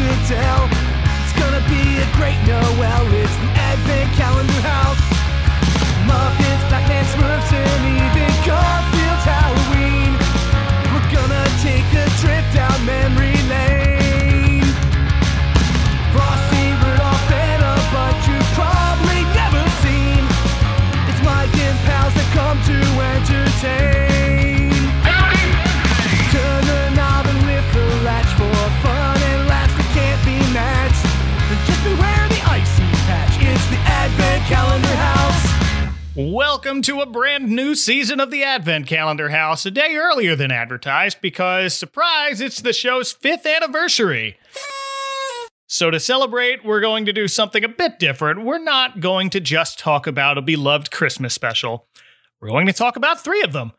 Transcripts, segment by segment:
to tell. It's gonna be a great Noel. It's the Advent Calendar House. Muppets, Batman, Smurfs, and even Garfield's Halloween. We're gonna take a trip down memory lane. Frosty, Rudolph, and a bunch you've probably never seen. It's Mike and pals that come to entertain. Welcome to a brand new season of the Advent Calendar House, a day earlier than advertised because, surprise, it's the show's fifth anniversary. So, to celebrate, we're going to do something a bit different. We're not going to just talk about a beloved Christmas special, we're going to talk about three of them.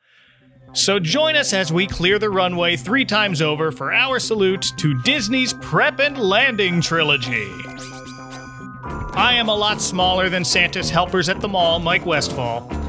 So, join us as we clear the runway three times over for our salute to Disney's Prep and Landing trilogy. I am a lot smaller than Santa's helpers at the mall, Mike Westfall.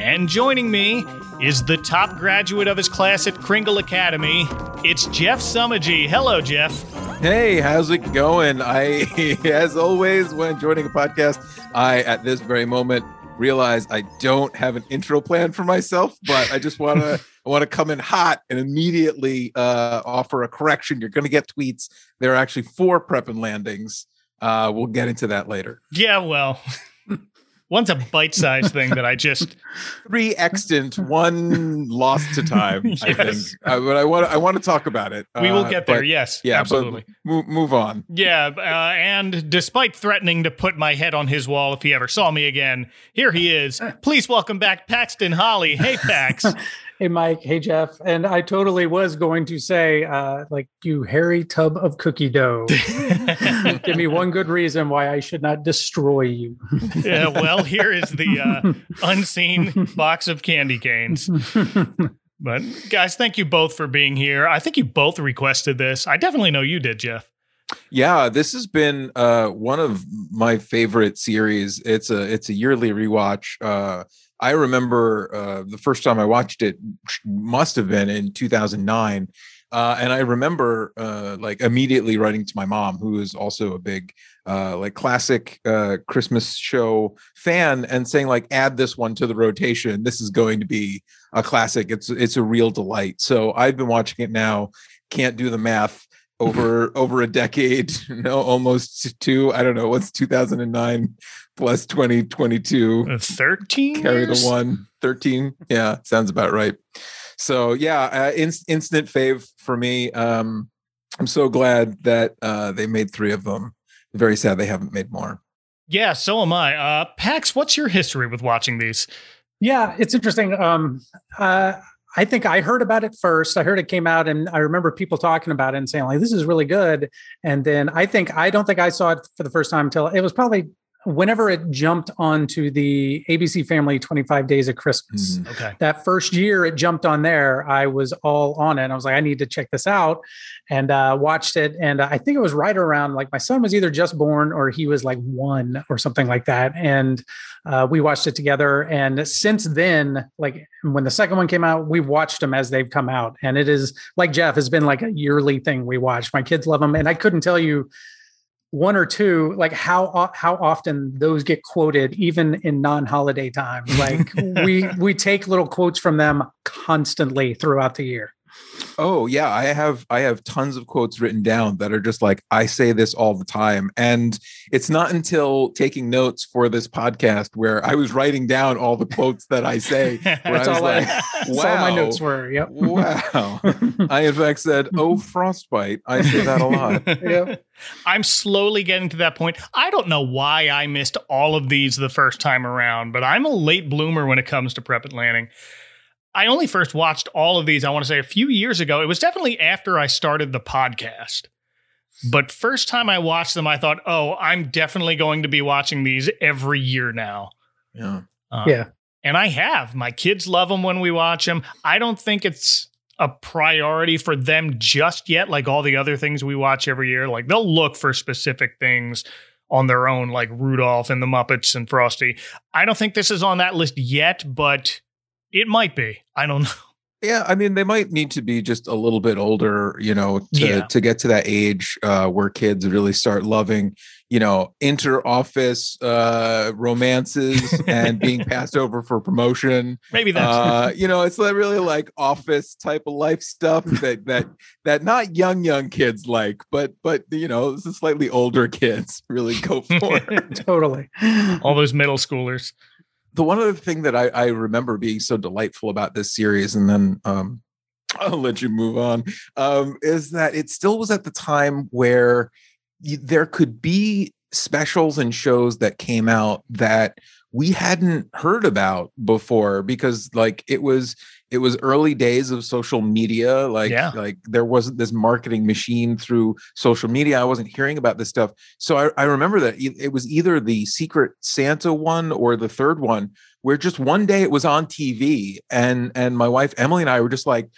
And joining me is the top graduate of his class at Kringle Academy. It's Jeff Summergy. Hello, Jeff. Hey, how's it going? I, as always, when joining a podcast, I, at this very moment, realize I don't have an intro plan for myself, but I just want to. I want to come in hot and immediately uh, offer a correction. You're going to get tweets. There are actually four prep and landings. Uh, we'll get into that later. Yeah, well, one's a bite sized thing that I just. Three extant, one lost to time. I Yes. think, uh, but I want I want to talk about it. We will Uh, get there, but- yes. Yeah, absolutely. Move, move on. Yeah, uh, and despite threatening to put my head on his wall if he ever saw me again, here he is. Please welcome back Paxton Holly. Hey, Pax. Hey, Mike. Hey, Jeff. And I totally was going to say, uh, like, you hairy tub of cookie dough. Give me one good reason why I should not destroy you. yeah, well, here is the uh, unseen box of candy canes. But guys, thank you both for being here. I think you both requested this. I definitely know you did, Jeff. Yeah, this has been uh, one of my favorite series. It's a it's a yearly rewatch. Uh, I remember uh, the first time I watched it must have been in 2009. Uh, and I remember uh, like immediately writing to my mom, who is also a big uh, like classic uh, Christmas show fan, and saying like, "Add this one to the rotation. This is going to be a classic. It's it's a real delight." So I've been watching it now. Can't do the math over over a decade. No, almost two. I don't know what's 2009 plus 2022 Uh, 13? carry the years? one 13 yeah sounds about right so yeah uh, in, instant fave for me um i'm so glad that uh they made three of them very sad they haven't made more Yeah, so am I. Uh, Pax, what's your history with watching these? Yeah, it's interesting. Um, uh, I think I heard about it first. I heard it came out, and I remember people talking about it and saying, like, this is really good. And then I think, I don't think I saw it for the first time until it was probably whenever it jumped onto the ABC Family 25 Days of Christmas. Mhm. Okay. that first year it jumped on there i was all on it i was like i need to check this out and uh, watched it and i think it was right around like my son was either just born or he was like one or something like that and uh, we watched it together and since then like when the second one came out we watched them as they've come out and it is like jeff has been like a yearly thing we watch my kids love them and i couldn't tell you one or two like how how often those get quoted even in non-holiday time like we we take little quotes from them constantly throughout the year Oh yeah, I have I have tons of quotes written down that are just like I say this all the time and it's not until taking notes for this podcast where I was writing down all the quotes that I say where That's I was all I- like that's all my notes were yep wow. I in fact said, "Oh frostbite." I say that a lot. Yep. I'm slowly getting to that point. I don't know why I missed all of these the first time around, but I'm a late bloomer when it comes to prep and landing. I only first watched all of these, I want to say a few years ago. It was definitely after I started the podcast. But first time I watched them, I thought, oh, I'm definitely going to be watching these every year now. Yeah. Uh, yeah And I have. My kids love them when we watch them. I don't think it's a priority for them just yet, like all the other things we watch every year. Like they'll look for specific things on their own, like Rudolph and the Muppets and Frosty. I don't think this is on that list yet, but it might be. I don't know. Yeah, I mean, they might need to be just a little bit older, you know, to, Yeah. to get to that age uh, where kids really start loving, you know, inter-office uh, romances and being passed over for promotion. Maybe that's Uh, you know, it's like really like office type of life stuff that that that not young young kids like, but but you know, the slightly older kids really go for. totally. all those middle schoolers. The one other thing that I, I remember being so delightful about this series, and then um, I'll let you move on, um, is that it still was at the time where there could be specials and shows that came out that we hadn't heard about before because like it was it was early days of social media like Yeah. like there wasn't this marketing machine through social media. I wasn't hearing about this stuff. So i, I remember that it was either the secret santa one or the third one where just one day it was on tv and and my wife emily and i were just like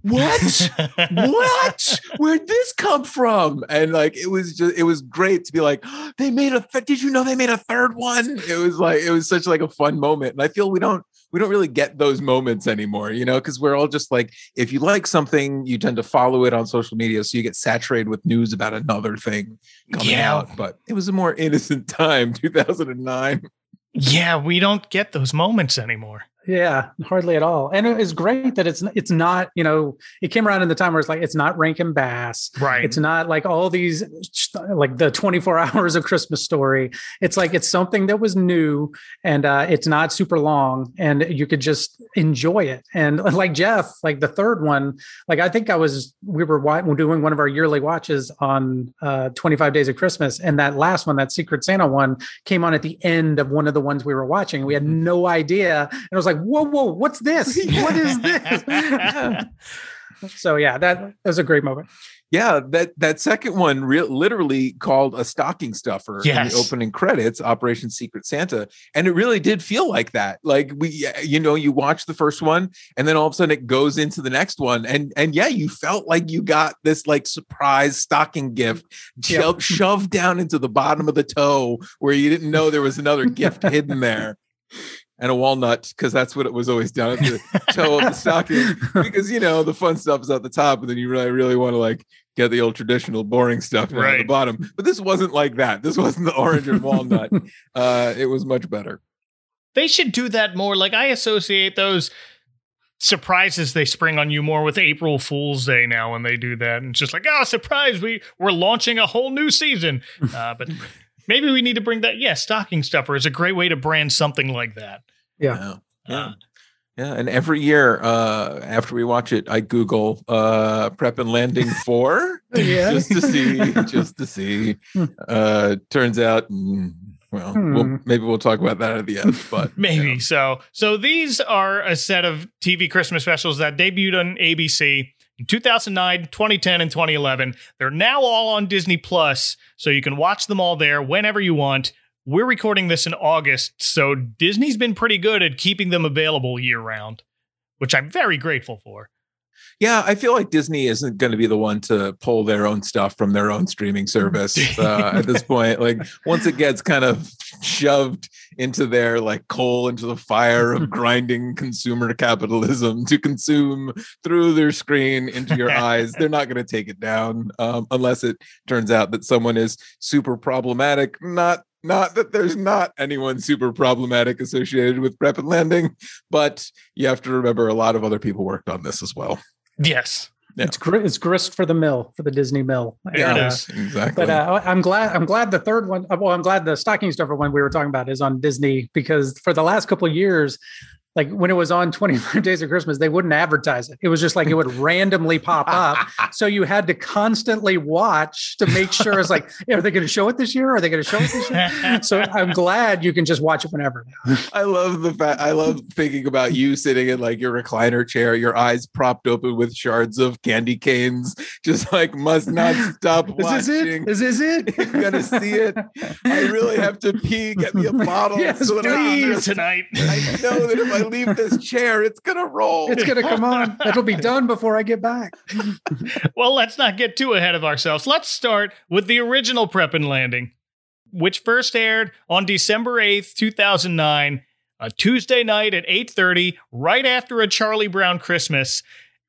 what? What? Where'd this come from? And like it was just it was great to be like they made a th- did you know they made a third one? It was like it was such like a fun moment. And i feel we don't we don't really get those moments anymore you know because we're all just like if you like something you tend to follow it on social media so you get saturated with news about another thing coming Yeah. out but it was a more innocent time 2009 Yeah, we don't get those moments anymore. Yeah, hardly at all. And it is great that it's it's not, you know, it came around in the time where it's like it's not Rankin Bass. Right. It's not like all these like the 24 hours of Christmas story. It's like it's something that was new and uh it's not super long and you could just enjoy it. And like Jeff, like the third one, like I think I was we were doing one of our yearly watches on uh 25 Days of Christmas and that last one, that Secret Santa one came on at the end of one of the ones we were watching. We had no idea. And it was like, whoa, whoa, what's this? What is this? so yeah, that, that was a great moment. Yeah, that that second one real literally called a stocking stuffer in the opening credits, Operation Secret Santa, and it really did feel like that. Like we, you know, you watch the first one, and then all of a sudden it goes into the next one, and and yeah, you felt like you got this like surprise stocking gift Yeah. sho- shoved down into the bottom of the toe where you didn't know there was another gift hidden there. And a walnut, because that's what it was always down at the toe of the stocking because you know the fun stuff is at the top, and then you really really want to like get the old traditional boring stuff down at the bottom. But this wasn't like that. This wasn't the orange and walnut. uh, it was much better. They should do that more. Like I associate those surprises they spring on you more with April Fool's Day now when they do that. And it's just like, oh, surprise, we we're launching a whole new season. Uh, but maybe we need to bring that. Yeah, stocking stuffer is a great way to brand something like that. Yeah. yeah. Uh, Yeah, and every year uh, after we watch it, I Google uh, prep and landing four Yeah. just to see, just to see. Hmm. Uh, turns out, mm, well, we'll, Hmm. maybe we'll talk about that at the end. But Maybe yeah. so. So these are a set of TV Christmas specials that debuted on ABC in 2009, 2010, and 2011. They're now all on Disney Plus, so you can watch them all there whenever you want. We're recording this in August, so Disney's been pretty good at keeping them available year round, which I'm very grateful for. Yeah, I feel like Disney isn't going to be the one to pull their own stuff from their own streaming service uh, at this point. Like once it gets kind of shoved into their like coal into the fire of grinding consumer capitalism to consume through their screen into your eyes, they're not going to take it down um, unless it turns out that someone is super problematic. Not not that there's not anyone super problematic associated with prep and landing, but you have to remember a lot of other people worked on this as well. Yes. Yeah. It's gr- it's grist for the mill for the Disney mill. There And, uh, exactly. But uh, I'm glad. I'm glad the third one. uh, Well, I'm glad the stocking stuffer one we were talking about is on Disney because for the last couple of years, like when it was on 25 Days of Christmas, they wouldn't advertise it. It was just like it would randomly pop up. So you had to constantly watch to make sure it's like, are they going to show it this year? Are they going to show it this year? So I'm glad you can just watch it whenever. I love the fact. I love thinking about you sitting in like your recliner chair, your eyes propped open with shards of candy canes, just like must not stop Is this watching. it? Is this is it? You're gonna see it. I really have to pee. Get me a bottle. Yes, so I, tonight. I know that if I leave this chair, it's gonna roll. It's going to come on. It'll be done before I get back. well, let's not get too ahead of ourselves. Let's start with the original Prep and Landing, which first aired on December 8th, 2009. a Tuesday night at 8:30 right after a Charlie Brown Christmas.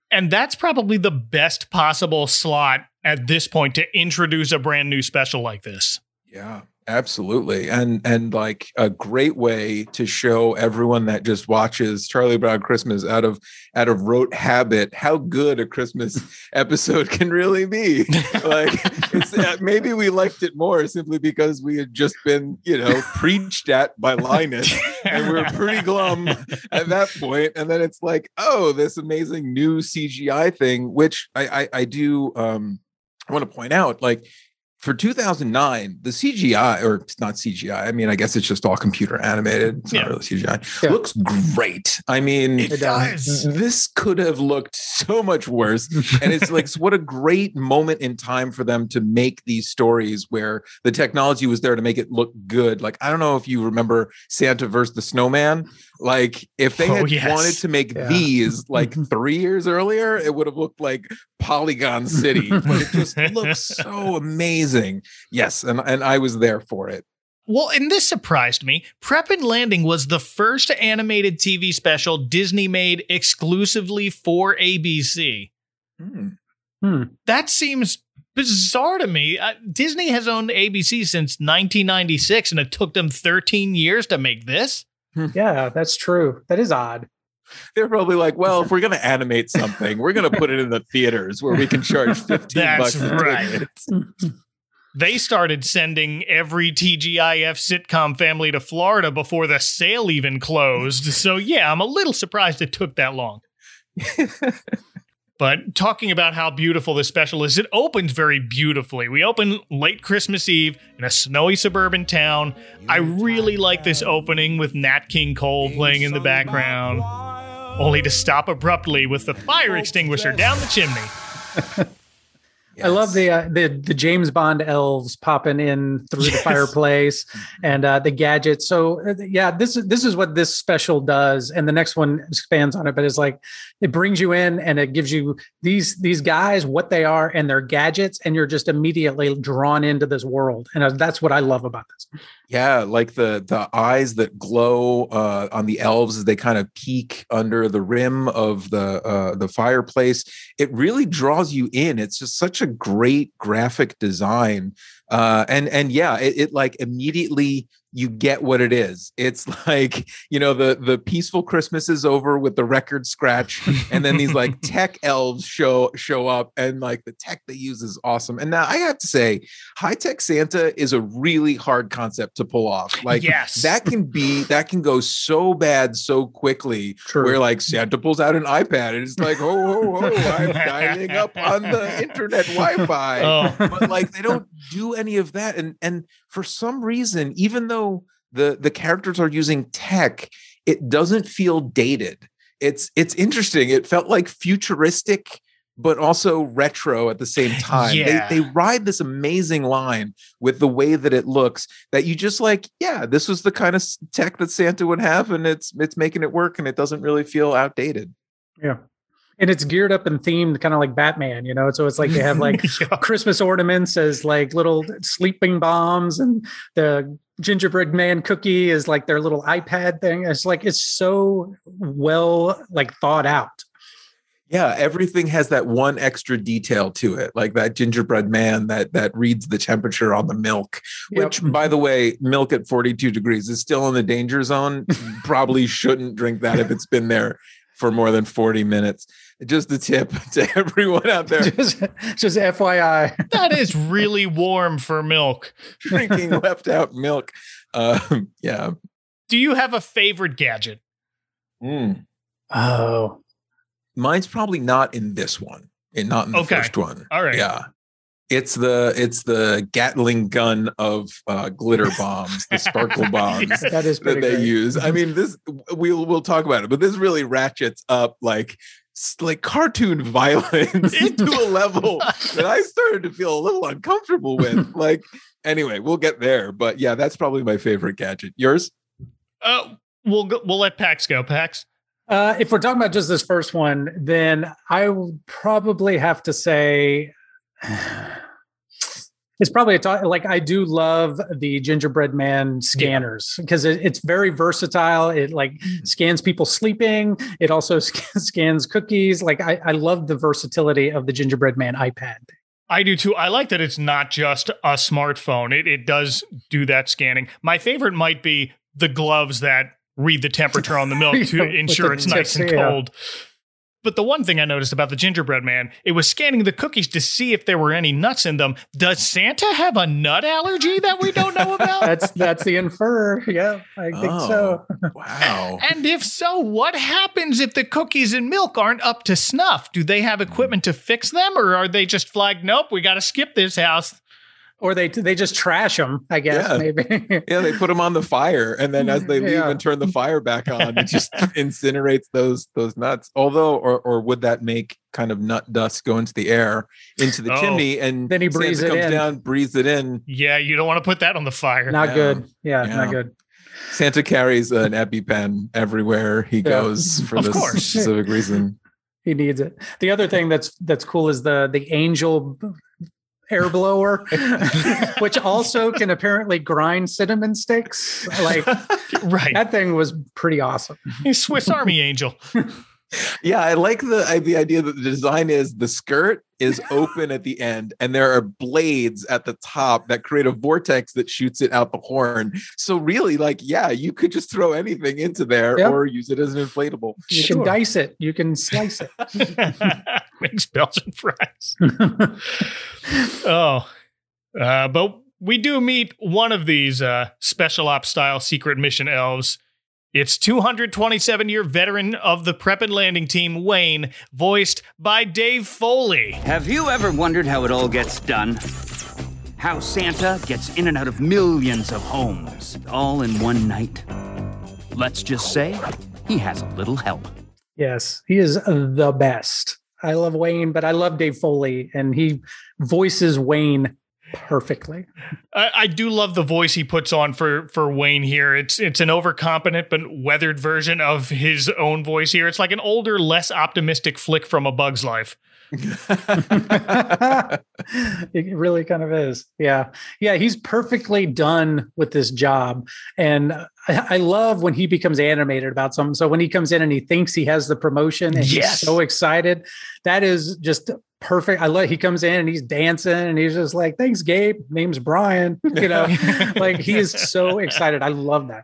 And that's probably the best possible slot at this point to introduce a brand new special like this. Yeah, absolutely. And and like a great way to show everyone that just watches Charlie Brown Christmas out of out of rote habit how good a Christmas episode can really be. Like it's uh, maybe we liked it more simply because we had just been, you know, preached at by Linus and we were pretty glum at that point. And then it's like, oh, this amazing new CGI thing, which I I, I do um I want to point out, like for 2009, the CGI, or it's not CGI. I mean, I guess it's just all computer animated. It's Yeah. not really CGI. Yeah. Looks great. I mean, It does. this could have looked so much worse. And it's like, what a great moment in time for them to make these stories where the technology was there to make it look good. Like, I don't know if you remember Santa versus the Snowman. Like, if they Oh, had yes. wanted to make Yeah. these like three years earlier, it would have looked like Polygon City. But it just looks so amazing. Yes. And, and I was there for it. Well, and this surprised me. Prep and Landing was the first animated TV special Disney made exclusively for ABC. Hmm. Hmm. That seems bizarre to me. Uh, Disney has owned ABC since 1996, and it took them 13 years to make this. Yeah, that's true. That is odd. They're probably like, well, if we're going to animate something, we're going to put it in the theaters where we can charge 15 That's bucks a right. They started sending every TGIF sitcom family to Florida before the sale even closed. So, yeah, I'm a little surprised it took that long. But talking about how beautiful this special is, it opens very beautifully. We open late Christmas Eve in a snowy suburban town. I really like this opening with Nat King Cole playing in the background, only to stop abruptly with the fire extinguisher down the chimney. I love the uh, the the James Bond elves popping in through the fireplace and uh, the gadgets. So uh, yeah, this is this is what this special does, and the next one expands on it. But it's like it brings you in and it gives you these these guys what they are and their gadgets, and you're just immediately drawn into this world, and uh, that's what I love about this. Yeah, like the the eyes that glow uh, on the elves as they kind of peek under the rim of the uh, the fireplace. It really draws you in. It's just such a great graphic design, uh, and and yeah, it, it like immediately you get what it is. It's like you know the the peaceful Christmas is over with the record scratch, and then these like tech elves show show up, and like the tech they use is awesome. And now I have to say, high tech Santa is a really hard concept to pull off. Like yes. that can be that can go so bad so quickly. True. Where like Santa pulls out an iPad and it's like, oh, oh, oh, I'm dialing up on the internet Wi-Fi. Oh. But like they don't do any of that, and and for some reason, even though the the characters are using tech, it doesn't feel dated. It's it's interesting. It felt like futuristic but also retro at the same time. Yeah. They they ride this amazing line with the way that it looks that you just like, yeah, this was the kind of tech that Santa would have and it's it's making it work and it doesn't really feel outdated. Yeah, and it's geared up and themed, kind of like Batman. You know, so it's like they have like Yeah. Christmas ornaments as like little sleeping bombs, and the gingerbread man cookie is like their little iPad thing. It's like it's so well like thought out. Yeah, everything has that one extra detail to it, like that gingerbread man that that reads the temperature on the milk. Yep. Which, by the way, milk at 42 degrees is still in the danger zone. Probably shouldn't drink that if it's been there for more than 40 minutes. Just a tip to everyone out there just, just FYI. that is really warm for milk. drinking left out milk. Um, yeah. Do you have a favorite gadget? Mm. Oh, Mine's probably not in this one, and not in the Okay. first one. All right. Yeah. It's the it's the Gatling gun of uh, glitter bombs, the sparkle bombs. Yes. that is that they great. use. I mean, this we'll we'll talk about it, but this really ratchets up like s- like cartoon violence to a level that I started to feel a little uncomfortable with. Like, anyway, we'll get there, but yeah, that's probably my favorite gadget. Yours? Uh, we'll go, we'll let Pax go. Pax. Uh, if we're talking about just this first one, then I would probably have to say It's probably a talk, like I do love the gingerbread man scanners because it, it's very versatile. It like mm. scans people sleeping. It also scans cookies. Like I, I love the versatility of the gingerbread man iPad. I do too. I like that it's not just a smartphone. It it does do that scanning. My favorite might be the gloves that read the temperature on the milk to Yeah, ensure it's nice and cold. yeah. Cold. But the one thing I noticed about the gingerbread man, it was scanning the cookies to see if there were any nuts in them. Does Santa have a nut allergy that we don't know about? That's that's the infer. Yeah, I think so. Oh, wow. and if so, what happens if the cookies and milk aren't up to snuff? Do they have equipment to fix them or are they just flagged, nope, we got to skip this house? Or they they just trash them. I guess Yeah. maybe. Yeah, they put them on the fire, and then as they leave Yeah. and turn the fire back on, it just incinerates those those nuts. Although, or or would that make kind of nut dust go into the air, into the Oh. chimney, and Then he Santa breathes it comes in. down, breathes it in. Yeah, you don't want to put that on the fire. not Yeah. good. Yeah, Yeah. not good. Santa carries an EpiPen everywhere he goes for Of this course. specific reason. He needs it. The other thing that's that's cool is the the angel air blower, which also can apparently grind cinnamon sticks. Like right. that thing was pretty awesome. He's Swiss Army Angel. Yeah, I like the I, the idea that the design is the skirt is open at the end, and there are blades at the top that create a vortex that shoots it out the horn. So really, like, yeah, you could just throw anything into there Yep. or use it as an inflatable. You Sure. can dice it. You can slice it. Makes Belgian fries. Oh, uh, but we do meet one of these uh, special ops style secret mission elves. It's 227 year veteran of the prep and landing team, Wayne, voiced by Dave Foley. Have you ever wondered how it all gets done? How Santa gets in and out of millions of homes, all in one night? Let's just say he has a little help. yes, he is the best. I love Wayne, but I love Dave Foley, and he voices Wayne perfectly. I, I do love the voice he puts on for for Wayne here. It's it's an overcompetent but weathered version of his own voice here. It's like an older, less optimistic flick from A Bug's Life. it really kind of is. Yeah. Yeah. He's perfectly done with this job. And I, I love when he becomes animated about something. So when he comes in and he thinks he has the promotion and Yes. he's so excited, that is just perfect. I love he comes in and he's dancing and he's just like, thanks, Gabe. Name's Brian. You know, like he is so excited. I love that.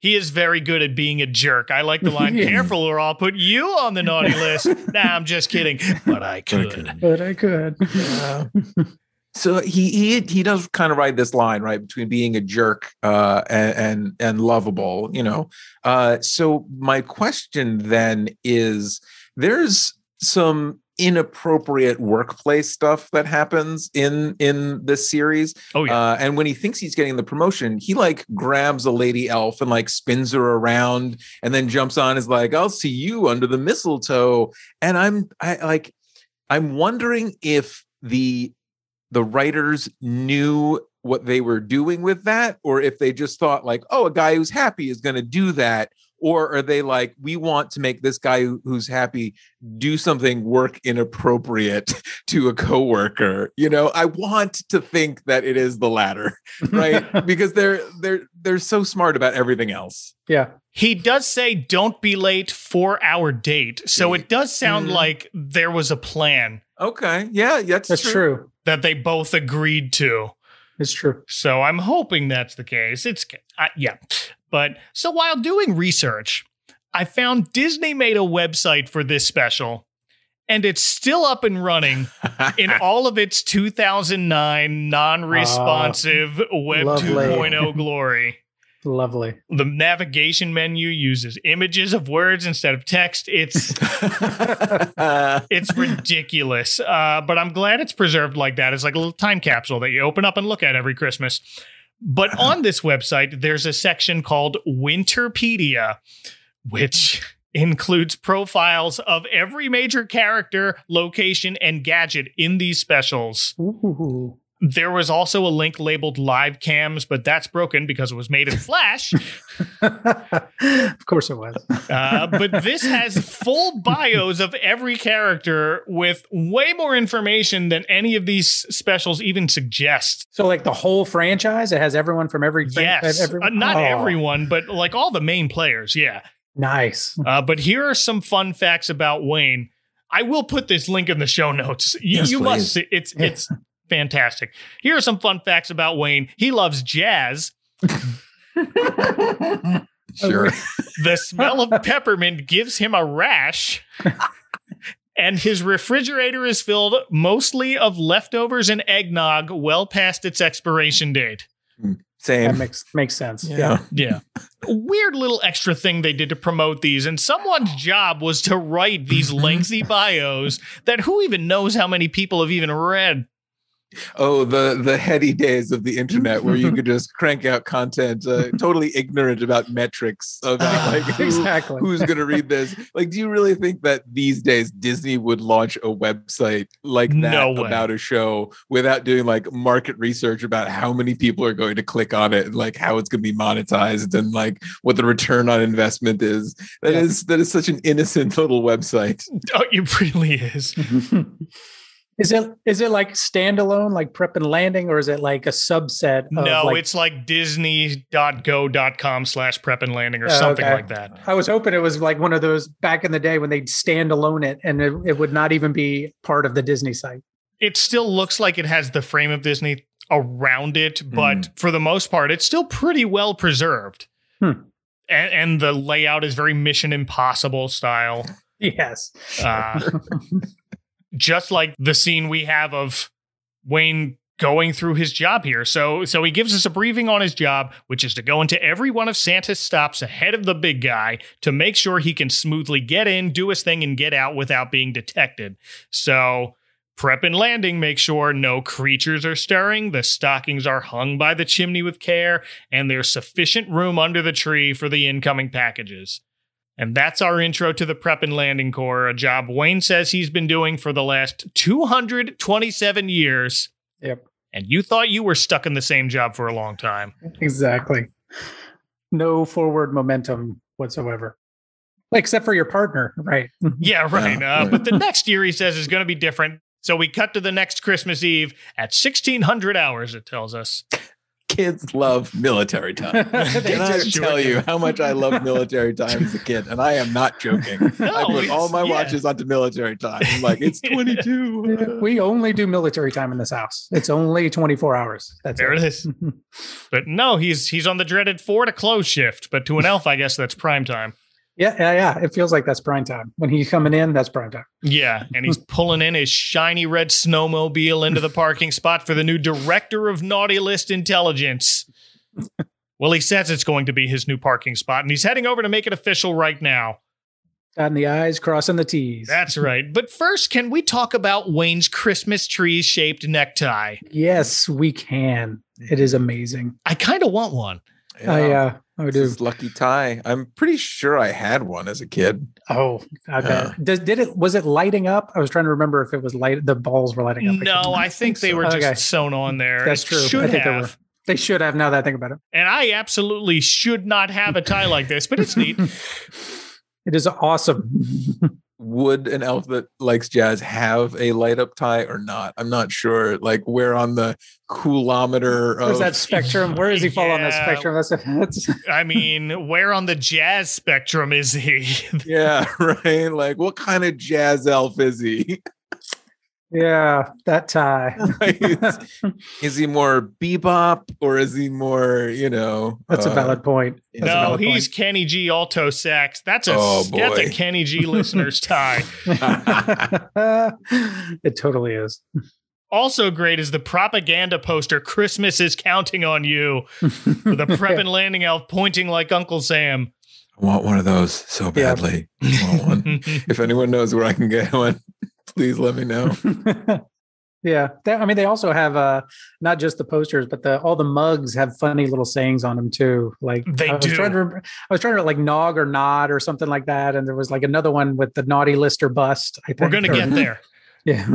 He is very good at being a jerk. I like the line, Yeah. careful or I'll put you on the naughty list. nah, I'm just kidding. But I could. But I could. So he he he does kind of ride this line right between being a jerk uh and and, and lovable you know uh so my question then is there's some inappropriate workplace stuff that happens in in this series Oh yeah. uh, and when he thinks he's getting the promotion, he like grabs a lady elf and like spins her around and then jumps on is like, I'll see you under the mistletoe. And I'm I like I'm wondering if the the writers knew what they were doing with that, or if they just thought like, oh, a guy who's happy is gonna do that. Or are they like, we want to make this guy who's happy do something work inappropriate to a coworker? You know, I want to think that it is the latter right because they're they're they're so smart about everything else Yeah. he does say don't be late for our date. So it does sound Mhm. like there was a plan okay yeah that's, That's true. that they both agreed to. It's true. So I'm hoping that's the case. It's uh, yeah. But so while doing research, I found Disney made a website for this special and it's still up and running in all of its 2009 non-responsive web lovely. 2.0 glory. Lovely. The navigation menu uses images of words instead of text. It's it's ridiculous. Uh, but I'm glad it's preserved like that. It's like a little time capsule that you open up and look at every Christmas. But on this website, there's a section called Winterpedia, which includes profiles of every major character, location, and gadget in these specials. Ooh. There was also a link labeled live cams, but that's broken because it was made in Flash. of course it was. Uh, but this has full bios of every character with way more information than any of these specials even suggest. So like the whole franchise, it has everyone from every fran- Yes, every- Uh, not Oh, everyone, but like all the main players. Yeah. Nice. Uh, but here are some fun facts about Wayne. I will put this link in the show notes. You, Yes, you must see it's Yeah. it's fantastic. Here are some fun facts about Wayne. He loves jazz. Sure. The smell of peppermint gives him a rash. And his refrigerator is filled mostly of leftovers and eggnog well past its expiration date. Hmm. That Same. makes makes sense. Yeah. Yeah. Weird little extra thing they did to promote these. And someone's job was to write these lengthy bios that who even knows how many people have even read. Oh, the the heady days of the internet where you could just crank out content, uh, totally ignorant about metrics about like who- exactly. who's going to read this. Like, do you really think that these days Disney would launch a website like that No about a show without doing like market research about how many people are going to click on it, and like how it's going to be monetized, and like what the return on investment is? That Yeah. is that is such an innocent little website. Oh, it really is. Is it is it like standalone, like prep and landing, or is it like a subset? Of no, like, it's like disney.go.com slash prep and landing or Oh, something okay. like that. I was hoping it was like one of those back in the day when they'd stand alone it, and it, it would not even be part of the Disney site. It still looks like it has the frame of Disney around it, but for the most part, it's still pretty well preserved. Hmm. And, and the layout is very Mission Impossible style. Yes. Uh, just like the scene we have of Wayne going through his job here. So so he gives us a briefing on his job, which is to go into every one of Santa's stops ahead of the big guy to make sure he can smoothly get in, do his thing, and get out without being detected. So prep and landing make sure no creatures are stirring, the stockings are hung by the chimney with care, and there's sufficient room under the tree for the incoming packages. And that's our intro to the Prep and Landing Corps, a job Wayne says he's been doing for the last 227 years. Yep. And you thought you were stuck in the same job for a long time. Exactly. No forward momentum whatsoever. Except for your partner, right? Yeah, right. Yeah, uh, right. But the next year he says is going to be different. So we cut to the next Christmas Eve at 1600 hours, it tells us. Kids love military time. Can I just- tell you how much I love military time as a kid? And I am not joking. I put all my yeah. watches onto military time. I'm like, it's 22. we only do military time in this house. It's only 24 hours. That's There it is. But no, he's he's on the dreaded four to close shift. But to an elf, I guess that's prime time. Yeah, yeah, yeah. It feels like that's prime time. When he's coming in, that's prime time. Yeah, and he's pulling in his shiny red snowmobile into the parking spot for the new director of Naughty List Intelligence. Well, he says it's going to be his new parking spot, and he's heading over to make it official right now. Dotting the I's, crossing the T's. That's right. But first, can we talk about Wayne's Christmas tree shaped necktie? yes, we can. It is amazing. I kind of want one. I uh Oh, I This is lucky tie. I'm pretty sure I had one as a kid. Oh, I bet. Yeah. Does did it was it lighting up? I was trying to remember if it was light the balls were lighting up. No, couldn't- I think they were just Okay. sewn on there. That's It true. Should I think they were. They should have now that I think about it. And I absolutely should not have a tie like this, but it's neat. It is awesome. Would an elf that likes jazz have a light up tie or not? I'm not sure. Like where on the coolometer Where's that spectrum? Where does he fall on the spectrum? That's, that's I mean, where on the jazz spectrum is he? Yeah, right. Like what kind of jazz elf is he? Yeah, that tie. Is he more bebop or is he more, you know? That's a uh, valid point. That's no, valid he's point. Kenny G alto sax. That's a Oh, that's a. Kenny G listener's tie. it totally is. Also great is the propaganda poster "Christmas is counting on you" with a prep and landing elf pointing like Uncle Sam. I want one of those so Yeah. badly. I want one. if anyone knows where I can get one, please let me know. yeah, they, I mean, they also have uh, not just the posters, but the all the mugs have funny little sayings on them too. Like They I was do. Trying to remember, I was trying to like nog or nod or something like that, and there was like another one with the naughty list or bust. I think We're gonna or- get there. Yeah,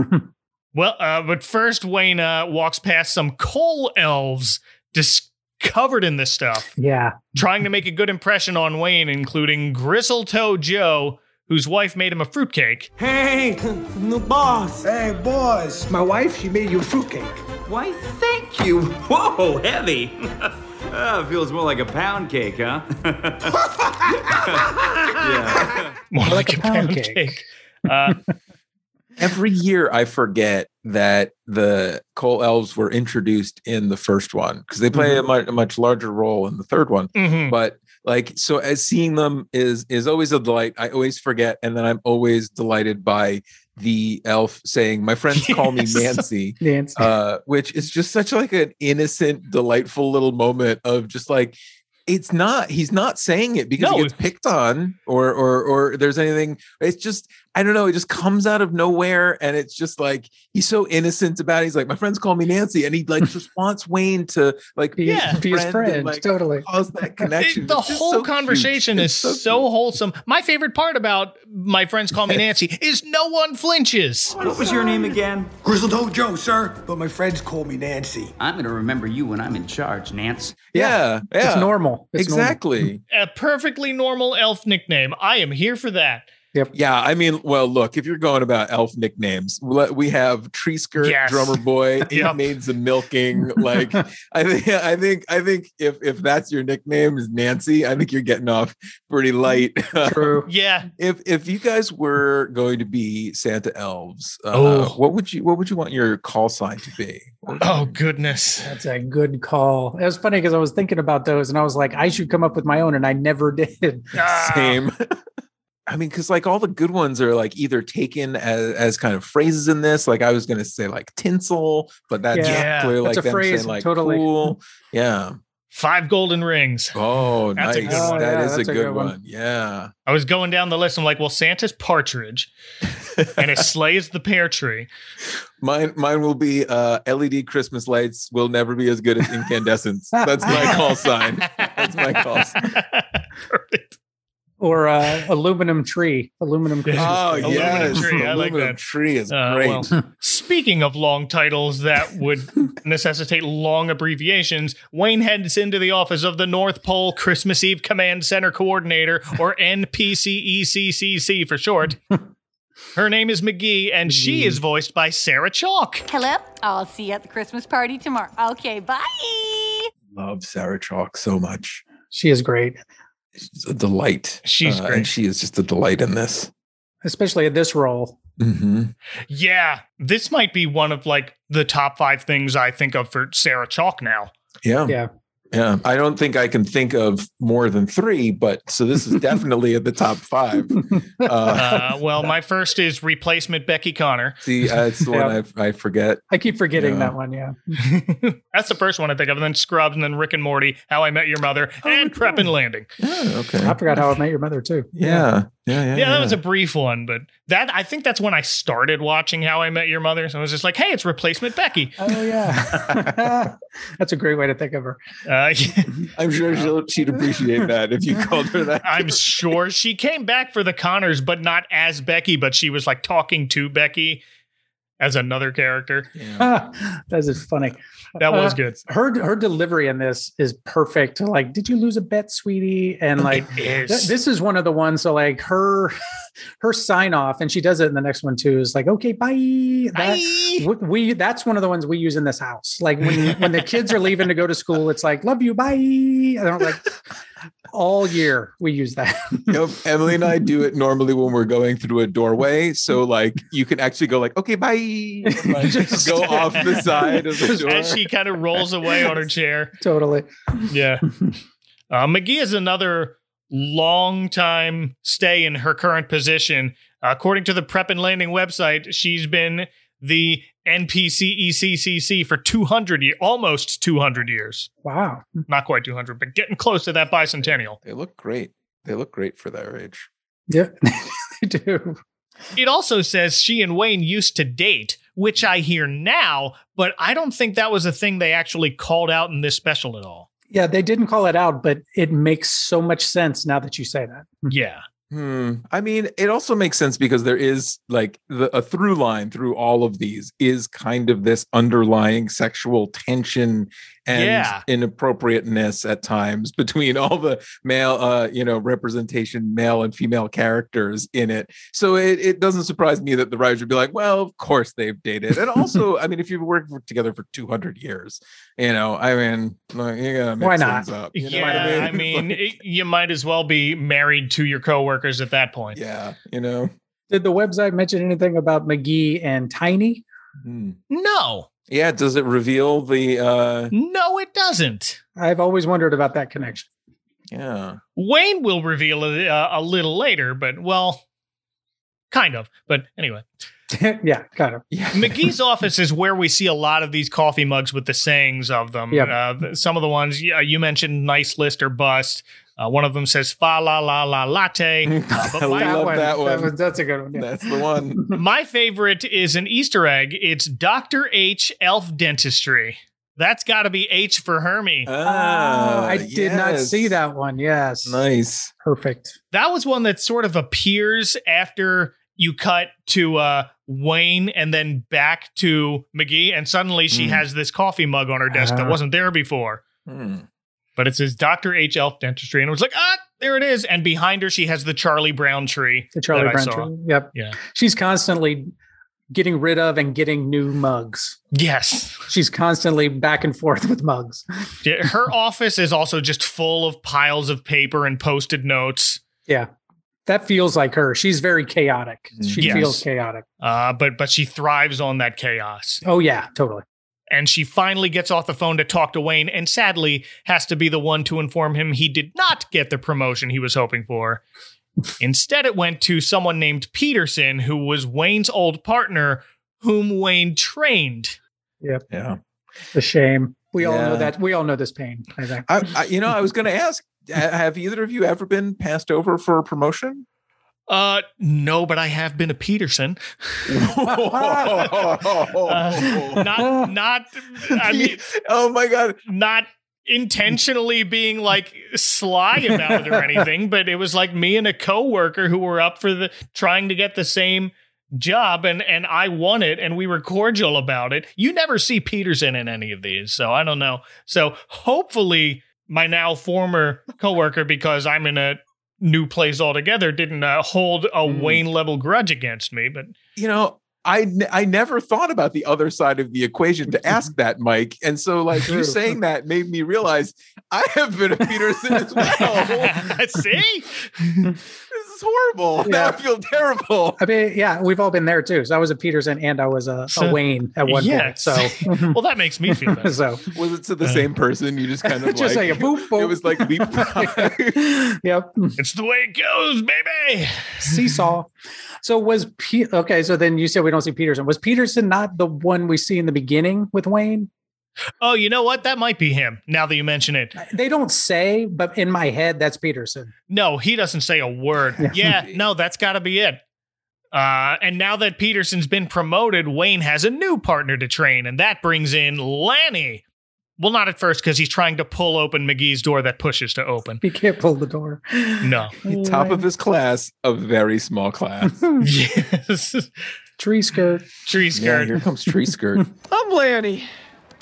Well, uh, but first, Wayne uh, walks past some coal elves just covered in this stuff, Yeah. trying to make a good impression on Wayne, including Gristletoe Joe, whose wife made him a fruitcake. Hey, new boss. Hey, boss. My wife, she made you a fruitcake. Why, thank you. Whoa, heavy. Ah, feels more like a pound cake, huh? yeah. More like a pound cake. Uh, Every year I forget that the coal elves were introduced in the first one because they play a, much, a much larger role in the third one. mhm. But like so as seeing them is is always a delight. I always forget and then I'm always delighted by the elf saying, My friends call me Nancy. Nancy. uh, which is just such like an innocent, delightful little moment of just like it's not he's not saying it because No. he gets picked on or or or there's anything. It's just I don't know. It just comes out of nowhere, and it's just like he's so innocent about. it. He's like, my friends call me Nancy, and he like just wants Wayne to like be, yeah, be his friend friend. and, like, totally. cause that connection. It- the It's whole so conversation is so, cute. wholesome. My favorite part about my friends call me Nancy is no one flinches. What was your name again? Gristletoe Joe, sir. But my friends call me Nancy. I'm going to remember you when I'm in charge, Nance. Yeah, yeah, It's normal. It's normal. exactly. A perfectly normal elf nickname. I am here for that. Yeah, I mean, well, look, if you're going about elf nicknames, we have Tree Skirt, Yes. Drummer Boy, Eight Yep. Maids of Milking. Like, I think, I think, I think if if that's your nickname is Nancy, I think you're getting off pretty light. True. Yeah. if if you guys were going to be Santa elves, uh, Oh. what would you what would you want your call sign to be? Oh goodness. That's a good call. It was funny because I was thinking about those and I was like, I should come up with my own, and I never did. Ah. Same. I mean, because like all the good ones are like either taken as, as kind of phrases in this. Like I was gonna say like tinsel, but that's Yeah, clearly that's like a them phrase, saying like totally. cool. Yeah. Five golden rings. Oh, That's a nice. good one. That Oh, is yeah, a that's a good good one. one. Yeah. I was going down the list. I'm like, well, Santa's partridge and it slays the pear tree. Mine mine will be uh LED Christmas lights will never be as good as incandescents. That's my call sign. That's my call sign. Perfect. Or uh, aluminum tree. Aluminum Christmas Oh tree. Aluminum tree, I like Aluminum that. tree is Uh, great. well, Speaking of long titles that would necessitate long abbreviations, Wayne heads into the office of the North Pole Christmas Eve Command Center Coordinator, or NPCECCC for short. Her name is Magee, and she is voiced by Sarah Chalke. Hello. I'll see you at the Christmas party tomorrow. Okay, bye. Love Sarah Chalke so much. She is great, She's a delight. She's Uh, great. And she is just a delight in this. especially in this role. hmm Yeah, this might be one of like the top five things I think of for Sarah Chalke now. Yeah. Yeah. Yeah. I don't think I can think of more than three, but so this is definitely at the top five. Uh, Uh, well, my first is replacement Becky Conner. see, uh, it's the one I, I forget. I keep forgetting Yeah. that one. Yeah. That's the first one I think of. And then Scrubs, and then Rick and Morty, How I Met Your Mother, Oh, and Rick Prep and and Landing. Yeah, okay. I forgot how I met your mother too. Yeah. Yeah. Yeah. Yeah, that was a brief one, but that I think that's when I started watching How I Met Your Mother. So I was just like, hey, it's replacement Becky. Oh yeah. That's a great way to think of her. Uh, I'm sure she'll, she'd appreciate that if you called her that. I'm sure she came back for the Conners, but not as Becky, but she was like talking to Becky as another character. Yeah. That is funny. That was Uh, good. Her her delivery in this is perfect. Like, did you lose a bet, sweetie? And like, It th- this is one of the ones. So like her her sign off, and she does it in the next one too. Is like, okay, bye. That, Bye. we- we that's one of the ones we use in this house. Like when when the kids are leaving to go to school, it's like, love you, bye. And I'm like, all year we use that. Yep. Emily and I do it normally when we're going through a doorway. So like you can actually go like, okay, bye. Like, Just- go off the side of the door. As she kind of rolls away on her chair. totally. Yeah. Uh, Magee is another long time stay in her current position. according to the Prep and Landing website, she's been the NPC ECCC for 200 years, almost 200 years. Wow. Not quite 200, but getting close to that bicentennial. They look great. They look great for their age. Yeah, they do. It also says she and Wayne used to date, which I hear now, but I don't think that was a thing they actually called out in this special at all. Yeah, they didn't call it out, but it makes so much sense now that you say that. Yeah. Hmm. I mean, it also makes sense because there is like the, a through line through all of these is kind of this underlying sexual tension and Yeah. inappropriateness at times between all the male, uh, you know, representation, male and female characters in it. So it, it doesn't surprise me that the writers would be like, well, of course they've dated. And also, I mean, if you've worked together for 200 years, you know, I mean, you gotta mix Why not? things up. you know what yeah, I mean, it- you might as well be married to your coworkers at that point. yeah, you know. Did the website mention anything about Magee and Tiny? Hmm. No, Yeah, does it reveal the uh no, it doesn't. I've always wondered about that connection. yeah. Wayne will reveal it uh, a little later, but well, kind of. But anyway, yeah, kind of. Yeah. Magee's office is where we see a lot of these coffee mugs with the sayings of them. Yep. Uh, some of the ones yeah, you mentioned, nice list or bust. Uh, one of them says "fa la la la latte." Uh, but I my, love that one. was- that's a good one. yeah. That's the one. my favorite is an Easter egg. It's Doctor H Elf Dentistry. That's got to be H for Hermie. Ah, Oh, I did not see that one. Yes. Nice. Perfect. that was one that sort of appears after you cut to uh, Wayne and then back to Magee, and suddenly she Mm. has this coffee mug on her desk that Ah. wasn't there before. Hmm. But it says Dr. H. Elf Dentistry, and it was like, ah, there it is. And behind her, she has the Charlie Brown tree. The Charlie Brown. tree. Yep. Yeah. She's constantly getting rid of and getting new mugs. Yes. She's constantly back and forth with mugs. Yeah, her office is also just full of piles of paper and posted notes. Yeah. That feels like her. She's very chaotic. She Yes. feels chaotic. Uh, but but she thrives on that chaos. Oh yeah, totally. And she finally gets off the phone to talk to Wayne, and sadly has to be the one to inform him he did not get the promotion he was hoping for. Instead, it went to someone named Peterson, who was Wayne's old partner, whom Wayne trained. Yep. Yeah. The shame. We all know that. We all know this pain. I think. I, I you know, I was going to ask have either of you ever been passed over for a promotion? Uh, no, but I have been a Peterson. Uh, not, not. I mean, oh my god. not intentionally being like sly about it or anything, but it was like me and a coworker who were up for the trying to get the same job and and I won it and we were cordial about it. You never see Peterson in any of these, so I don't know. So hopefully my now former coworker because I'm in a new place altogether didn't uh, hold a Mm. Wayne level grudge against me, but You know, I n- I never thought about the other side of the equation to ask that, Mike. And so like you True. saying that made me realize I have been a Peterson as well. I see? this is horrible. Now I feel terrible. I mean, yeah, we've all been there too. So I was a Peterson and I was a, So- a Wayne at one yeah, point. So, well that makes me feel better. so Was it to the Uh, same person? You just kind of just like, like a boop, boop. it was like leapfrog. yep. It's the way it goes, baby. Seesaw. So was P- okay. So then you said we don't see Peterson. Was Peterson not the one we see in the beginning with Wayne? Oh, you know what? That might be him. Now that you mention it. They don't say, but in my head, that's Peterson. No, he doesn't say a word. Yeah. No, that's got to be it. Uh, and now that Peterson's been promoted, Wayne has a new partner to train, and that brings in Lanny. Well, not at first because he's trying to pull open Magee's door that pushes to open. He can't pull the door. No. Top of his class, a very small class. yes. tree skirt. Tree yeah, skirt. here comes tree skirt. I'm Lanny.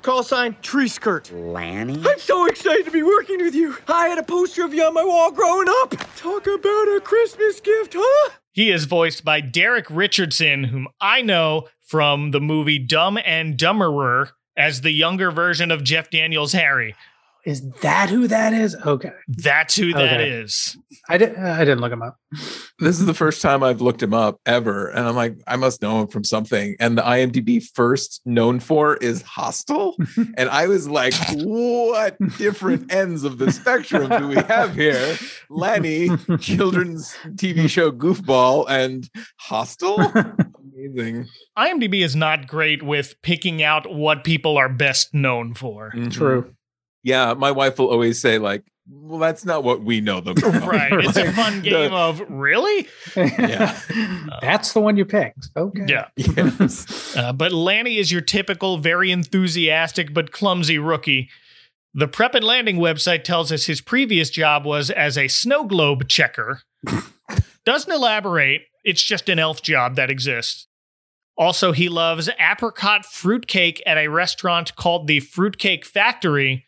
Call sign Tree Skirt. Lanny? I'm so excited to be working with you. I had a poster of you on my wall growing up. Talk about a Christmas gift, huh? He is voiced by Derek Richardson, whom I know from the movie Dumb and Dumberer as the younger version of Jeff Daniels' Harry. Is that who that is? Okay. That's who that Okay. is. I didn't. Uh, I didn't look him up. this is the first time I've looked him up ever. And I'm like, I must know him from something. And the IMDb first known for is Hostel. and I was like, what different ends of the spectrum do we have here? Lanny, children's TV show goofball, and Hostel? Amazing. IMDb is not great with picking out what people are best known for. Mhm. True. Yeah. My wife will always say, like, well, that's not what we know them. from." Right. It's a fun game of really? Yeah. That's the one you picked. Okay. Yeah. Yes. Uh, but Lanny is your typical, very enthusiastic but clumsy rookie. The Prep and Landing website tells us his previous job was as a snow globe checker. Doesn't elaborate. It's just an elf job that exists. Also, he loves apricot fruitcake at a restaurant called the Fruitcake Factory,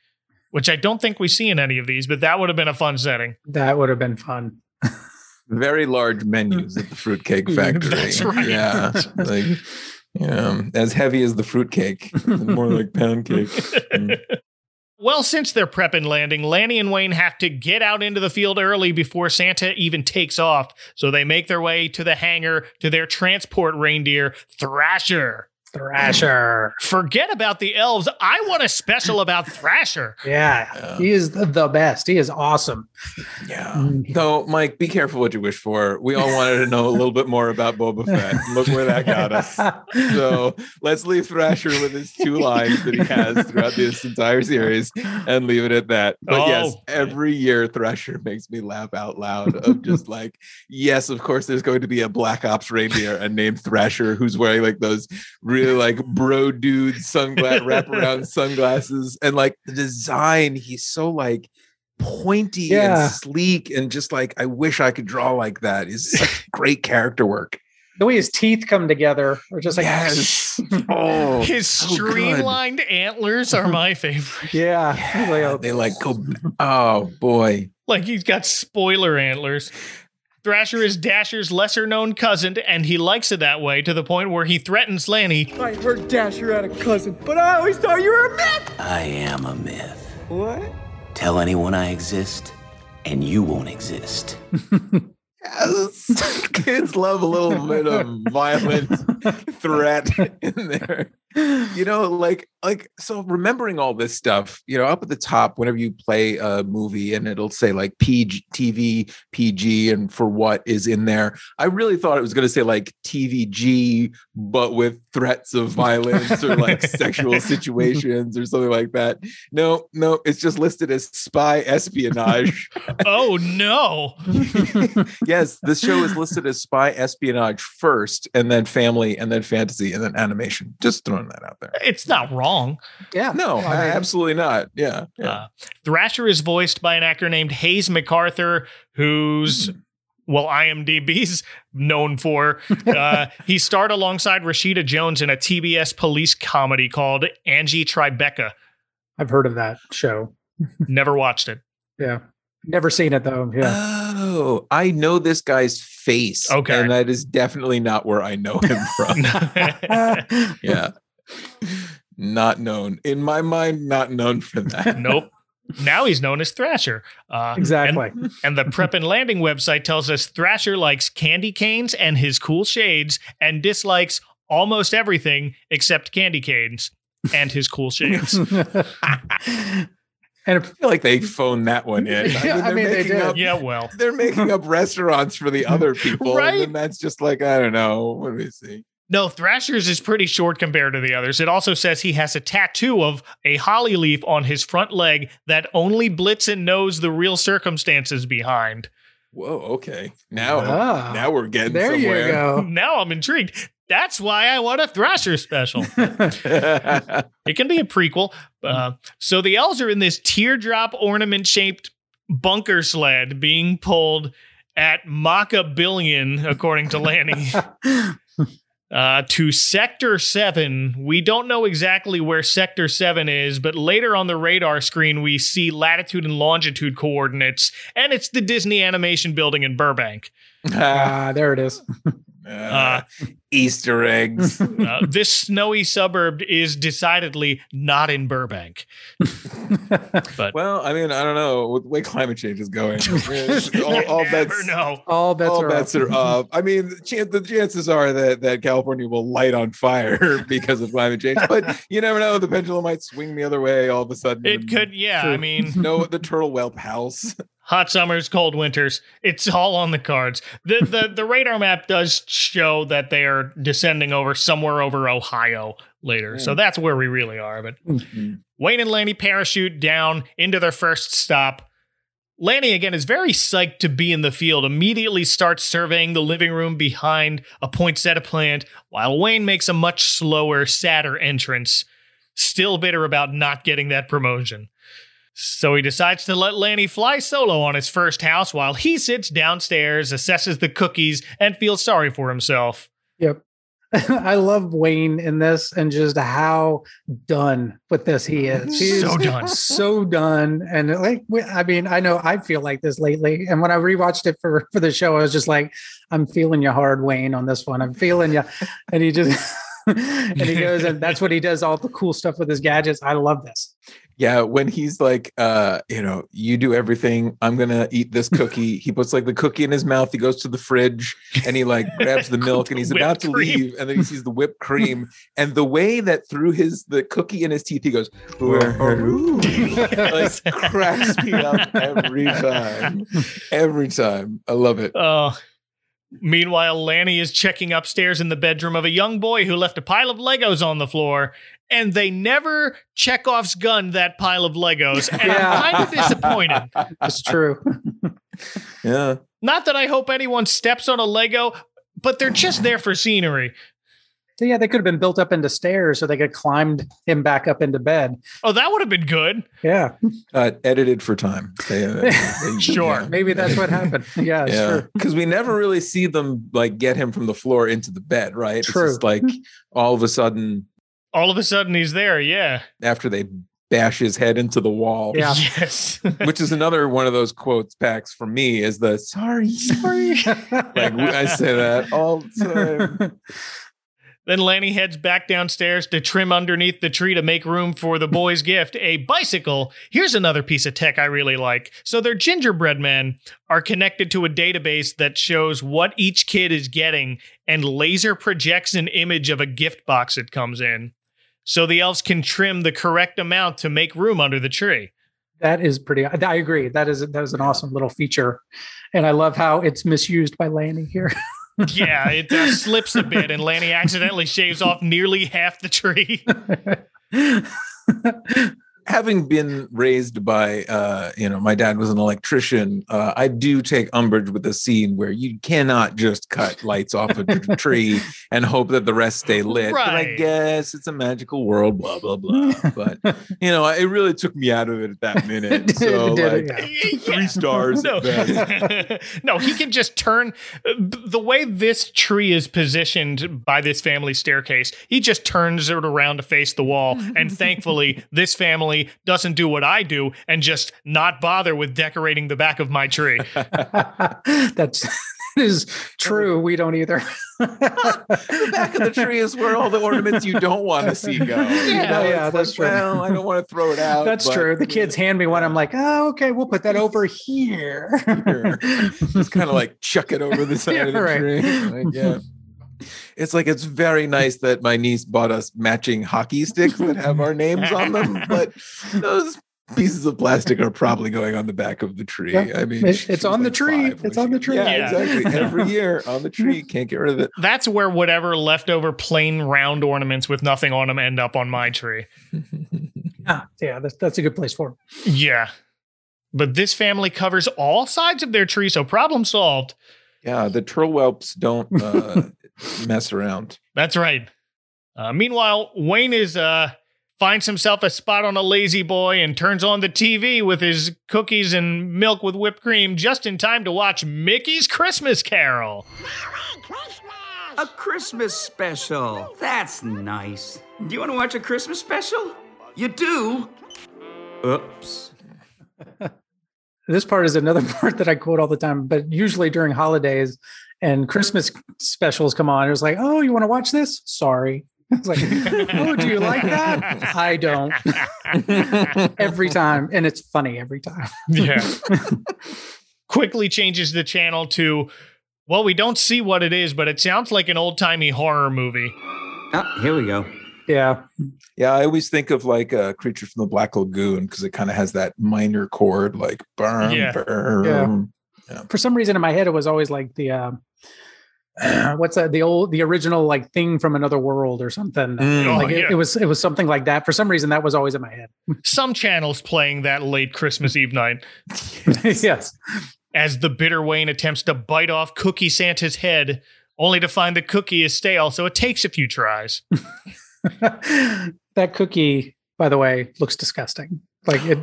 which I don't think we see in any of these, but that would have been a fun setting. That would have been fun. Very large menus at the Fruitcake Factory. That's right. Yeah. Like, yeah, as heavy as the fruitcake, more like pound cake. Mm. Well, since they're prep and landing, Lanny and Wayne have to get out into the field early before Santa even takes off. So they make their way to the hangar to their transport reindeer, Thrasher. Thrasher. Forget about the elves. I want a special about Thrasher. Yeah, Yeah. he is the, the best. He is awesome. Yeah. Mm. Though, Mike, be careful what you wish for. We all wanted to know a little bit more about Boba Fett. Look where that got us. So let's leave Thrasher with his two lines that he has throughout this entire series and leave it at that. But yes, Oh. every year Thrasher makes me laugh out loud of just like, yes, of course, there's going to be a Black Ops reindeer and named Thrasher who's wearing like those really like bro dude sunglass wraparound sunglasses. And like the design, he's so like pointy Yeah. and sleek and just like I wish I could draw like that. Is great character work. the way his teeth come together are just like Yes. Oh, His so good. streamlined antlers are my favorite. yeah. He's like, oh, they like go. Oh boy. Like he's got spoiler antlers. Thrasher is Dasher's lesser known cousin, and he likes it that way to the point where he threatens Lanny. I heard Dasher had a cousin, but I always thought you were a myth. I am a myth. What? Tell anyone I exist, and you won't exist. Yes. Kids love a little bit of violent threat in there. You know, like like so remembering all this stuff, you know, up at the top whenever you play a movie and it'll say like PG TV, PG and for what is in there. I really thought it was going to say like TVG but with threats of violence or like sexual situations or something like that. No, no, it's just listed as spy espionage. Oh no! Yes, this show is listed as spy espionage first, and then family, and then fantasy, and then animation. Just throwing that out there. It's not wrong. yeah. No, I mean, absolutely not. Yeah. yeah. Uh, Thrasher is voiced by an actor named Hayes MacArthur, who's well, IMDb's known for. Uh, he starred alongside Rashida Jones in a TBS police comedy called Angie Tribeca. I've heard of that show. Never watched it. Yeah. Never seen it though. Yeah. Oh, I know this guy's face. Okay. And that is definitely not where I know him from. yeah. Not known. In my mind, not known for that. nope. Now he's known as Thrasher. Uh, exactly. And, and the Prep and Landing website tells us Thrasher likes candy canes and his cool shades and dislikes almost everything except candy canes and his cool shades. and I feel like they phoned that one in. Yeah, I they're mean, they did. up- yeah, well. They're making up restaurants for the other people. Right? And then that's just like, I don't know. What do we see? No, Thrasher's is pretty short compared to the others. It also says he has a tattoo of a holly leaf on his front leg that only Blitzen knows the real circumstances behind. Whoa, okay. Now Ah, now we're getting there somewhere. you go. Now I'm intrigued. That's why I want a Thrasher special. It can be a prequel. Uh, so the elves are in this teardrop ornament shaped bunker sled being pulled at Mach a billion, according to Lanny. Uh, to Sector 7. We don't know exactly where Sector 7 is, but later on the radar screen, we see latitude and longitude coordinates, and it's the Disney Animation Building in Burbank. Ah, there it is. Uh, Easter eggs. Uh, this snowy suburb is decidedly not in Burbank. But well, I mean, I don't know. With the way climate change is going, all, all bets, know. All bets all are bets up. are up. I mean, the, chan- the chances are that, that California will light on fire because of climate change, but you never know. The pendulum might swing the other way all of a sudden. It could, yeah. True. I mean, No, the turtle whelp house. Hot summers, cold winters. It's all on the cards. The the the radar map does show that they are descending over somewhere over Ohio later. So hmm. that's where we really are. But hmm. Wayne and Lanny parachute down into their first stop. Lanny again is very psyched to be in the field, immediately starts surveying the living room behind a poinsettia plant, while Wayne makes a much slower, sadder entrance, still bitter about not getting that promotion. So he decides to let Lanny fly solo on his first house while he sits downstairs, assesses the cookies, and feels sorry for himself. Yep. I love Wayne in this and just how done with this he is. He's So done. so done. And like, I mean, I know I feel like this lately. And when I rewatched it for for the show, I was just like, I'm feeling you hard, Wayne, on this one. I'm feeling you. And he just and he goes and that's what he does. All the cool stuff with his gadgets. I love this. Yeah, when he's like, uh, you know, you do everything. I'm gonna eat this cookie. he puts like the cookie in his mouth. He goes to the fridge and he like grabs the milk and he's about to cream. leave. And then he sees the whipped cream. And the way that through his the cookie in his teeth, he goes, like cracks me up every time. Every time. I love it. Oh. Meanwhile, Lanny is checking upstairs in the bedroom of a young boy who left a pile of Legos on the floor, and they never Chekhov's gun that pile of Legos. And Yeah. I'm kind of disappointed. That's true. Yeah. Not that I hope anyone steps on a Lego, but they're just there for scenery. So yeah, they could have been built up into stairs so they could have climbed him back up into bed. Oh, that would have been good. Yeah. Uh, edited for time. They, uh, they- Sure. yeah. Maybe that's what happened. Yeah, Yeah, sure. because we never really see them like get him from the floor into the bed, right? True. It's just like all of a sudden All of a sudden, he's there. Yeah. after they bash his head into the wall, Yeah. Yes. which is another one of those quotes packs for me is the sorry, sorry. like I say that all the time. Then Lanny heads back downstairs to trim underneath the tree to make room for the boy's gift, a bicycle. Here's another piece of tech I really like. So their gingerbread men are connected to a database that shows what each kid is getting and laser projects an image of a gift box that comes in. So the elves can trim the correct amount to make room under the tree. That is pretty. I agree. That is that is an awesome little feature, and I love how it's misused by Lanny here. Yeah, it uh, slips a bit, and Lanny accidentally shaves off nearly half the tree. Having been raised by, uh, you know, my dad was an electrician. Uh, I do take umbrage with the scene where you cannot just cut lights off a tr- tree and hope that the rest stay lit. But I guess it's a magical world, blah blah blah. But you know, it really took me out of it at that minute. So like, yeah. three stars No. at best. no, he can just turn the way this tree is positioned by this family staircase. He just turns it around to face the wall, and thankfully, this family doesn't do what I do and just not bother with decorating the back of my tree. That's that is true. We don't either. the back of the tree is where all the ornaments you don't want to see go. You Yeah, know, yeah, that's like, true. Well, I don't want to throw it out. That's but, true. The kids hand me one. I'm like, oh, okay, we'll put that over here. Here. It's kind of like chuck it over the side Yeah, of the right. tree. Like, yeah. It's like it's very nice that my niece bought us matching hockey sticks that have our names on them, but those pieces of plastic are probably going on the back of the tree. Yeah. I mean, It- she it's was on the tree. It's on the tree. Yeah, Yeah. exactly. Every year on the tree, can't get rid of it. That's where whatever leftover plain round ornaments with nothing on them end up on my tree. Ah, yeah, that's, that's a good place for them. Yeah. But this family covers all sides of their tree, so problem solved. Yeah, the turtle whelps don't uh, mess around. That's right. Uh, meanwhile, Wayne is uh finds himself a spot on a lazy boy and turns on the TV with his cookies and milk with whipped cream just in time to watch Mickey's Christmas Carol. Merry Christmas! A Christmas special. That's nice. Do you want to watch a Christmas special? You do? Oops. This part is another part that I quote all the time, but usually during holidays and Christmas specials come on. It was like, oh, you want to watch this? Sorry. It's like, oh, do you like that? I don't. every time. And it's funny every time. Yeah. Quickly changes the channel to, well, we don't see what it is, but it sounds like an old timey horror movie. Ah, here we go. Yeah. Yeah, I always think of like a creature from the Black Lagoon because it kind of has that minor chord, like burm, Yeah. Burm. For some reason in my head, it was always like the, uh, what's that? The old, the original like thing from another world or something. Mm. Like Oh, it, yeah. it was, it was something like that. For some reason, that was always in my head. Some channels playing that late Christmas Eve night. yes. as the bitter Wayne attempts to bite off Cookie Santa's head, only to find the cookie is stale, so it takes a few tries. that cookie, by the way, looks disgusting. Like it,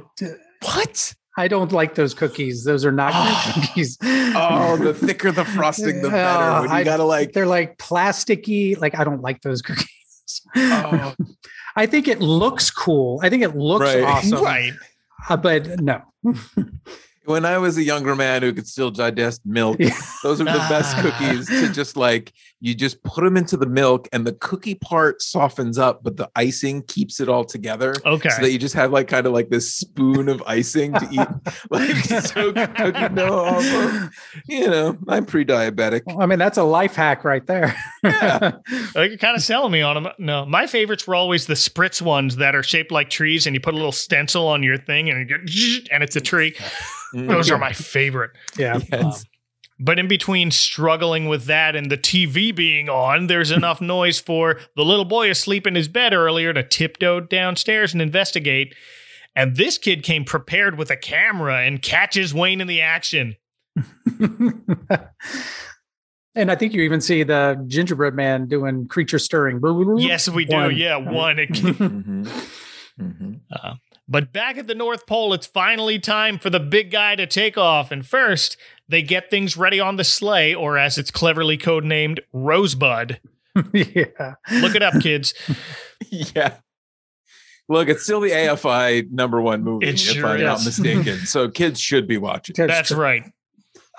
What? I don't like those cookies. Those are not good cookies. Oh, the thicker the frosting, the better. Oh, When you I- gotta like, they're like plasticky. Like I don't like those cookies. oh, I think it looks cool. I think it looks Right. awesome. Right. Uh, but no. when I was a younger man who could still digest milk, those are the best Ah. cookies to just like you just put them into the milk and the cookie part softens up, but the icing keeps it all together. Okay. So that you just have like kind of like this spoon of icing to eat, like soak cookie dough off of. You know, I'm pre-diabetic. I mean, that's a life hack right there. Yeah. You're kind of selling me on them. No, my favorites were always the spritz ones that are shaped like trees, and you put a little stencil on your thing, and you get, and it's a tree. Those are my favorite. yeah. Yes. But in between struggling with that and the TV being on, there's enough noise for the little boy asleep in his bed earlier to tiptoe downstairs and investigate. And this kid came prepared with a camera and catches Wayne in the action. and I think you even see the gingerbread man doing creature stirring. Yes, we do. One. Yeah, one. Mhm. Mhm. Uh, but back at the North Pole, it's finally time for the big guy to take off. And first, they get things ready on the sleigh, or as it's cleverly codenamed, Rosebud. yeah. Look it up, kids. yeah. Look, it's still the AFI number one movie, It if sure I'm not mistaken. So kids should be watching. That's true. right.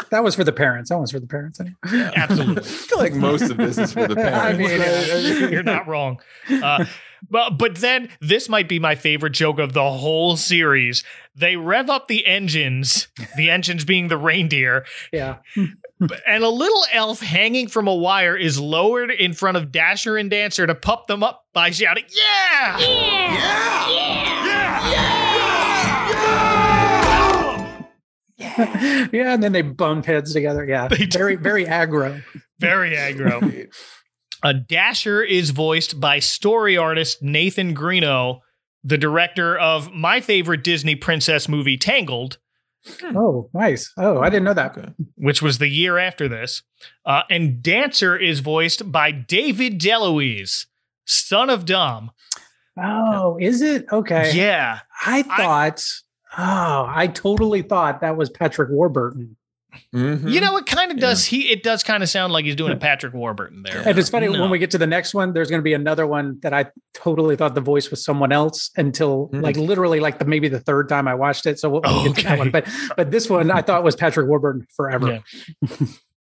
That was for the parents. That one's for the parents. Anyway. Absolutely. I feel like most of this is for the parents. I mean. You're not wrong. Uh, but but then this might be my favorite joke of the whole series. They rev up the engines, the engines being the reindeer, Yeah. and a little elf hanging from a wire is lowered in front of Dasher and Dancer to pump them up by shouting, "Yeah!" yeah. Yeah! Yeah! yeah! yeah! yeah! yeah, and then they bump heads together. Yeah. They do. Very, very aggro. Very aggro. A Dasher is voiced by story artist Nathan Greeno, the director of my favorite Disney princess movie, Tangled, Oh, nice. Oh, I didn't know that. Which was the year after this. Uh, and Dancer is voiced by David DeLuise, son of Dom. Oh, is it? Okay. Yeah. I thought, oh, I totally thought that was Patrick Warburton. Mhm. You know, it kind of does. He it does kind of sound like he's doing a Patrick Warburton there. And it's funny No. when we get to the next one, there's going to be another one that I totally thought the voice was someone else until Mm. like literally like the maybe the third time I watched it. So we'll, we'll get to that one. But but this one I thought was Patrick Warburton forever. Yeah.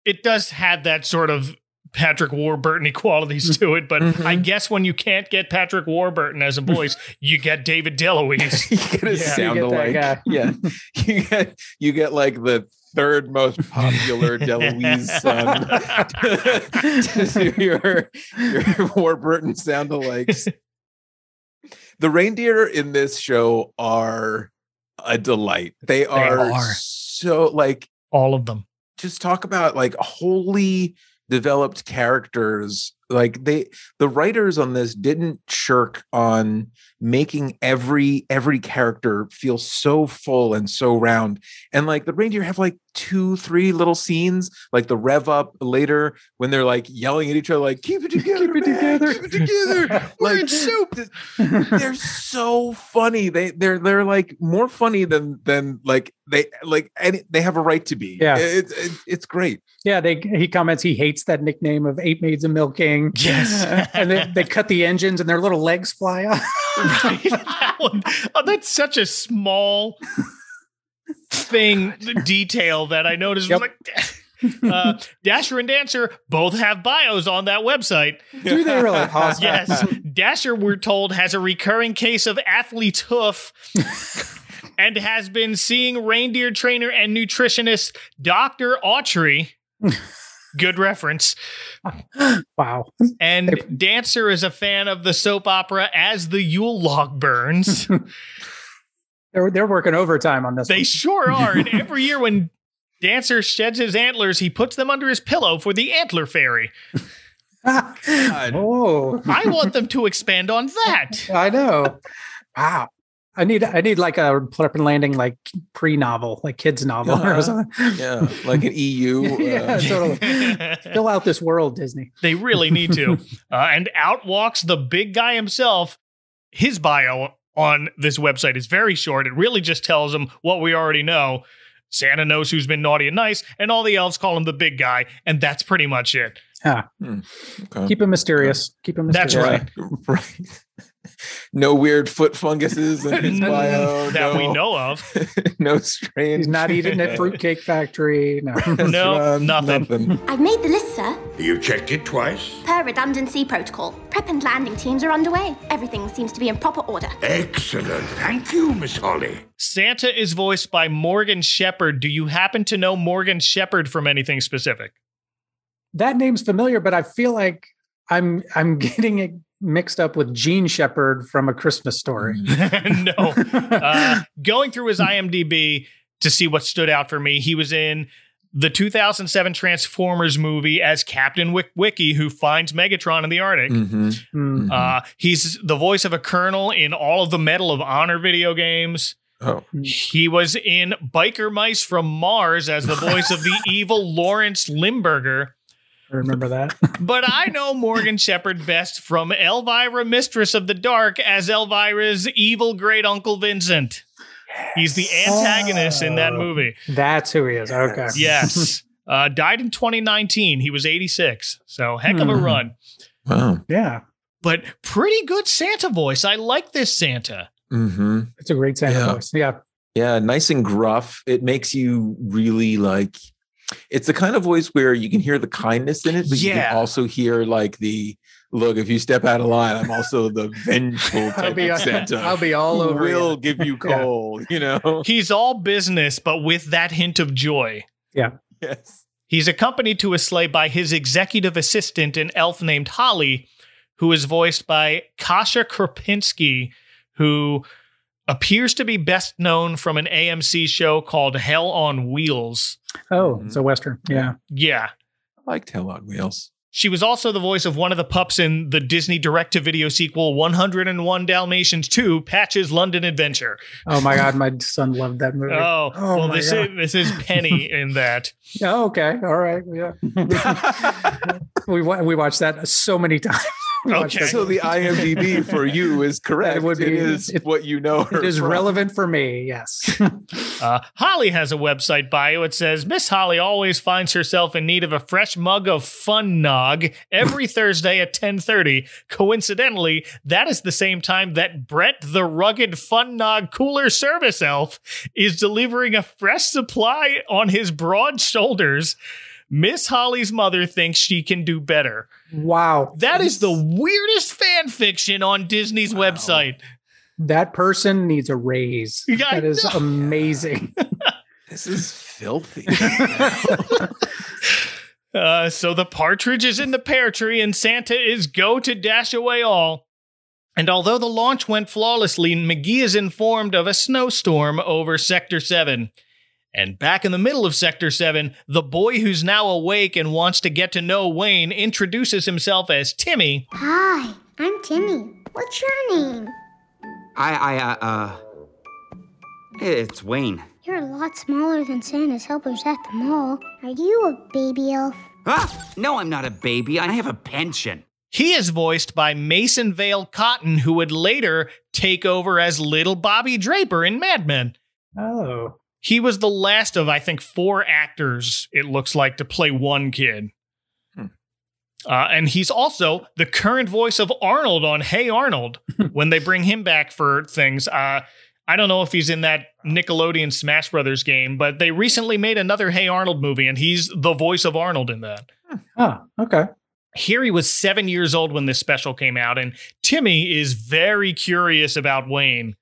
it does have that sort of Patrick Warburton qualities to it, but Mhm. I guess when you can't get Patrick Warburton as a voice, you get David DeLuise. you get a Yeah. sound You get alike. Yeah. You get you get like the third most popular DeLuise son to do your your Warburton sound alikes. The reindeer in this show are a delight. They are, are. so like All of them. just talk about like wholly developed characters like they the writers on this didn't shirk on making every every character feel so full and so round and like the reindeer have like two three little scenes like the rev up later when they're like yelling at each other like keep it together Keep it together." keep it together We're like in soup. they're so funny they they're they're like more funny than than like they like and they have a right to be Yeah. it, it, it's great Yeah, they he comments he hates that nickname of Eight Maids of Milking. Yes. and they, they cut the engines and their little legs fly off. Right? That one- oh, that's such a small thing detail that I noticed. Yep. Like, uh, Dasher and Dancer both have bios on that website. Do they really? Awesome. Yes. Dasher, we're told, has a recurring case of athlete's hoof and has been seeing reindeer trainer and nutritionist Dr. Autry. Good reference. Wow. And Dancer is a fan of the soap opera as the Yule log burns. They're they're working overtime on this. they one. sure are. And every year when Dancer sheds his antlers, he puts them under his pillow for the antler fairy. oh, I want them to expand on that. I know. Wow. I need I need like a Plip and Landing like pre novel, like kids novel or Uh-huh. something. yeah like an eu uh, Yeah, totally. Fill out this world, Disney. They really need to. Uh, and out walks the big guy himself. His bio on this website is very short. It really just tells them what we already know. Santa knows who's been naughty and nice, and all the elves call him the big guy, and that's pretty much it. Huh. Okay. Keep him mysterious. Keep him mysterious. That's right. right. no weird foot funguses in his bio. that no, we know of. no strange. He's not eating at Fruitcake Factory. No. No, nothing. I've made the list, sir. You checked it twice? Per redundancy protocol. Prep and landing teams are underway. Everything seems to be in proper order. Excellent. Thank you, Miss Holly. Santa is voiced by Morgan Sheppard. Do you happen to know Morgan Sheppard from anything specific? that name's familiar, but I feel like I'm I'm getting it mixed up with Jean Shepherd from A Christmas Story. no. Uh, going through his IMDb to see what stood out for me, he was in the 2007 Transformers movie as Captain Witwicky, who finds Megatron in the Arctic. Mm-hmm. Uh, he's the voice of a colonel in all of the Medal of Honor video games. Oh, He was in Biker Mice from Mars as the voice of the evil Lawrence Limburger. I remember that. But I know Morgan Sheppard best from Elvira, Mistress of the Dark, as Elvira's evil great uncle Vincent. He's the antagonist in that Oh. movie. That's who he is. Okay. Yes. Uh, died in 2019. He was 86. So heck of a Hmm. run. wow. Yeah. But pretty good Santa voice. I like this Santa. Mm-hmm. It's a great Santa Yeah. voice. Yeah. Yeah, nice and gruff. It makes you really like. It's the kind of voice where you can hear the kindness in it, but you can also hear like the look. If you step out of line, I'm also the vengeful I'll be of Santa. I'll be all who over will you. give you Yeah. You know. He's all business, but with that hint of joy. Yeah. Yes. He's accompanied to a sleigh by his executive assistant, an elf named Holly, who is voiced by Kasha Kropinski, who appears to be best known from an AMC show called Hell on Wheels. Oh, mm-hmm. it's a Western. Yeah. Yeah. I liked Hell on Wheels. She was also the voice of one of the pups in the Disney direct to video sequel 101 Dalmatians 2 Patch's London Adventure. Oh my God, my son loved that movie. Oh, Oh well, my this God. is, this is Penny in that. Oh, okay. All right. Yeah. we we watched that so many times. We watched Okay. So the IMDb for you is correct. It would be- it is it- what you know. her It is from. relevant for me. Yes. Uh, Holly has a website bio. It says Miss Holly always finds herself in need of a fresh mug of Fun Nog every Thursday at 10:30. Coincidentally, that is the same time that Brett the rugged Fun Nog cooler service elf is delivering a fresh supply on his broad shoulders. Miss Holly's mother thinks she can do better. wow. That is the weirdest fan fiction on Disney's website. That person needs a raise. Yeah, that is amazing. This is filthy. Uh, so the partridge is in the pear tree, and Santa is go to dash away all. And although the launch went flawlessly, Magee is informed of a snowstorm over Sector 7. And back in the middle of Sector 7, the boy who's now awake and wants to get to know Wayne introduces himself as Timmy. Hi, I'm Timmy. What's your name? I, I, uh, uh. It's Wayne. You're a lot smaller than Santa's helpers at the mall. Are you a baby elf? Ah, no, I'm not a baby. I have a pension. He is voiced by Mason Vale Cotton, who would later take over as Little Bobby Draper in Mad Men. Oh. He was the last of, I think, four actors, it looks like, to play one kid. Hmm. Uh, and he's also the current voice of Arnold on Hey Arnold when they bring him back for things. Uh, I don't know if he's in that Nickelodeon Smash Brothers game, but they recently made another Hey Arnold movie, and he's the voice of Arnold in that. Oh, okay. Here he was seven years old when this special came out, and Timmy is very curious about Wayne.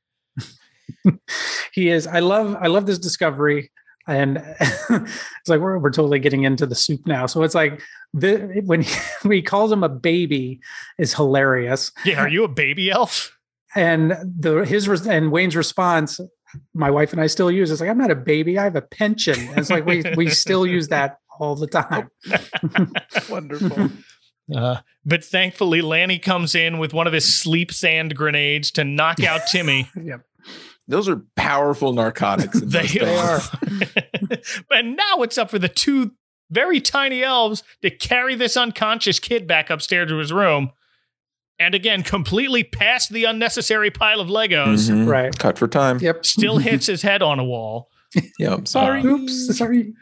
He is. I love. I love this discovery, and it's like we're we're totally getting into the soup now. So it's like the when he, when he calls him a baby is hilarious. Yeah, are you a baby elf? And the his and Wayne's response, my wife and I still use. It's like I'm not a baby. I have a pension. And it's like we we still use that all the time. Wonderful. Uh, but thankfully, Lanny comes in with one of his sleep sand grenades to knock out Timmy. Yep. Those are powerful narcotics. They are. things. and now it's up for the two very tiny elves to carry this unconscious kid back upstairs to his room. and again completely past the unnecessary pile of Legos. Mhm. Right. Cut for time. Yep. Still hits his head on a wall. Yeah, I'm sorry. Oops. Sorry.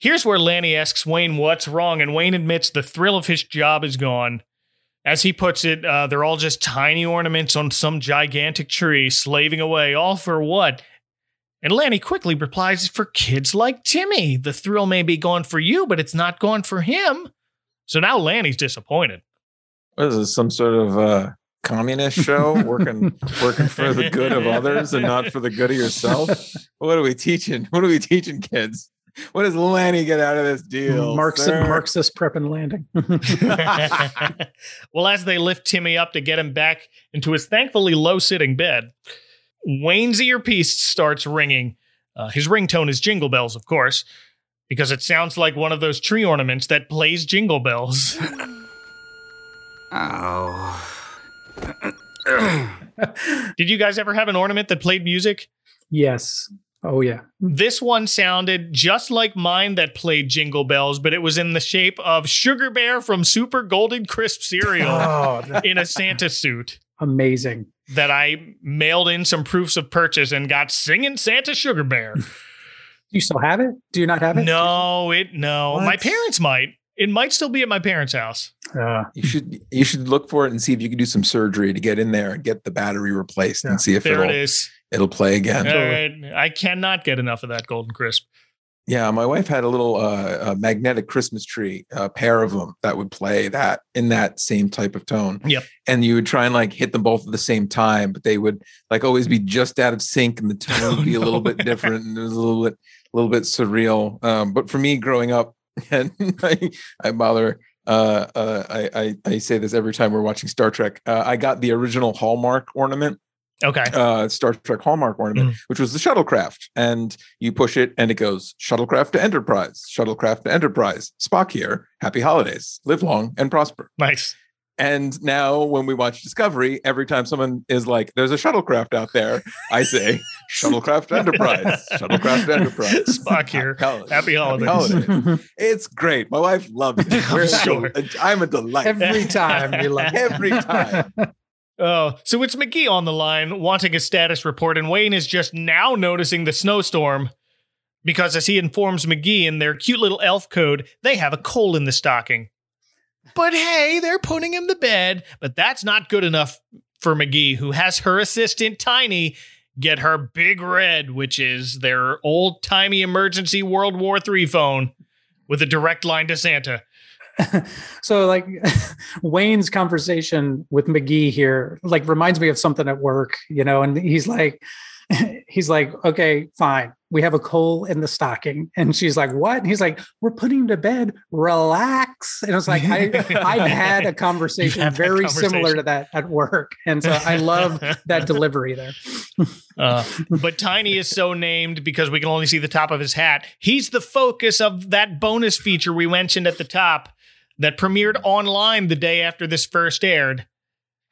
Here's where Lanny asks Wayne what's wrong, and Wayne admits the thrill of his job is gone. As he puts it, uh, they're all just tiny ornaments on some gigantic tree, slaving away, all for what? And Lanny quickly replies, For kids like Timmy. The thrill may be gone for you, but it's not gone for him. So now Lanny's disappointed. What is this? Some sort of uh, communist show working working for the good of others and not for the good of yourself? What are we teaching? What are we teaching kids? What does Lenny get out of this deal? Marxist, sir? Marxist prep and landing. well, as they lift Timmy up to get him back into his thankfully low sitting bed, Wayne's earpiece starts ringing. Uh, his ringtone is Jingle Bells, of course, because it sounds like one of those tree ornaments that plays Jingle Bells. Oh. Did you guys ever have an ornament that played music? yes. Oh yeah. Mm. This one sounded just like mine that played Jingle Bells, but it was in the shape of Sugar Bear from Super Golden Crisp cereal Oh, that- in a Santa suit. amazing. that I mailed in some proofs of purchase and got singing Santa Sugar Bear. Do you still have it? Do you not have it? no, it no. My parents might. It might still be at my parents' house. Uh, You should you should look for it and see if you can do some surgery to get in there and get the battery replaced Yeah. and see if There it'll it is. it'll play again. All right. I cannot get enough of that golden crisp. Yeah, my wife had a little uh, a magnetic Christmas tree, a pair of them that would play that in that same type of tone. Yep. And you would try and like hit them both at the same time, but they would like always be just out of sync, and the tone would be a little bit different, and it was a little bit a little bit surreal. Um, but for me, growing up, and I, I bother. Uh, uh, I, I I say this every time we're watching Star Trek. Uh, I got the original Hallmark ornament Okay. uh, Star Trek Hallmark ornament, Mm. which was the shuttlecraft. And you push it and it goes shuttlecraft to Enterprise, shuttlecraft to Enterprise. Spock here. Happy holidays. Live long and prosper. Nice. And now when we watch Discovery, every time someone is like, there's a shuttlecraft out there, I say, shuttlecraft Enterprise, shuttlecraft to Enterprise. Spock here. Happy Happy holidays. holidays. It's great. My wife loves it. I'm We're- sure. Uh, I'm a delight. every time you love it. Every time. Oh, so it's Magee on the line wanting a status report, and Wayne is just now noticing the snowstorm because, as he informs Magee in their cute little elf code, they have a coal in the stocking. But hey, they're putting him to bed. But that's not good enough for Magee, who has her assistant Tiny get her Big Red, which is their old timey emergency World War III phone with a direct line to Santa. so like Wayne's conversation with Magee here like reminds me of something at work, you know, and he's like he's like, okay, fine. We have a coal in the stocking. And she's like, what? And he's like, we're putting him to bed. Relax. And it's like, I, I've had a conversation had very similar to that at work. And so I love that delivery there. Uh, but Tiny is so named because we can only see the top of his hat. He's the focus of that bonus feature we mentioned at the top that premiered online the day after this first aired.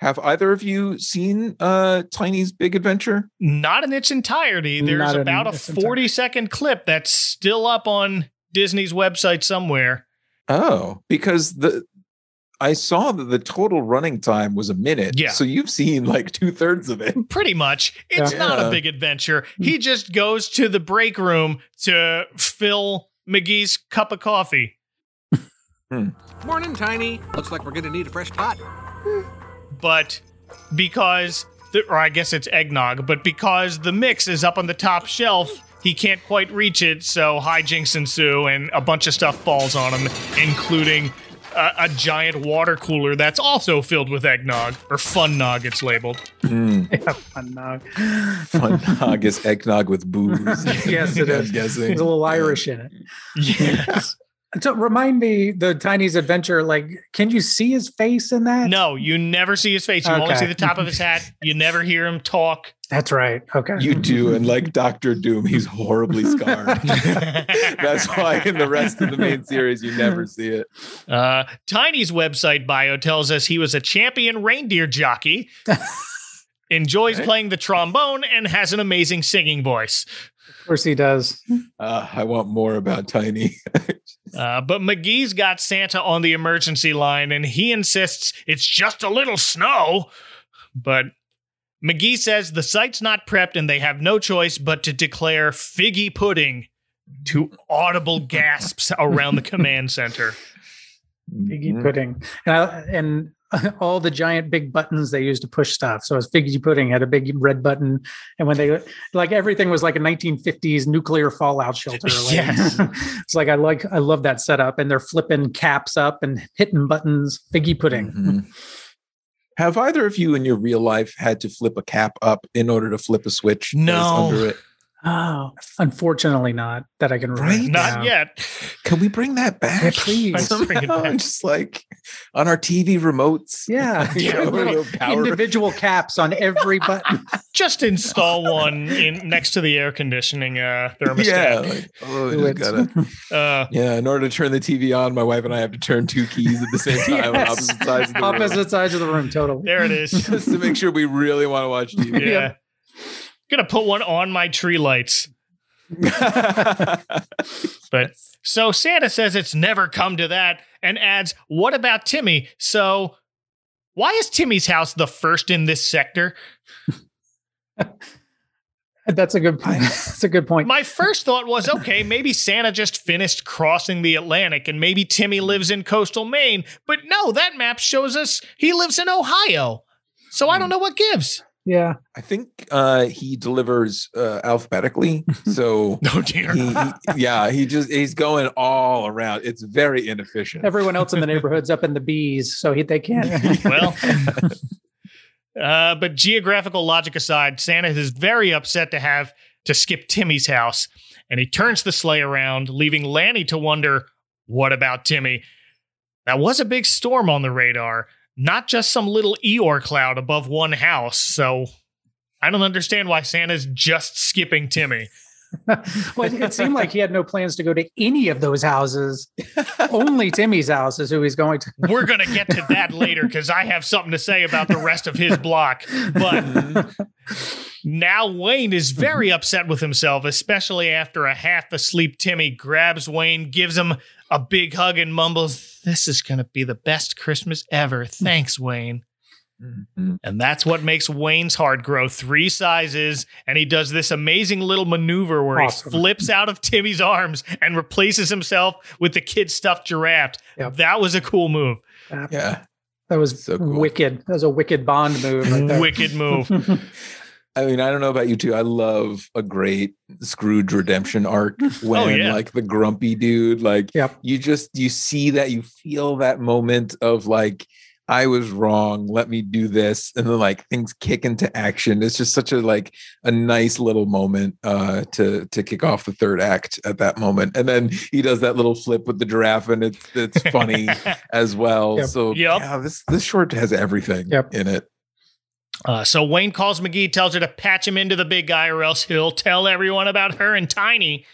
Have either of you seen uh Tiny's Big Adventure? Not in its entirety. There's Not about a its entirety. 40 second clip that's still up on Disney's website somewhere. Oh, because the I saw that the total running time was a minute. Yeah. So you've seen like two thirds of it. Pretty much. It's Yeah. not a big adventure. Hmm. He just goes to the break room to fill Magee's cup of coffee. Hmm. Morning, Tiny. Looks like we're gonna need a fresh pot. Hmm. But because, the, or I guess it's eggnog, but because the mix is up on the top shelf, he can't quite reach it, so hijinks ensue and a bunch of stuff falls on him, including a, a giant water cooler that's also filled with eggnog, or fun nog, it's labeled. Mm, Yeah, fun nog. fun nog is eggnog with booze. yes, it is. I'm guessing. There's a little Irish in it. Yes. So remind me, the Tiny's adventure. Like, can you see his face in that? no, you never see his face. You only see the top of his hat. You never hear him talk. That's right. Okay. You do, and like Doctor Doom, he's horribly scarred. That's why in the rest of the main series you never see it. Uh, Tiny's website bio tells us he was a champion reindeer jockey, enjoys playing the trombone, and has an amazing singing voice. Course he does. Uh, I want more about Tiny. Uh, but Magee's got Santa on the emergency line and he insists it's just a little snow. But Magee says the site's not prepped and they have no choice but to declare figgy pudding to audible gasps around the command center. Figgy pudding. And, I, and all the giant big buttons they used to push stuff. So as Figgy Pudding had a big red button. And when they like everything was like a 1950s nuclear fallout shelter. Like, Yes. it's like I like I love that setup. And they're flipping caps up and hitting buttons. Figgy Pudding. Mhm. Have either of you in your real life had to flip a cap up in order to flip a switch? No. under it? Oh, unfortunately not that I can remember. Right? Not yet. Can we bring that back? Yeah, please. Bring it Somehow, back. just like on our TV remotes. Yeah. You know, Little little power- individual caps on every button. Just install one in next to the air conditioning uh, Yeah. Like, oh, Do gotta, Uh, yeah. In order to turn the TV on, my wife and I have to turn two keys at the same time on opposite sides of the room. Opposite sides of the room, totally. there it is. Just to make sure we really want to watch TV. Yeah. Gonna put one on my tree lights. But so Santa says it's never come to that and adds, What about Timmy? So why is Timmy's house the first in this sector? That's a good point. That's a good point. My first thought was, okay, maybe Santa just finished crossing the Atlantic and maybe Timmy lives in coastal Maine. But no, that map shows us he lives in Ohio. So I don't hmm. know what gives. Yeah. I think uh, he delivers uh, alphabetically. So Oh dear. he, he- yeah, he just he's going all around. It's very inefficient. Everyone else in the neighborhood's up in the bees, so he, they can't. well, uh, but geographical logic aside, Santa is very upset to have to skip Timmy's house, and he turns the sleigh around, leaving Lanny to wonder, what about Timmy? That was a big storm on the radar, not just some little Eeyore cloud above one house. So I don't understand why Santa's just skipping Timmy. well, it seemed like he had no plans to go to any of those houses. Only Timmy's house is who he's going to. We're going to get to that later because I have something to say about the rest of his block. But now Wayne is very upset with himself, especially after a half asleep Timmy grabs Wayne, gives him a big hug, and mumbles, This is going to be the best Christmas ever. Thanks, Wayne. Mhm. And that's what makes Wayne's heart grow three sizes. And he does this amazing little maneuver where Awesome. he flips out of Timmy's arms and replaces himself with the kid stuffed giraffe. Yep. That was a cool move. Yeah. That was So cool. wicked. That was a wicked Bond move. Right there. Wicked move. I mean, I don't know about you too. I love a great Scrooge redemption arc when Oh, yeah. like the grumpy dude, like Yep. you just you see that you feel that moment of like I was wrong, let me do this, and then like things kick into action. It's just such a like a nice little moment uh to to kick off the third act at that moment. And then he does that little flip with the giraffe, and it's it's funny as well. Yep. So Yep. yeah, this this short has everything Yep. in it. Uh, so Wayne calls Magee, tells her to patch him into the big guy, or else he'll tell everyone about her and Tiny,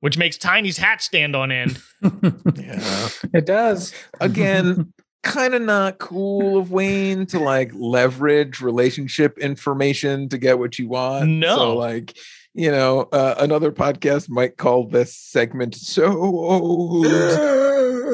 which makes Tiny's hat stand on end. Yeah. It does. again kind of not cool of wayne to like leverage relationship information to get what you want No. so like you know uh, another podcast might call this segment so old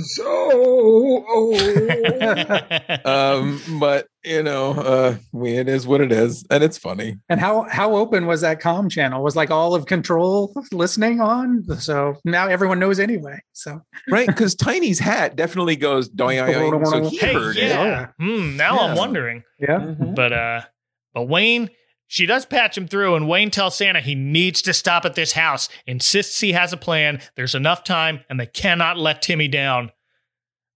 so old. um but you know uh we, it is what it is and it's funny And how how open was that com channel? Was like all of control listening on? So now everyone knows anyway. So right because tiny's hat definitely goes doing so he hey, heard it yeah. Hmm, now I'm wondering. yeah. Mhm. But uh, but Wayne, she does patch him through, and Wayne tells Santa he needs to stop at this house. Insists he has a plan. There's enough time, and they cannot let Timmy down.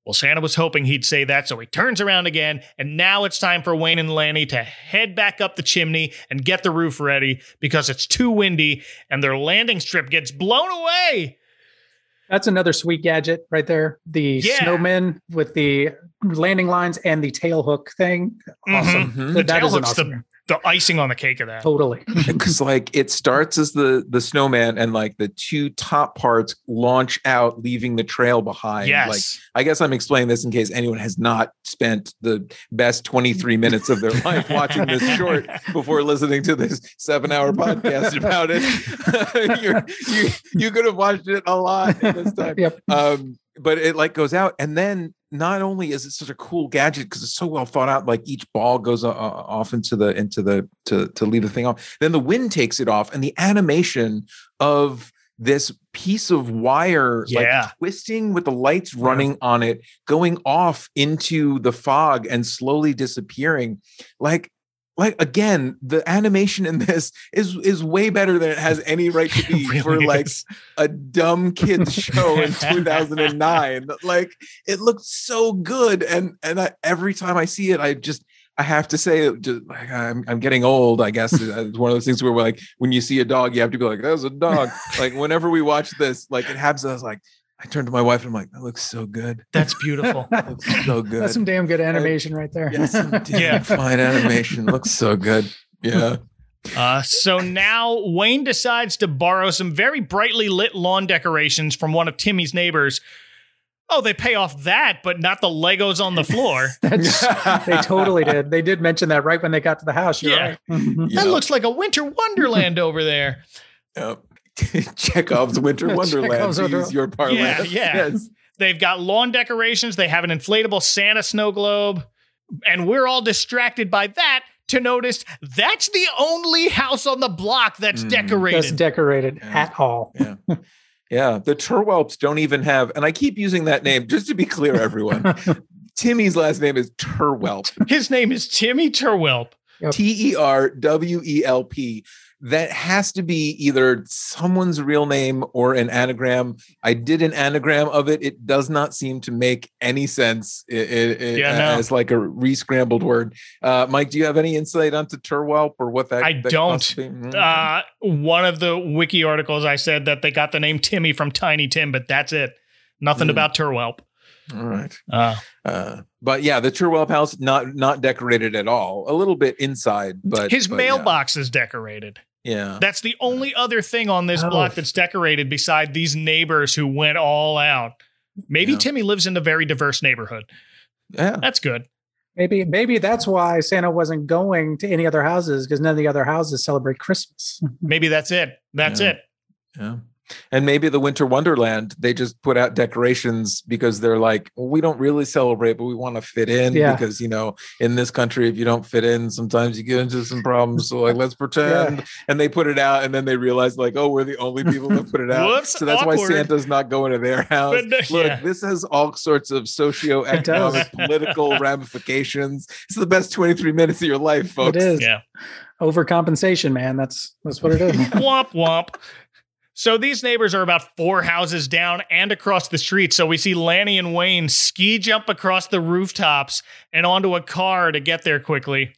Well, Santa was hoping he'd say that, so he turns around again, and now it's time for Wayne and Lanny to head back up the chimney and get the roof ready because it's too windy and their landing strip gets blown away. That's another sweet gadget right there. The Yeah. snowman with the landing lines and the tail hook thing. Awesome. Mhm. The That tail is hook's awesome. the the icing on the cake of that. Totally. because like it starts as the the snowman and like the two top parts launch out leaving the trail behind Yes. like i guess i'm explaining this in case anyone has not spent the best 23 minutes of their life watching this short before listening to this seven hour podcast about it You're, you you could have watched it a lot this time Yep. um but it like goes out and then not only is it such a cool gadget because it's so well thought out like each ball goes uh, uh, off into the into the to to leave the thing off then the wind takes it off and the animation of this piece of wire Yeah. like twisting with the lights running on it going off into the fog and slowly disappearing like like again the animation in this is is way better than it has any right to be Really for like is. a dumb kids show in 2009 like it looked so good and and I, every time i see it i just i have to say just like i'm, I'm getting old i guess. It's one of those things where like when you see a dog you have to be like that's a dog. Like whenever we watch this like it happens i was like i turned to my wife and i'm like that looks so good That's beautiful. that looks so good That's some damn good animation right there. yeah, some damn Yeah. fine animation looks so good yeah Uh, so now Wayne decides to borrow some very brightly lit lawn decorations from one of Timmy's neighbors. Oh, they pay off that, but not the Legos on the floor. That's, they totally did. They did mention that right when they got to the house. You're Yeah. right. Mhm. That looks like a winter wonderland over there. Yep. Chekhov's Winter Wonderland. Chekhov's to Winter- use your parlance. Yeah, yeah. Yes. They've got lawn decorations. They have an inflatable Santa snow globe. And we're all distracted by that to notice that's the only house on the block that's Mm. decorated. That's decorated Yeah. at all. Yeah. Yeah. The Turwelps don't even have, and I keep using that name just to be clear, everyone. Timmy's last name is Turwelp. His name is Timmy Turwelp. T E R W E L P. That has to be either someone's real name or an anagram. I did an anagram of it. It does not seem to make any sense i- i- i- Yeah, no. as like a re-scrambled word. Uh, Mike, do you have any insight onto Turwelp or what that? I that don't. possibly- Mm. Uh, one of the wiki articles I said that they got the name Timmy from Tiny Tim, but that's it. Nothing Mm. about Turwelp. All right. Uh, Uh, but yeah, the Turwelp house not not decorated at all. A little bit inside, but his but mailbox is decorated. Yeah. yeah. That's the only other thing on this Oh. block that's decorated beside these neighbors who went all out. Maybe Yeah. Timmy lives in a very diverse neighborhood. Yeah. That's good. Maybe maybe that's why Santa wasn't going to any other houses because none of the other houses celebrate Christmas. Maybe that's it. That's Yeah. it. Yeah. And maybe the Winter Wonderland, they just put out decorations because they're like, well, we don't really celebrate, but we want to fit in Yeah. because, you know, in this country, if you don't fit in, sometimes you get into some problems. So, like, let's pretend. And they put it out, and then they realize, like, oh, we're the only people that put it out. Whoops, so that's why. Santa's not going to their house. But no- Look, yeah. this has all sorts of socioeconomic, political ramifications. It's the best 23 minutes of your life, folks. It is Yeah. overcompensation, man. That's that's what it is. womp womp. So these neighbors are about four houses down and across the street. So we see Lanny and Wayne ski jump across the rooftops and onto a car to get there quickly.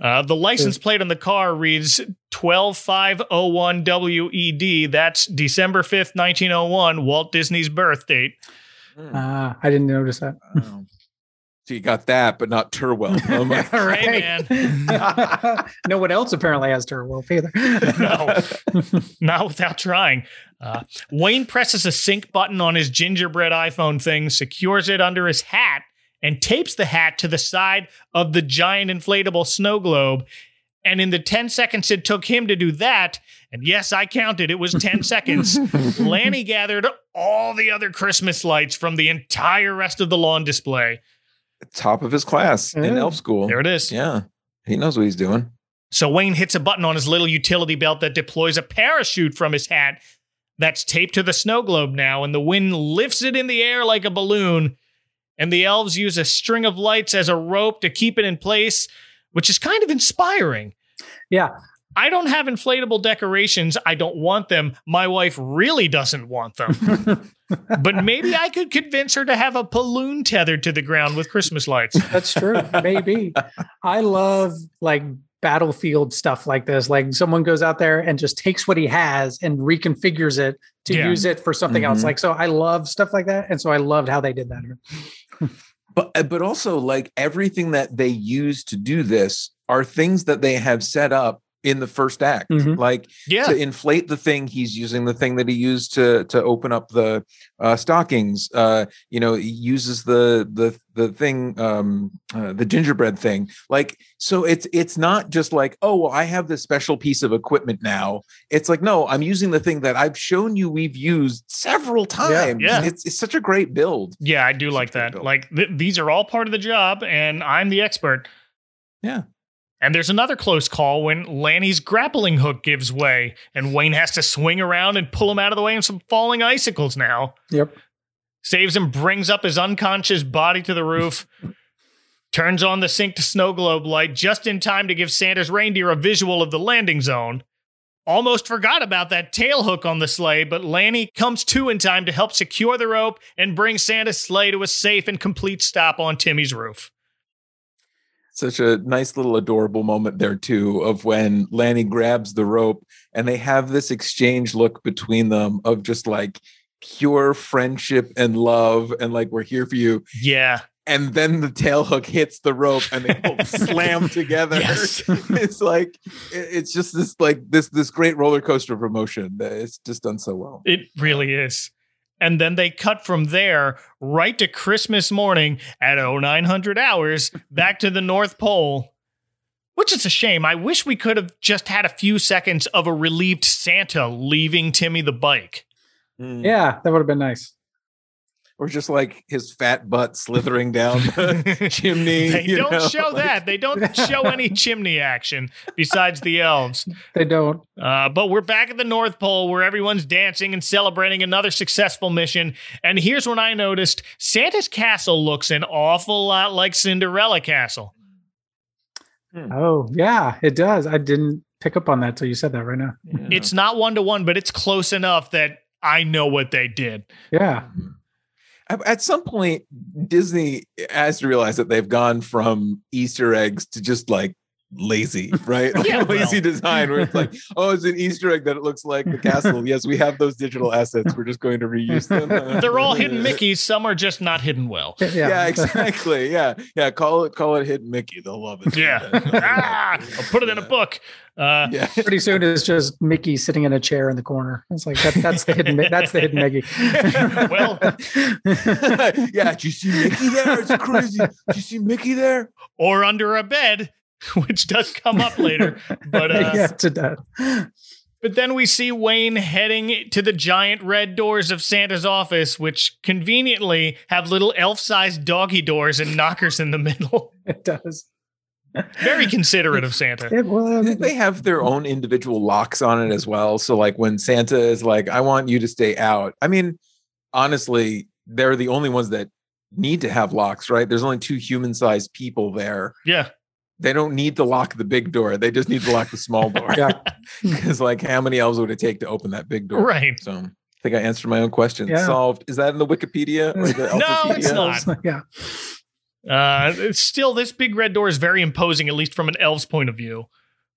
Uh, the license plate on the car reads 12501 WED. E That's December 5th, 1901, Walt Disney's birth date. Ah, I didn't notice that. So you got that, but not Turwelp. Oh my Hey, man. no one else apparently has Turwelp either. No, not without trying. Uh, Wayne presses a sync button on his gingerbread iPhone thing, secures it under his hat, and tapes the hat to the side of the giant inflatable snow globe. And in the 10 seconds it took him to do that, and yes, I counted, it was 10 seconds, Lanny gathered all the other Christmas lights from the entire rest of the lawn display. Top of his class in elf school. There it is. Yeah. He knows what he's doing. So Wayne hits a button on his little utility belt that deploys a parachute from his hat that's taped to the snow globe now, and the wind lifts it in the air like a balloon. And the elves use a string of lights as a rope to keep it in place, which is kind of inspiring. Yeah. I don't have inflatable decorations. I don't want them. My wife really doesn't want them. but maybe I could convince her to have a balloon tethered to the ground with Christmas lights. That's true. Maybe. I love like battlefield stuff like this. Like someone goes out there and just takes what he has and reconfigures it to Yeah. use it for something else. Mhm. Like so I love stuff like that. And so I loved how they did that. but uh, but also like everything that they use to do this are things that they have set up in the first act Mhm. like Yeah. to inflate the thing he's using the thing that he used to to open up the uh stockings uh you know he uses the the the thing um uh, the gingerbread thing like so it's it's not just like oh well i have this special piece of equipment now it's like no i'm using the thing that i've shown you we've used several times Yeah. it's it's such a great build Yeah, I do like that. Like th- these are all part of the job, and I'm the expert. Yeah. And there's another close call when Lanny's grappling hook gives way, and Wayne has to swing around and pull him out of the way of some falling icicles now. Yep. Saves him, brings up his unconscious body to the roof, turns on the synced snow globe light just in time to give Santa's reindeer a visual of the landing zone. Almost forgot about that tail hook on the sleigh, but Lanny comes to in time to help secure the rope and bring Santa's sleigh to a safe and complete stop on Timmy's roof. Such a nice little adorable moment there too of when Lanny grabs the rope and they have this exchange look between them of just like pure friendship and love and like we're here for you Yeah. and then the tail hook hits the rope and they both slam together Yes. it's like it's just this like this this great roller coaster of emotion that it's just done so well It really is. And then they cut from there right to Christmas morning at 0900 hours back to the North Pole. Which is a shame. I wish we could have just had a few seconds of a relieved Santa leaving Timmy the bike. Hmm. Yeah, that would have been nice. Or just like his fat butt slithering down the chimney They don't know, show like- that. They don't show any chimney action besides the elves. They don't. Uh, but we're back at the North Pole where everyone's dancing and celebrating another successful mission. And here's what I noticed Santa's castle looks an awful lot like Cinderella Castle. Oh, yeah, it does. I didn't pick up on that till you said that right now. It's not one to one, but it's close enough that I know what they did. Yeah. At- some point, Disney has to realize that they've gone from Easter eggs to just like lazy, right? Like Yeah, lazy well. design where it's like, oh, it's an Easter egg that it looks like the castle. yes, we have those digital assets. We're just going to reuse them. They're all hidden Mickeys. Some are just not hidden well. Yeah, exactly. Yeah, yeah. Call it, call it hidden Mickey. They'll love it. Yeah. ah, I'll put it in a book. Uh, yeah. Pretty soon it's just Mickey sitting in a chair in the corner. It's like that, that's the hidden. That's the hidden Mickey. well, yeah. Did you see Mickey there? It's crazy. Did you see Mickey there? or under a bed, which does come up later. But uh, yeah, to that. But then we see Wayne heading to the giant red doors of Santa's office, which conveniently have little elf-sized doggy doors and knockers in the middle. It does. Very considerate of Santa. It, well, they have their own individual locks on it as well. So like when Santa is like, I want you to stay out. I mean, honestly, they're the only ones that need to have locks, right? There's only two human sized people there. Yeah. They don't need to lock the big door. They just need to lock the small door. Yeah. Because like how many elves would it take to open that big door? Right. So I think I answered my own question. Yeah. Solved. Is that in the Wikipedia or the No, it's not. yeah. Uh, it's still, this big red door is very imposing, at least from an elf's point of view.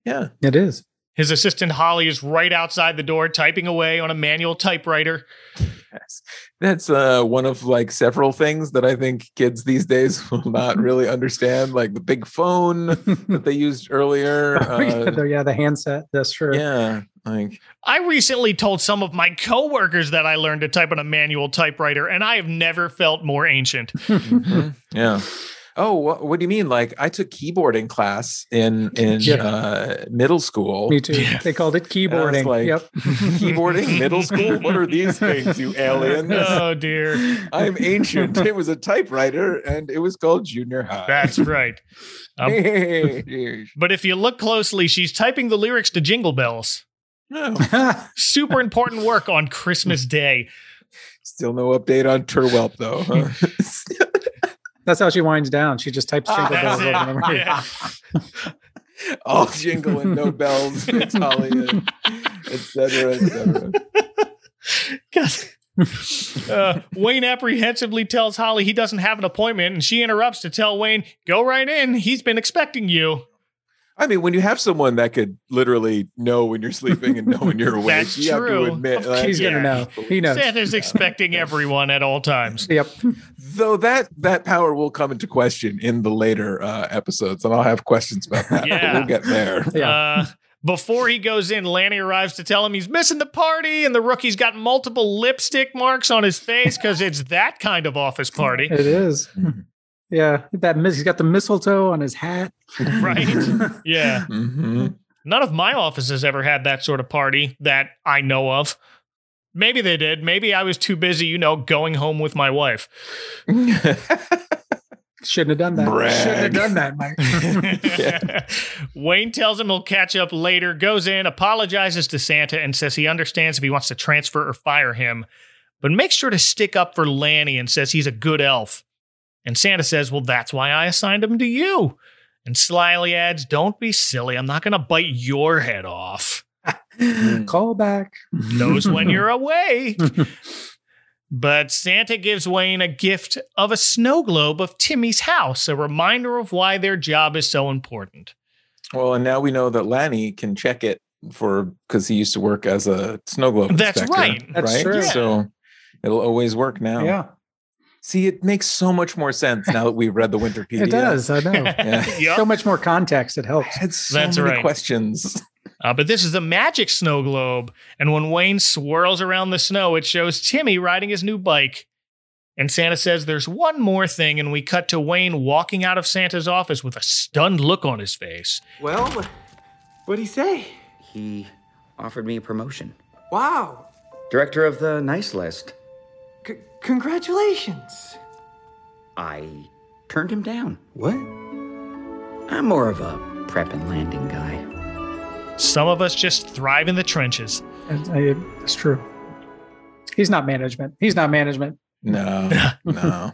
Yeah. It is. His assistant Holly is right outside the door, typing away on a manual typewriter. Yes. That's uh, one of like several things that I think kids these days will not really understand, like the big phone that they used earlier. Oh, yeah, Uh, the, yeah, the handset. That's true. yeah, like I recently told some of my coworkers that I learned to type on a manual typewriter, and I have never felt more ancient. mhm, yeah. Oh, what, what do you mean? Like I took keyboarding class in in Yeah. uh, middle school. Me too. They called it And I was keyboarding. like, yep. keyboarding middle school. What are these things, you aliens? oh dear. I'm ancient. It was a typewriter, and it was called junior high. That's right. Um, but if you look closely, she's typing the lyrics to Jingle Bells. No. Super important work on Christmas Day. Still no update on Turwelp though. huh? That's how she winds down. She just types jingle bells over and over. Yeah. All jingle and no bells, Fix Holly, and et cetera, et cetera. Uh, Wayne apprehensively tells Holly he doesn't have an appointment, and she interrupts to tell Wayne, "Go right in. He's been expecting you." I mean, when you have someone that could literally know when you're sleeping and know when you're awake, That's you true. have to admit Of like, He's gonna know. He knows. Santa's expecting everyone at all times. Yep. Though that that power will come into question in the later uh, episodes, and I'll have questions about that. Yeah. we'll get there. Yeah. Uh, before he goes in, Lanny arrives to tell him he's missing the party, and the rookie's got multiple lipstick marks on his face because it's that kind of office party, It is. Yeah, that mis- he's got the mistletoe on his hat. right? yeah. hmm None of my offices ever had that sort of party that I know of. Maybe they did. Maybe I was too busy, you know, going home with my wife. Shouldn't have done that. Brag. Shouldn't have done that, Mike. Wayne tells him he'll catch up later, goes in, apologizes to Santa, and says he understands if he wants to transfer or fire him, but makes sure to stick up for Lanny and says he's a good elf. And Santa says, Well, that's why I assigned him to you. And slyly adds, Don't be silly. I'm not going to bite your head off. Call back. Knows when you're away. But Santa gives Wayne a gift of a snow globe of Timmy's house, a reminder of why their job is so important. well, and now we know that Lanny can check it for because he used to work as a snow globe. That's inspector, right. That's true. So it'll always work now. Yeah, See, it makes so much more sense now that we've read the Winterpedia. it does. I know. Yeah. Yup. So much more context. It helps. I had so That's many right. questions. Uh, but this is the magic snow globe. And when Wayne swirls around the snow, it shows Timmy riding his new bike. And Santa says there's one more thing. And we cut to Wayne walking out of Santa's office with a stunned look on his face. Well, what'd he say? He offered me a promotion. Wow. Director of the nice list. C- congratulations. I turned him down. What? I'm more of a prep and landing guy. Some of us just thrive in the trenches. It's, I- it's true. He's not management. He's not management. No, no.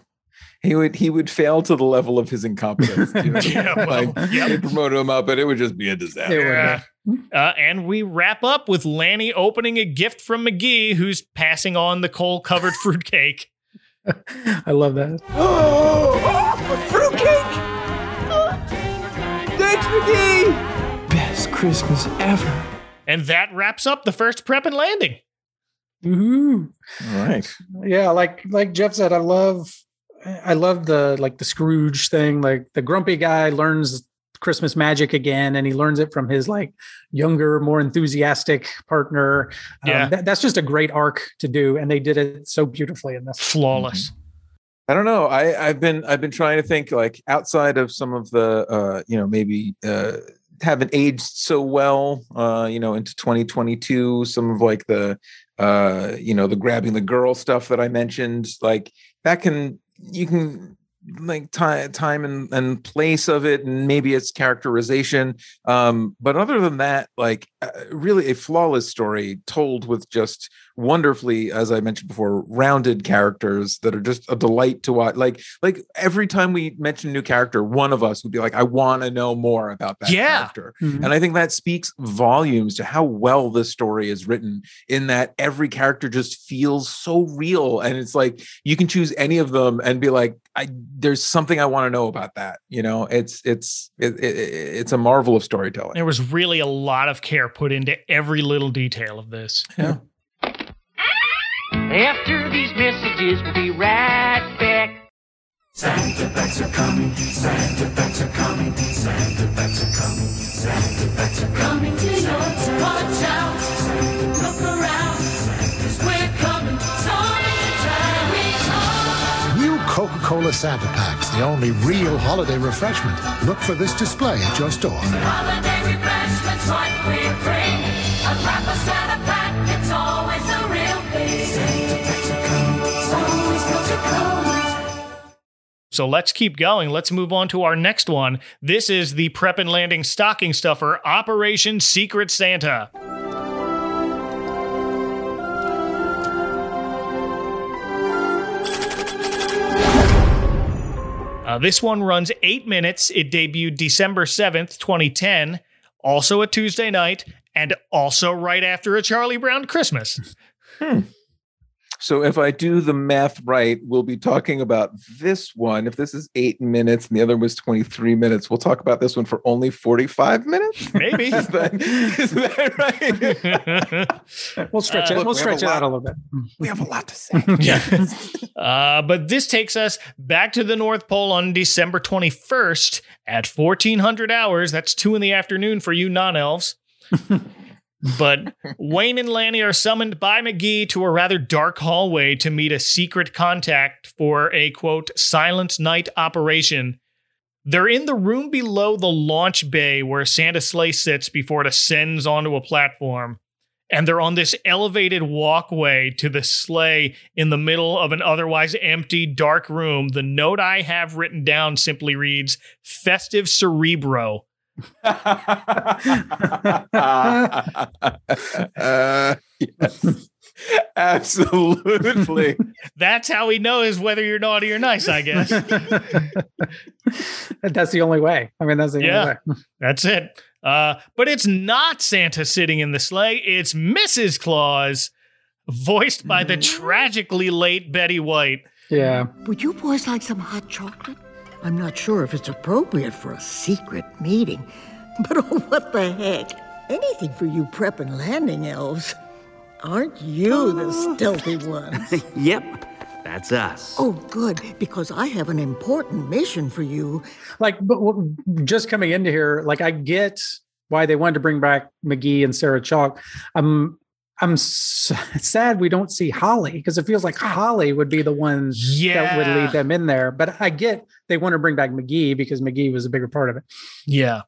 He would he would fail to the level of his incompetence. you? Yeah, well, like yep. they promote him up, but it would just be a disaster. Yeah. Uh, and we wrap up with Lanny opening a gift from Magee, who's passing on the coal covered fruitcake. I love that. Oh, fruitcake! Thanks, Magee! Best Christmas ever. And that wraps up the first prep and landing. Ooh. All right. Yeah, like like Jeff said, I love I love the like the Scrooge thing. Like the grumpy guy learns Christmas magic again, and he learns it from his like younger, more enthusiastic partner. Um, Yeah. that- that's just a great arc to do, and they did it so beautifully in this. Flawless. I don't know. I I've been I've been trying to think like outside of some of the uh you know maybe uh haven't aged so well uh you know into 2022 some of like the uh you know the grabbing the girl stuff that I mentioned like that can you can like time time and, and place of it and maybe its characterization um but other than that like uh, really a flawless story told with just wonderfully as i mentioned before rounded characters that are just a delight to watch like like every time we mention a new character one of us would be like i want to know more about that Yeah. character Mhm. and i think that speaks volumes to how well this story is written in that every character just feels so real and it's like you can choose any of them and be like i there's something i want to know about that you know it's it's it, it, it's a marvel of storytelling There was really a lot of care put into every little detail of this. yeah After these messages, we'll be right back. Santa bags are coming, Santa bags are coming, Santa bags are coming, Santa bags are coming to your town. Watch out, look around, 'cause we're coming, summertime we come. New Coca-Cola Santa Packs, the only real holiday refreshment. Look for this display at your store. So let's keep going. Let's move on to our next one. This is the Prep and Landing Stocking Stuffer Operation Secret Santa. Uh, this one runs eight minutes. It debuted December 7th, 2010, also a Tuesday night, and also right after a Charlie Brown Christmas. So So if I do the math right, we'll be talking about this one. If this is eight minutes and the other was 23 minutes, we'll talk about this one for only 45 minutes. Maybe. is, that, is that right? We'll stretch Uh, it. look, we'll we have a stretch it lot- out a little bit. we have a lot to say. Yeah. uh, but this takes us back to the North Pole on December 21st at 1400 hours. That's two in the afternoon for you non elves. But Wayne and Lanny are summoned by Magee to a rather dark hallway to meet a secret contact for a quote, silent night operation. They're in the room below the launch bay where Santa Sleigh sits before it ascends onto a platform and they're on this elevated walkway to the sleigh in the middle of an otherwise empty, dark room. The note I have written down simply reads Festive Cerebro. uh, yes, absolutely. That's how he knows whether you're naughty or nice, I guess. that's the only way. I mean, that's the Yeah. only way. That's it. Uh, but it's not Santa sitting in the sleigh, it's Mrs. Claus, voiced by the tragically late Betty White. Yeah. Would you boys like some hot chocolate? I'm not sure if it's appropriate for a secret meeting, but oh, what the heck? Anything for you prep and landing elves. Aren't you the oh. stealthy ones? yep, that's us. Oh, good, because I have an important mission for you. Like, but w- just coming into here, like, I get why they wanted to bring back Magee and Sarah Chalke. I'm, I'm s- sad we don't see Holly because it feels like ah. Holly would be the one that would lead them in there. But I get they want to bring back Magee because Magee was a bigger part of it. Yeah.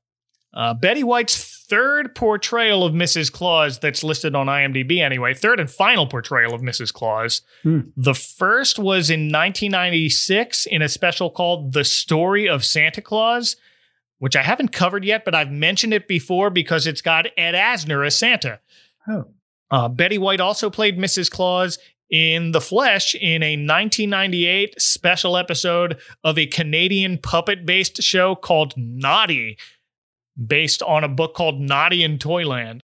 Uh, Betty White's third portrayal of Mrs. Claus that's listed on IMDb anyway, third and final portrayal of Mrs. Claus. Hmm. The first was in 1996 in a special called The Story of Santa Claus, which I haven't covered yet, but I've mentioned it before because it's got Ed Asner as Santa. Oh. Uh, Betty White also played Mrs. Claus in the flesh in a 1998 special episode of a Canadian puppet based show called Noddy, based on a book called Noddy in Toyland.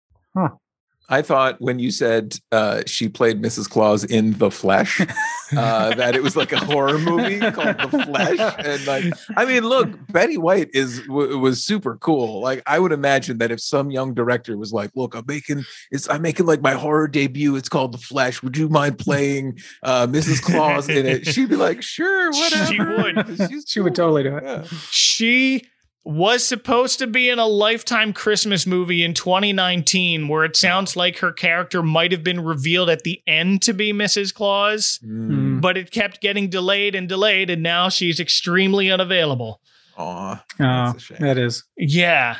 I thought when you said uh, she played Mrs. Claus in The Flesh, uh, that it was like a horror movie called The Flesh. And like, I mean, look, Betty White is w- was super cool. Like, I would imagine that if some young director was like, "Look, I'm making it's I'm making like my horror debut. It's called The Flesh. Would you mind playing uh, Mrs. Claus in it?" She'd be like, "Sure, whatever." She would. She's She would totally do it. yeah. She was supposed to be in a Lifetime Christmas movie in 2019, where it sounds like her character might have been revealed at the end to be Mrs. Claus, Mm. but it kept getting delayed and delayed, and now she's extremely unavailable. Aw, Oh, that's that is. Yeah.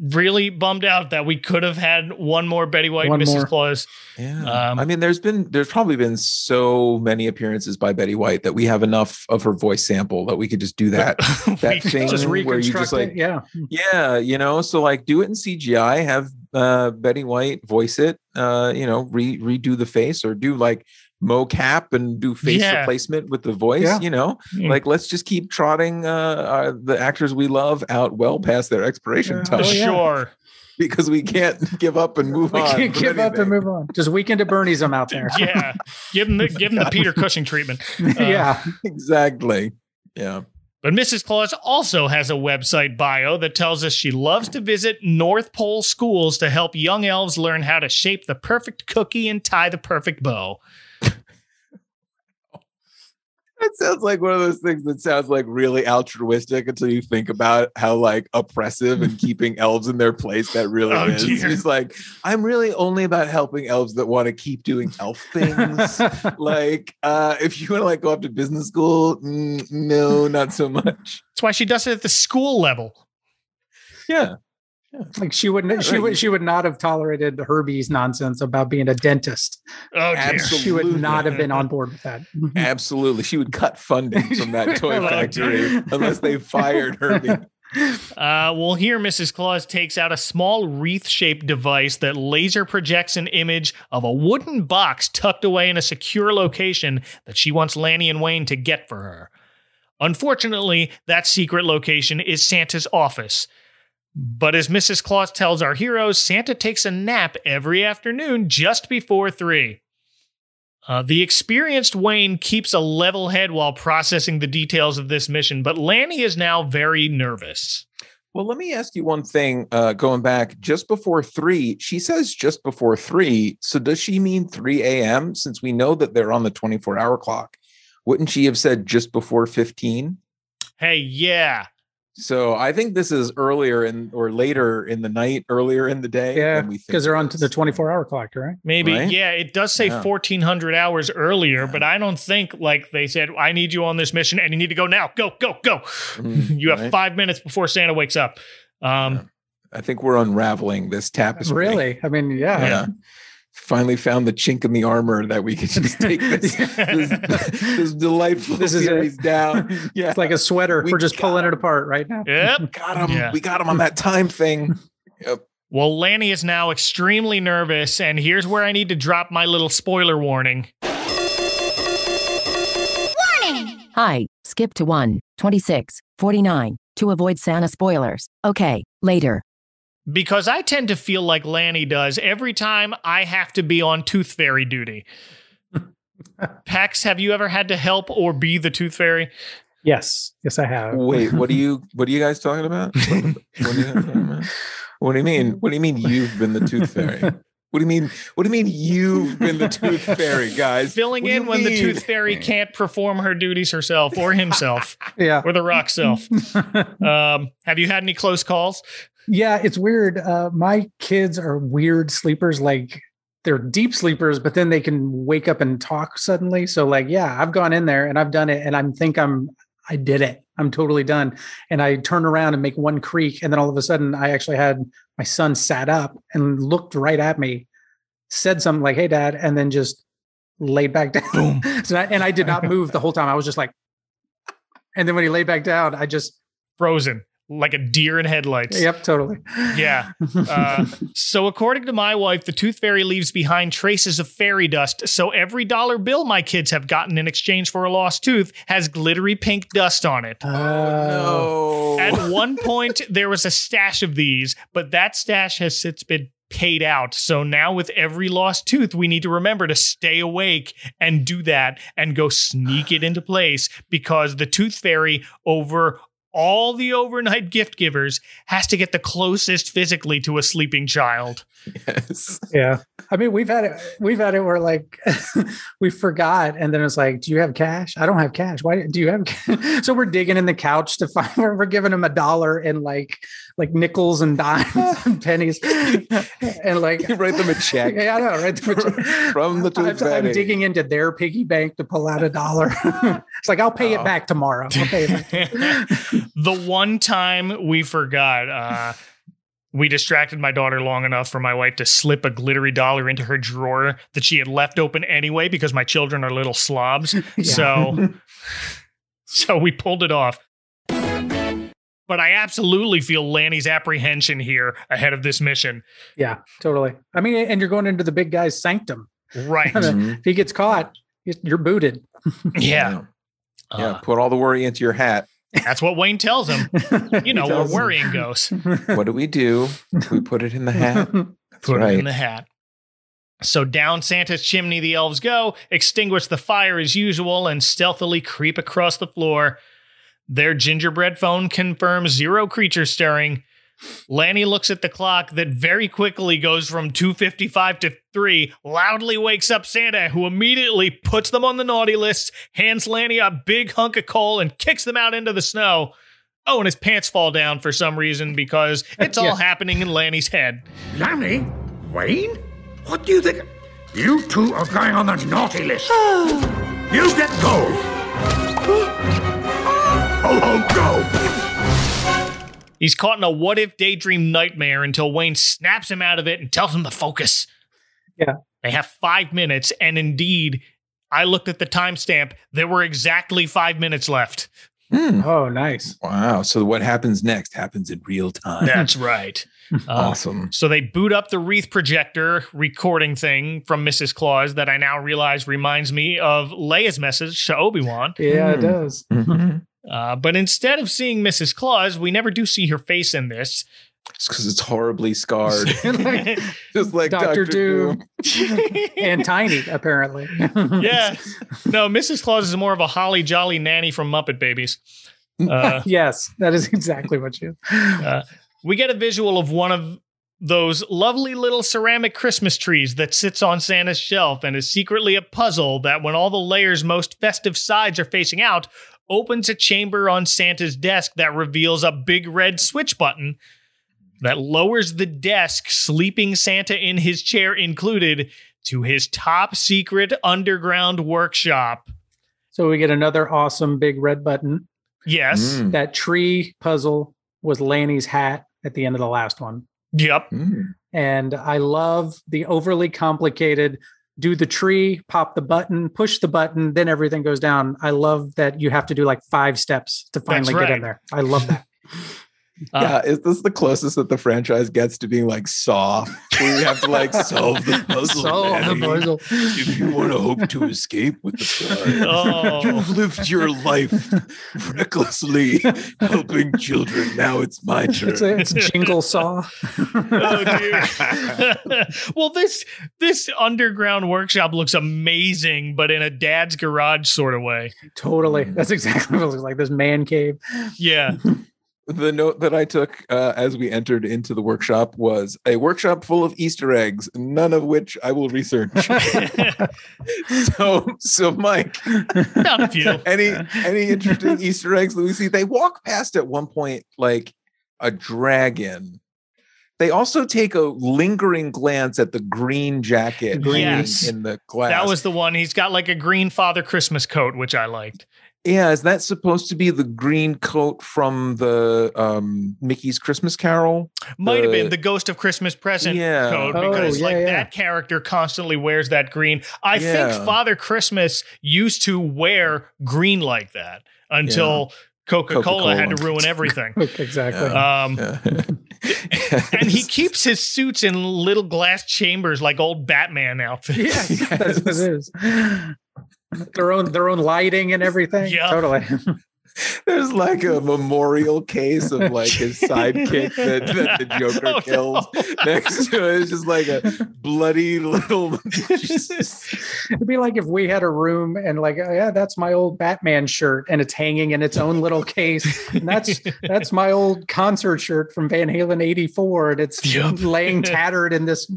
Really bummed out that we could have had one more Betty White One Mrs. more. Claus. Yeah. Um, I mean, there's been there's probably been so many appearances by Betty White that we have enough of her voice sample that we could just do that that We thing Just where you just like it. Yeah. yeah, you know, so like do it in CGI, have uh Betty White voice it, uh, you know, re redo the face or do like mocap and do face Yeah. replacement with the voice, Yeah. you know. Mm. Like let's just keep trotting uh, uh the actors we love out well past their expiration Yeah. time Oh. Sure. because we can't give up and move on. We on. can't from give up and move on. Just weekend at Bernie's. I'm out there. Yeah. give him the give him the Peter Cushing treatment. Uh, yeah. Exactly. Yeah. But Mrs. Claus also has a website bio that tells us she loves to visit North Pole schools to help young elves learn how to shape the perfect cookie and tie the perfect bow. That sounds like one of those things that sounds like really altruistic until you think about how like oppressive and keeping elves in their place that really Oh, is. dear. It's like I'm really only about helping elves that want to keep doing elf things. like uh if you want to like go up to business school, mm, no, not so much. That's why she does it at the school level. Yeah. Like she wouldn't. She right. would. She would not have tolerated Herbie's nonsense about being a dentist. Oh. Absolutely. She would not have been on board with that. Absolutely. She would cut funding from that toy factory unless they fired Herbie. Uh, well, here Mrs. Claus takes out a small wreath shaped device that laser projects an image of a wooden box tucked away in a secure location that she wants Lanny and Wayne to get for her. Unfortunately, that secret location is Santa's office. But as Mrs. Claus tells our heroes, Santa takes a nap every afternoon just before three. Uh, the experienced Wayne keeps a level head while processing the details of this mission, but Lanny is now very nervous. Well, let me ask you one thing. Uh, going back just before three, she says just before three. So does she mean 3 a.m. since we know that they're on the 24 hour clock? Wouldn't she have said just before 15? Hey, yeah. So I think this is earlier in or later in the night, earlier in the day. Yeah, than we think because they're on is. the 24 hour clock, right? Maybe, Right? yeah, it does say Yeah. 1400 hours earlier, but I don't think like they said, I need you on this mission and you need to go now. Go, go, go. Mm, you have right. five minutes before Santa wakes up. Um, I think we're unraveling this tapestry. Really? I mean, yeah. Yeah. Finally found the chink in the armor that we could just take this, this, this delightful This is it. down. Yeah. It's like a sweater. We We are just pulling it apart right now. Yep. got him. Yeah. We got him on that time thing. Yep. Well, Lanny is now extremely nervous, and here's where I need to drop my little spoiler warning. Warning! Hi, skip to 1, 26, 49, to avoid Santa spoilers. Okay, later. Because I tend to feel like Lanny does every time I have to be on Tooth Fairy duty. Pax, have you ever had to help or be the Tooth Fairy? Yes. Yes, I have. Wait, what are you what are you guys talking about? What, what are you talking about? What do you mean? What do you mean you've been the tooth fairy? What do you mean? What do you mean you've been the tooth fairy, guys? Filling What in you when the? Tooth Fairy can't perform her duties herself or himself Yeah. or the rock self. um, have you had any close calls? Yeah, it's weird. Uh, my kids are weird sleepers. Like they're deep sleepers, but then they can wake up and talk suddenly. So, like, yeah, I've gone in there and I've done it, and I think I'm, I did it. I'm totally done. And I turn around and make one creak, and then all of a sudden, I actually had my son sat up and looked right at me, said something like, "Hey, Dad," and then just laid back down. so I, and I did not move the whole time. I was just like, and then when he laid back down, I just Frozen, like a deer in headlights. Yep, totally. Yeah. Uh, so, according to my wife, the Tooth Fairy leaves behind traces of fairy dust. So, every dollar bill my kids have gotten in exchange for a lost tooth has glittery pink dust on it. Oh, no. At one point, there was a stash of these, but that stash has since been paid out. So now, with every lost tooth, we need to remember to stay awake and do that and go sneak it into place because the Tooth Fairy, over all the overnight gift givers, has to get the closest physically to a sleeping child. Yes. Yeah. I mean, we've had it, we've had it where like we forgot. And then it's like, do you have cash? I don't have cash. Why do you have cash? So we're digging in the couch to find where we're giving them a dollar and like, like nickels and dimes and pennies. And like, You write them a check yeah, I know, right? from the I'm, I'm digging into their piggy bank to pull out a dollar. it's like, I'll pay Oh. it back tomorrow. I'll pay it back. the one time we forgot, uh, we distracted my daughter long enough for my wife to slip a glittery dollar into her drawer that she had left open anyway because my children are little slobs. So, so we pulled it off. But I absolutely feel Lanny's apprehension here ahead of this mission. Yeah, totally. I mean, and you're going into the big guy's sanctum. Right. if he gets caught, you're booted. Yeah. Yeah, Uh, put all the worry into your hat. that's what Wayne tells him. You know where tells him. worrying goes. What do we do? We put it in the hat. That's Put right. it in the hat. So down Santa's chimney the elves go, extinguish the fire as usual, and stealthily creep across the floor. Their gingerbread phone confirms zero creatures stirring. Lanny looks at the clock that very quickly goes from 2.55 to 3, loudly wakes up Santa, who immediately puts them on the naughty list, hands Lanny a big hunk of coal, and kicks them out into the snow. Oh, and his pants fall down for some reason because it's all Yeah. happening in Lanny's head. Lanny? Wayne? What do you think? You two are going on the naughty list. you get gold. Ho, ho, go! He's caught in a what if daydream nightmare until Wayne snaps him out of it and tells him to focus. Yeah. They have five minutes, and indeed, I looked at the timestamp. There were exactly five minutes left. Hmm. Oh, nice. Wow. So what happens next happens in real time. That's right. Uh, awesome. So they boot up the wreath projector recording thing from Mrs. Claus that I now realize reminds me of Leia's message to Obi Wan. Yeah, it Hmm. does. Mhm. Uh, but instead of seeing Mrs. Claus, we never do see her face in this. It's because it's horribly scarred. Just like Dr. Dr. Doom. Doom. and Tiny, apparently. yeah. No, Mrs. Claus is more of a holly jolly nanny from Muppet Babies. Uh, yes, that is exactly what you. uh, we get a visual of one of those lovely little ceramic Christmas trees that sits on Santa's shelf and is secretly a puzzle that, when all the layers' most festive sides are facing out, opens a chamber on Santa's desk that reveals a big red switch button that lowers the desk, sleeping Santa in his chair included, to his top secret underground workshop. So we get another awesome big red button. Yes. Mm. That tree puzzle was Lanny's hat at the end of the last one. Yep. Mm. And I love the overly complicated do the tree, pop the button, push the button, then everything goes down. I love that you have to do like five steps to finally get in there. I love that. Uh, yeah, is this the closest that the franchise gets to being like Saw, where you have to like solve the puzzle? Solve the puzzle. If you want to hope to escape with the prize, Oh. you've lived your life recklessly helping children. Now it's my turn. It's, a, it's jingle saw. oh dear. well, this this underground workshop looks amazing, but in a dad's garage sort of way. totally. That's exactly what it looks like. This man cave. Yeah. The note that I took uh, as we entered into the workshop was a workshop full of Easter eggs, none of which I will research. so, so Mike, Found a few. any any interesting Easter eggs that we see? They walk past at one point like a dragon. They also take a lingering glance at the green jacket hanging Yes. in the glass. That was the one. He's got like a green Father Christmas coat, which I liked. Yeah. Is that supposed to be the green coat from the um, Mickey's Christmas Carol? Might have been The- the Ghost of Christmas Present Yeah. coat Oh, because yeah, like yeah. that character constantly wears that green. I Yeah. think Father Christmas used to wear green like that until Coca-Cola, had to ruin everything. exactly. Um, Yeah. and he keeps his suits in little glass chambers like old Batman outfits. yeah, that's what it is. Their own their own lighting and everything. Yeah, Totally. There's like a memorial case of like his sidekick that, that the oh, Joker Oh, no. kills next to it. It's just like a bloody little. It'd be like if we had a room and like, oh, yeah, that's my old Batman shirt and it's hanging in its own little case. And that's that's my old concert shirt from Van Halen 84. And it's Yep. laying tattered in this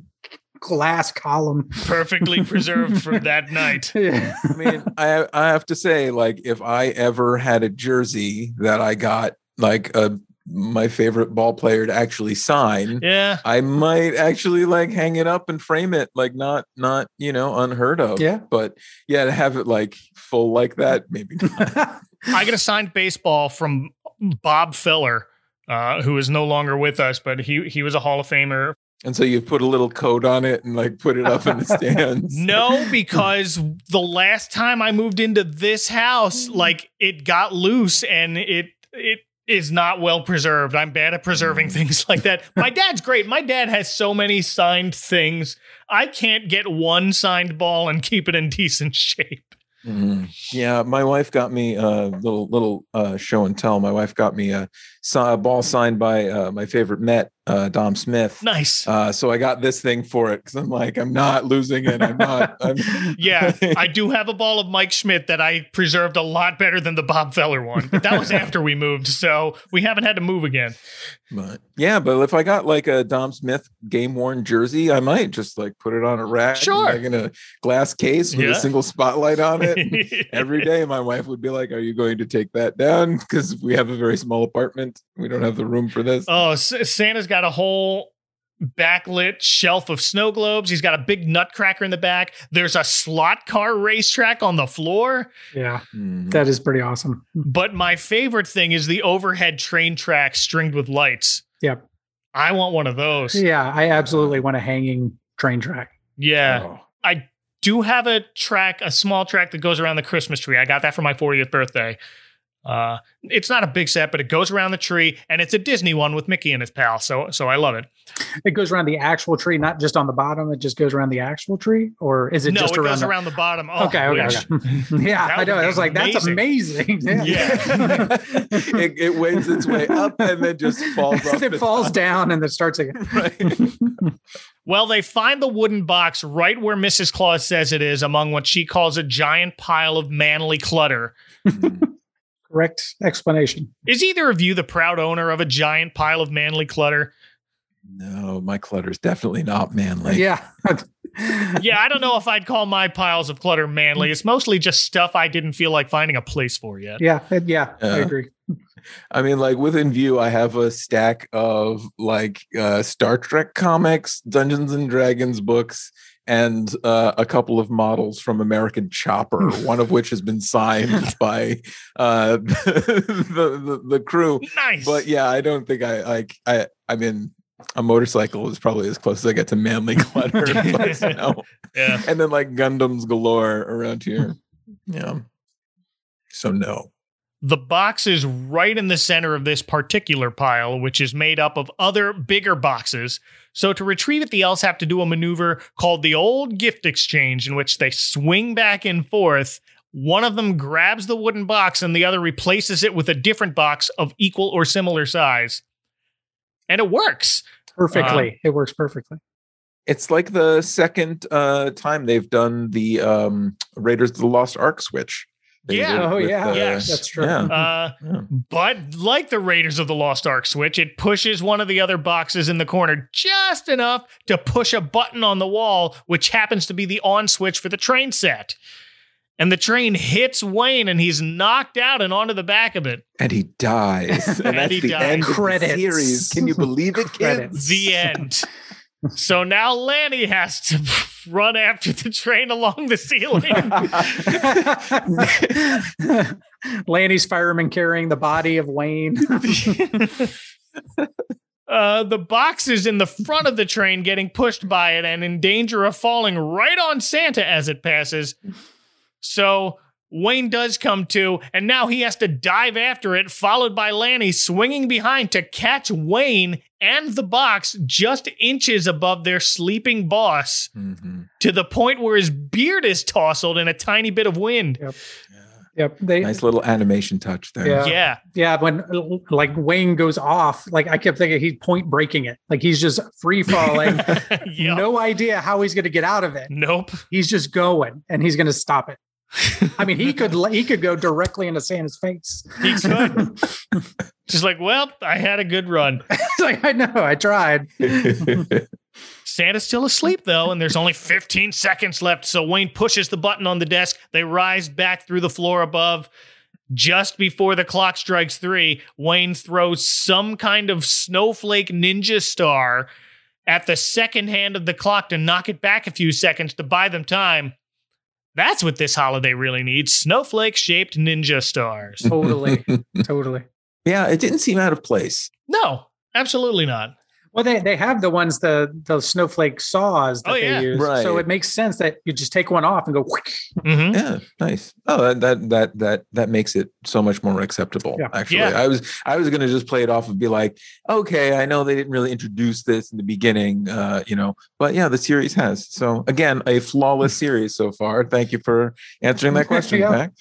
glass column. Perfectly preserved from that night. Yeah. I mean, I I have to say, like, if I ever had a jersey that I got like a my favorite ball player to actually sign, Yeah. I might actually like hang it up and frame it, like not not you know unheard of. Yeah. but yeah, to have it like full like that, maybe. Not. I got a signed baseball from Bob Feller, uh, who is no longer with us, but he he was a Hall of Famer. And so you put a little coat on it and like put it up in the stands. No, because the last time I moved into this house, like it got loose and it it is not well preserved. I'm bad at preserving things like that. My dad's great. My dad has so many signed things. I can't get one signed ball and keep it in decent shape. Mhm. Yeah, my wife got me a little little uh, show and tell. My wife got me a, a ball signed by uh, my favorite Met, uh, Dom Smith. Nice. Uh, so I got this thing for it because I'm like, I'm not losing it. I'm not. I'm, Yeah, I do have a ball of Mike Schmidt that I preserved a lot better than the Bob Feller one. But that was after we moved, so we haven't had to move again. but yeah, but if I got like a Dom Smith game worn jersey, I might just like put it on a rack, Sure. like in a glass case with Yeah. a single spotlight on it. Every day, my wife would be like, "Are you going to take that down?" Because we have a very small apartment. We don't have the room for this. Oh, S- Santa's got a whole backlit shelf of snow globes. He's got a big nutcracker in the back. There's a slot car racetrack on the floor. Yeah. Mhm. That is pretty awesome. But my favorite thing is the overhead train track stringed with lights. Yep. I want one of those. Yeah. I absolutely want a hanging train track. Yeah. Oh. I do have a track, a small track that goes around the Christmas tree. I got that for my 40th birthday. Uh, it's not a big set, but it goes around the tree, and it's a Disney one with Mickey and his pal. So, so I love it. It goes around the actual tree, not just on the bottom. It just goes around the actual tree, or is it no, just it around goes the- around the bottom. Oh, okay, okay, okay. yeah, I know. would I was like, that's amazing. Yeah. it, it wins its way up and then just falls it falls top. down and then starts again. Well, they find the wooden box right where Mrs. Claus says it is, among what she calls a giant pile of manly clutter. Correct explanation. Is either of you the proud owner of a giant pile of manly clutter? No, my clutter is definitely not manly. Yeah. yeah, I don't know if I'd call my piles of clutter manly. It's mostly just stuff I didn't feel like finding a place for yet. Yeah. it- Yeah. I agree. I mean, like within view, I have a stack of like uh, Star Trek comics, Dungeons and Dragons books, and uh, a couple of models from American Chopper. one of which has been signed by uh, the, the the crew. Nice. But yeah, I don't think I like. I I mean, a motorcycle is probably as close as I get to manly clutter. but, no. Yeah. And then like Gundams galore around here. Yeah. So no. The box is right in the center of this particular pile, which is made up of other bigger boxes. So to retrieve it, the elves have to do a maneuver called the old gift exchange, in which they swing back and forth. One of them grabs the wooden box and the other replaces it with a different box of equal or similar size. And it works. Perfectly. it works perfectly. It's like the second uh, time they've done the um, Raiders of the Lost Ark switch. They Yeah. Oh, with, yeah. uh, Yes. That's true. Yeah. Uh, But like the Raiders of the Lost Ark switch, it pushes one of the other boxes in the corner just enough to push a button on the wall, which happens to be the on switch for the train set. And the train hits Wayne and he's knocked out and onto the back of it. and he dies. And, And that's he the dies. end Credits. of the series. Can you believe it, Credits. kids? The end. so now Lanny has to run after the train along the ceiling. Lanny's fireman carrying the body of Wayne. Uh, the boxes in the front of the train getting pushed by it and in danger of falling right on Santa as it passes. So Wayne does come to, and now he has to dive after it, followed by Lanny swinging behind to catch Wayne and the box just inches above their sleeping boss Mhm. to the point where his beard is tousled in a tiny bit of wind. Yep. Yep. They Nice little animation touch there. Yeah. Yeah. Yeah, when like Wayne goes off, like I kept thinking he's point breaking it. Like he's just free falling. Yep. No idea how he's going to get out of it. Nope. He's just going and he's going to stop it. I mean, he could he could go directly into Santa's face. He could. Just like, well, I had a good run. Like I know, I tried. Santa's still asleep though, and there's only 15 seconds left. So Wayne pushes the button on the desk. They rise back through the floor above. Just before the clock strikes three, Wayne throws some kind of snowflake ninja star at the second hand of the clock to knock it back a few seconds to buy them time. That's what this holiday really needs snowflake shaped ninja stars. Totally, totally. yeah, it didn't seem out of place. No, absolutely not. Well, they, they have the ones the the snowflake saws that Oh, they yeah. use, Right. so it makes sense that you just take one off and go. whoosh. Mhm. Yeah, nice. Oh, that that that that that makes it so much more acceptable. Yeah. Actually, Yeah. I was I was gonna just play it off and be like, okay, I know they didn't really introduce this in the beginning, uh, you know, but yeah, the series has. So again, a flawless series so far. Thank you for answering that question, Yeah. Pac.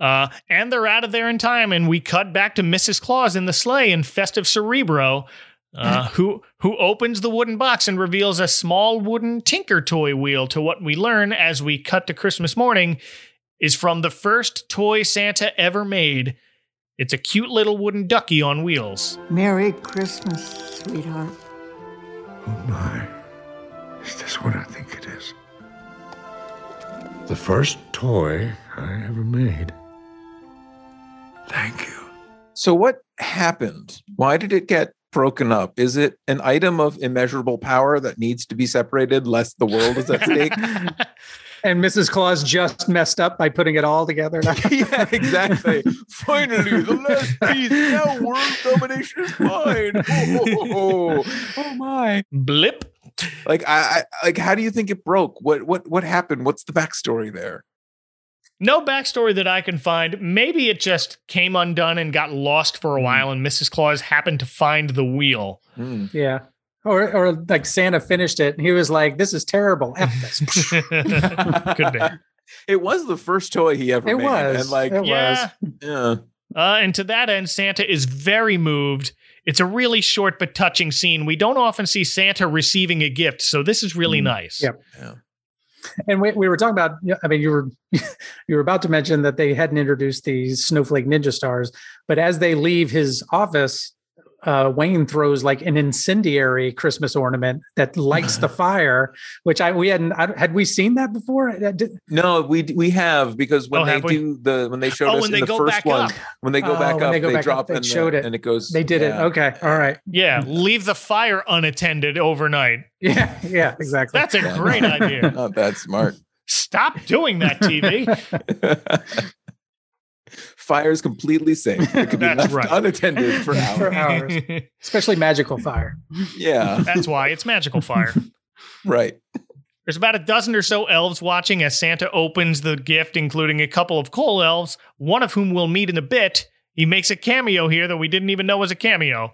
Uh, and they're out of there in time, and we cut back to Mrs. Claus in the sleigh in festive Cerebro, uh, who who opens the wooden box and reveals a small wooden Tinker toy wheel. To what we learn as we cut to Christmas morning is from the first toy Santa ever made. It's a cute little wooden ducky on wheels. Merry Christmas, sweetheart. Oh my. Is this what I think it is? The first toy I ever made. Thank you. So what happened? Why did it get broken up? Is it an item of immeasurable power that needs to be separated lest the world is at stake? And Mrs. Claus just messed up by putting it all together. yeah, exactly. Finally, the last piece. Now world domination is mine. Oh, oh my. Blip. Like I, I like how do you think it broke? What what what happened? What's the backstory there? No backstory that I can find. Maybe it just came undone and got lost for a hmm. while, and Mrs. Claus happened to find the wheel. Hmm. Yeah. Or, or like Santa finished it and he was like, "This is terrible." F this. Could be. It was the first toy he ever It made. was. And like, It Yeah. yeah. Uh, and to that end, Santa is very moved. It's a really short but touching scene. We don't often see Santa receiving a gift, so this is really hmm. nice. Yep. And we, we were talking about i mean, you were you were about to mention that they hadn't introduced these snowflake ninja stars, but as they leave his office, uh, Wayne throws like an incendiary Christmas ornament that lights the fire, which I we hadn't I, had we seen that before? Did- No, we we have because when Oh, they have we? do the when they showed Oh, us when in they the go first back one up. when they go Oh, back up they go they back up, drop they and, showed it. and it goes They did yeah. it. Okay. All right. Yeah, leave the fire unattended overnight. Yeah. Yeah. Exactly. That's a great idea. Not that smart. Stop doing that, TV. Fire is completely safe. It could be That's left right. unattended for hours. For hours. Especially magical fire. Yeah, That's why it's magical fire. right. There's about a dozen or so elves watching as Santa opens the gift, including a couple of coal elves, one of whom we'll meet in a bit. He makes a cameo here that we didn't even know was a cameo.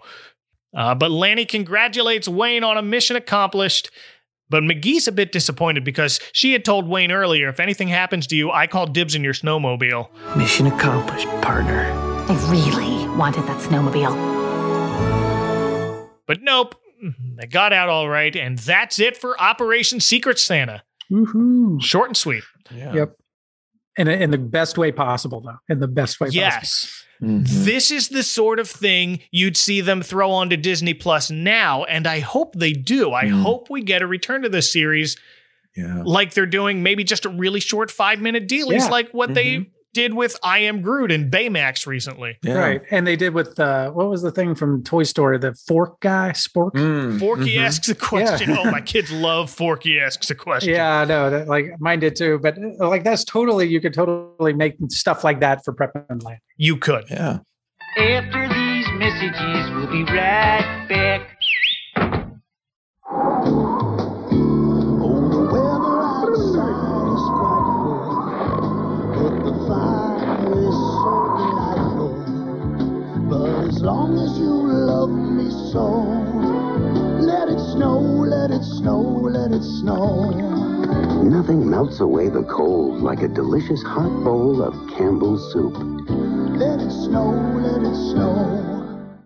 Uh, but Lanny congratulates Wayne on a mission accomplished. But Magee's a bit disappointed because she had told Wayne earlier if anything happens to you, I call dibs in your snowmobile. Mission accomplished, partner. I really wanted that snowmobile. But nope, mm-hmm, they got out all right, and that's it for Operation Secret Santa. Woohoo. Short and sweet. Yeah. Yep. In, a, in the best way possible, though. In the best way possible. Yes. Mhm. This is the sort of thing you'd see them throw onto Disney Plus now, and I hope they do. I Mm. hope we get a return to this series Yeah. like they're doing maybe just a really short five minute dealies, Yeah. like what they did with I Am Groot and Baymax recently. Yeah. Right. And they did with uh what was the thing from Toy Story? The fork guy, spork? Mm, Forky mhm. asks a question. Yeah. Oh, my kids love Forky asks a question. Yeah, I know that like mine did too. But uh, like that's totally you could totally make stuff like that for Prep and Land. You could. Yeah. After these messages, we'll be right back. Long as you love me so, let it snow, let it snow, let it snow. Nothing melts away the cold like a delicious hot bowl of Campbell's soup. Let it snow, let it snow.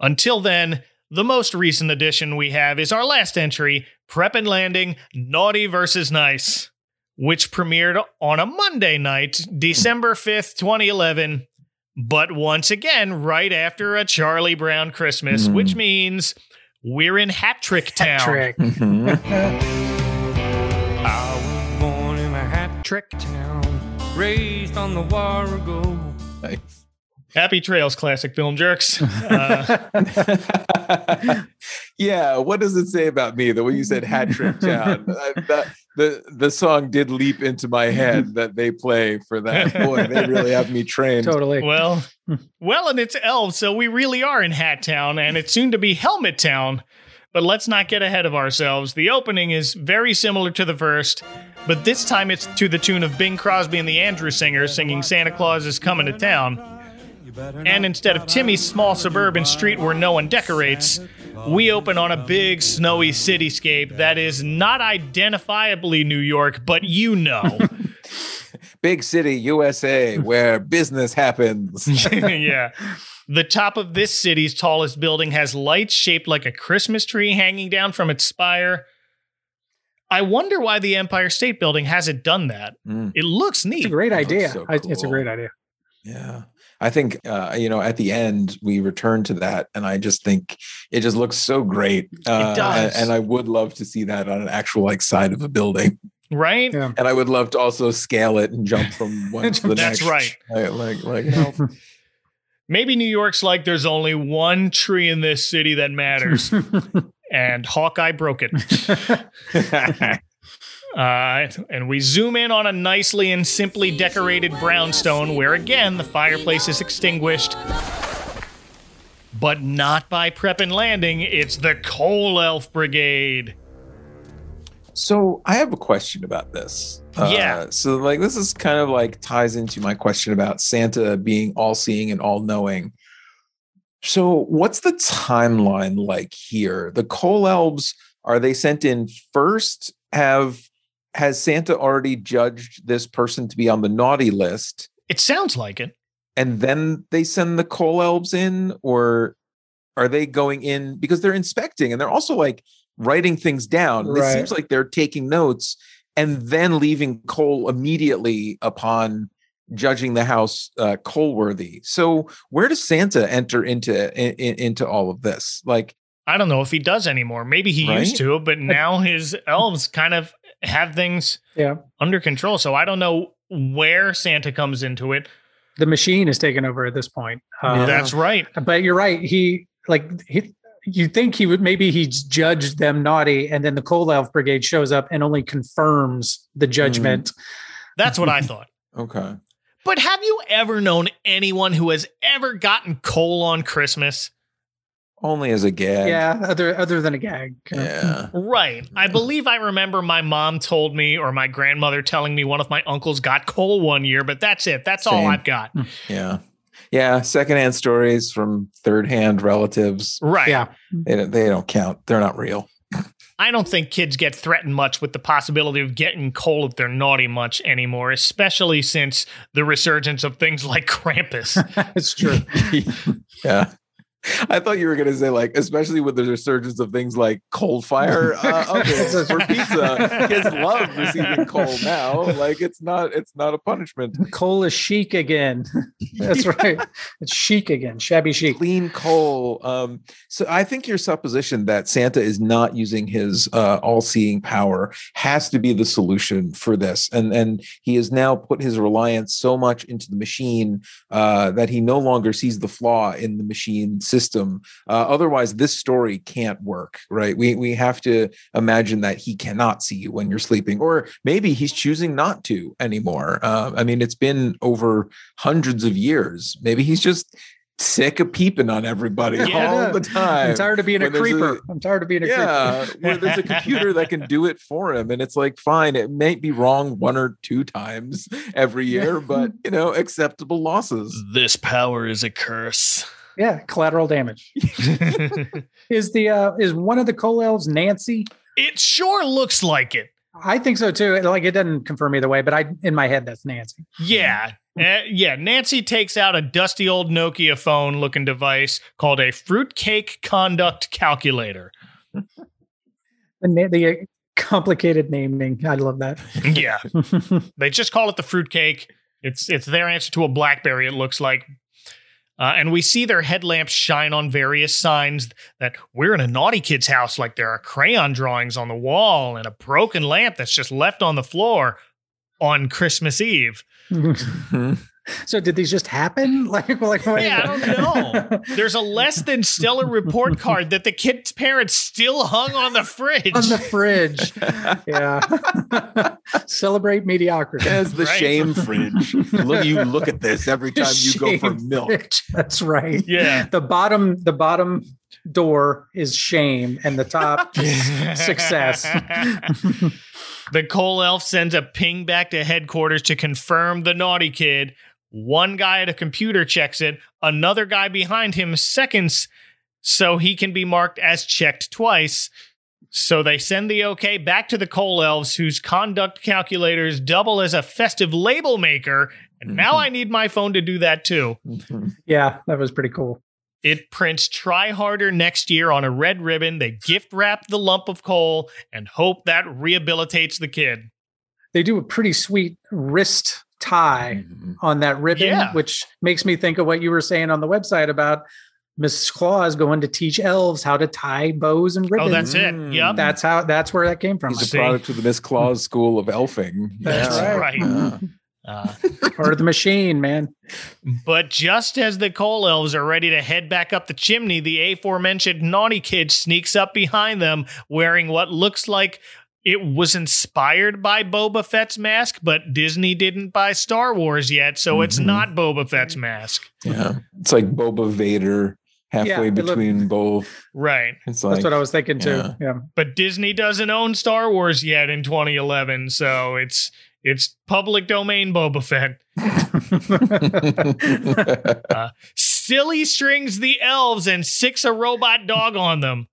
Until then, the most recent addition we have is our last entry Prep and Landing Naughty versus Nice, which premiered on a Monday night, December 5th, 2011. But once again, right after a Charlie Brown Christmas, Mhm. which means we're in Hat Trick Town. Trick. Mhm. I was born in a hat trick town, raised on the Warrego. Nice. Happy Trails, classic film jerks. Uh, yeah, what does it say about me? The way you said "Hat Trick Town," that, the the song did leap into my head that they play for that. Boy, they really have me trained. Totally. well, well, and it's elves, so we really are in Hat Town, and it's soon to be Helmet Town. But let's not get ahead of ourselves. The opening is very similar to the first, but this time it's to the tune of Bing Crosby and the Andrews Sisters singing Santa Claus is Coming to Town. And instead of Timmy's small suburban street where no one decorates, we open on a big snowy cityscape that is not identifiably New York, but you know. Big city, USA, where business happens. yeah. The top of this city's tallest building has lights shaped like a Christmas tree hanging down from its spire. I wonder why the Empire State Building hasn't done that. Mm. It looks neat. It's a great idea. so I- It's a great idea. Yeah. I think uh, you know at the end we return to that, and I just think it just looks so great. Uh, does. and, and I would love to see that on an actual like side of a building, right? Yeah. and I would love to also scale it and jump from one to the That's next. right. Like like, like help. Maybe New York's like there's only one tree in this city that matters. and Hawkeye broke it. Uh, and we zoom in on a nicely and simply decorated brownstone where again the fireplace is extinguished. But not by Prep and Landing, it's the Coal Elf Brigade. So I have a question about this. Yeah. Uh, so like this is kind of like ties into my question about Santa being all seeing and all knowing. So what's the timeline like here? The coal elves are they sent in first? Have has Santa already judged this person to be on the naughty list? It sounds like it. And then they send the coal elves in, or are they going in because they're inspecting and they're also like writing things down? It seems like they're taking notes and then leaving coal immediately upon judging the house uh, coal worthy. So where does Santa enter into in, in- into all of this? Like I don't know if he does anymore. Maybe he used to, but now his elves kind of have things Yeah. under control. So I don't know where Santa comes into it. The machine is taken over at this point. Uh, That's right. But you're right. He like he, you think he would maybe he's judged them naughty, and then the coal elf brigade shows up and only confirms the judgment. That's what I thought. okay. But have you ever known anyone who has ever gotten coal on Christmas? Only as a gag. Yeah, other other than a gag. Yeah. Right. I believe I remember my mom told me or my grandmother telling me one of my uncles got coal one year, but that's it. That's all I've got. Hmm. Yeah. Yeah. Secondhand stories from third hand relatives. Right. Yeah. They don't, they don't count. They're not real. I don't think kids get threatened much with the possibility of getting coal if they're naughty much anymore, especially since the resurgence of things like Krampus. it's true. Yeah. I thought you were going to say, like, especially with the resurgence of things like coal fire. Uh, okay, for pizza, kids love receiving coal now. Like, it's not, it's not a punishment. Coal is chic again. That's right. It's chic again. Shabby chic. Clean coal. Um, so I think your supposition that Santa is not using his uh, all-seeing power has to be the solution for this, and and he has now put his reliance so much into the machine uh, that he no longer sees the flaw in the machine system. Uh, otherwise, this story can't work, right? We we have to imagine that he cannot see you when you're sleeping, or maybe he's choosing not to anymore. Uh, I mean, it's been over hundreds of years. Maybe he's just sick of peeping on everybody Yeah. all the time. I'm tired of being a When there's creeper. I'm tired of being a yeah, creeper. where there's a computer that can do it for him, and it's like fine. It may be wrong one or two times every year, but you know, acceptable losses. this power is a curse. Yeah, collateral damage. is the uh is one of the coal elves Nancy? It sure looks like it. I think so too. Like it doesn't confirm either way, but I in my head that's Nancy. Yeah. Uh, yeah, Nancy takes out a dusty old Nokia phone looking device called a fruitcake conduct calculator. The, the uh, complicated naming. I love that. Yeah. they just call it the fruitcake. It's it's their answer to a BlackBerry. It looks like, uh, and we see their headlamps shine on various signs that we're in a naughty kid's house. Like there are crayon drawings on the wall and a broken lamp that's just left on the floor on Christmas Eve. so did these just happen? Like, like Yeah, I don't know. There's a less than stellar report card that the kid's parents still hung on the fridge. on the fridge. yeah. Celebrate mediocrity. As the Right. shame fridge. Look, you look at this every time you go for milk. fridge. That's right. Yeah. The bottom the bottom door is shame and the top is success. the coal elf sends a ping back to headquarters to confirm the naughty kid. One guy at a computer checks it, another guy behind him seconds so he can be marked as checked twice. So they send the okay back to the coal elves, whose conduct calculators double as a festive label maker. And now I need my phone to do that too. yeah, that was pretty cool. It prints try harder next year on a red ribbon. They gift wrap the lump of coal and hope that rehabilitates the kid. They do a pretty sweet wrist tie mm-hmm. on that ribbon, Yeah. which makes me think of what you were saying on the website about Mrs. Claus going to teach elves how to tie bows and ribbons. Oh, that's it. Mm. Yep. That's how that's where that came from. He's a See? product of the Miss Claus hmm. School of Elfing. That's Yeah. right. Yeah. Hmm. Uh, Part of the machine, man. but just as the coal elves are ready to head back up the chimney, the aforementioned naughty kid sneaks up behind them wearing what looks like it was inspired by Boba Fett's mask, but Disney didn't buy Star Wars yet, so it's Mhm. not Boba Fett's mask. Yeah. It's like Boba Vader halfway it looked- between both. Right. It's like That's what I was thinking too. yeah. Yeah. But Disney doesn't own Star Wars yet in 2011, so it's it's public domain Boba Fett. Uh, silly strings the elves and six a robot dog on them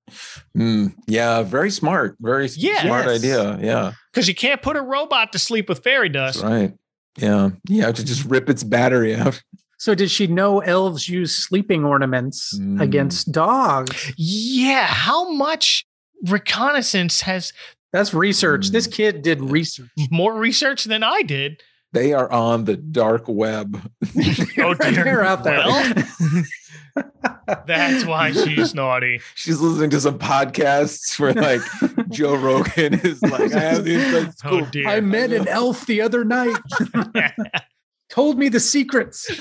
Mm, yeah, very smart. Very Yes. smart idea. Yeah, because you can't put a robot to sleep with fairy dust. that's right. Yeah, you have to just rip its battery out. So did she know elves use sleeping ornaments Mm. against dogs? Yeah, how much reconnaissance has That's research. Mm. This kid did research. more research than I did? They are on the dark web. Oh dear. They're out there. Well, that's why she's naughty. She's listening to some podcasts where like Joe Rogan is like, I have the inside Oh dear. I met an elf the other night. Told me the secrets.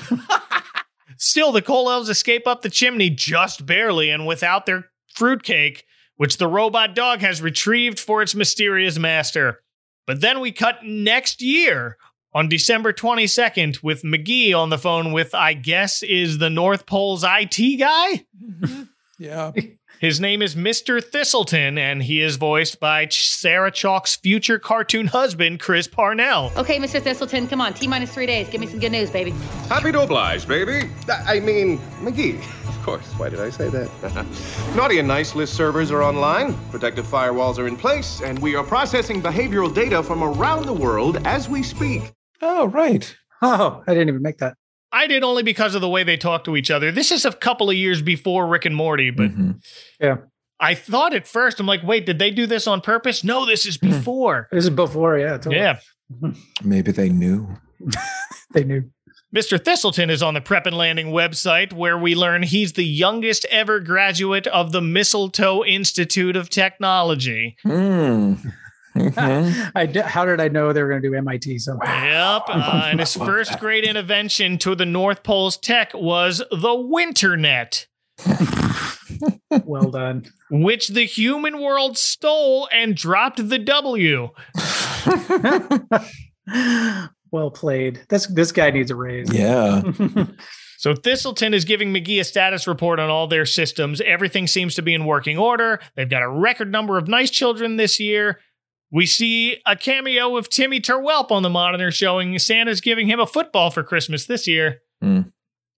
Still, the coal elves escape up the chimney just barely and without their fruitcake, which the robot dog has retrieved for its mysterious master. But then we cut next year on December 22nd with Magee on the phone with, I guess, is the North Pole's IT guy? Yeah. His name is Mr. Thistleton, and he is voiced by Sarah Chalke's future cartoon husband, Chris Parnell. Okay, Mr. Thistleton, come on. T minus three days. Give me some good news, baby. Happy to oblige, baby. I I mean, Magee. Of course. Why did I say that? Naughty and nice list servers are online, protective firewalls are in place, and we are processing behavioral data from around the world as we speak. Oh, right. Oh, I didn't even make that. I did only because of the way they talk to each other. This is a couple of years before Rick and Morty, but Mhm. Yeah. I thought at first, I'm like, wait, did they do this on purpose? No, this is before. This is before, yeah. totally. yeah. Maybe they knew. They knew. Mr. Thistleton is on the Prep and Landing website where we learn he's the youngest ever graduate of the Mistletoe Institute of Technology. Hmm. Mhm. I how did I know they were going to do MIT? So Yep. Uh, and his first great intervention to the North Pole's tech was the Winternet, well done. which the human world stole and dropped the W. well played. This this guy needs a raise. Yeah. So Thistleton is giving Magee a status report on all their systems. Everything seems to be in working order. They've got a record number of nice children this year. We see a cameo of Timmy Turwelp on the monitor showing Santa's giving him a football for Christmas this year. Hmm.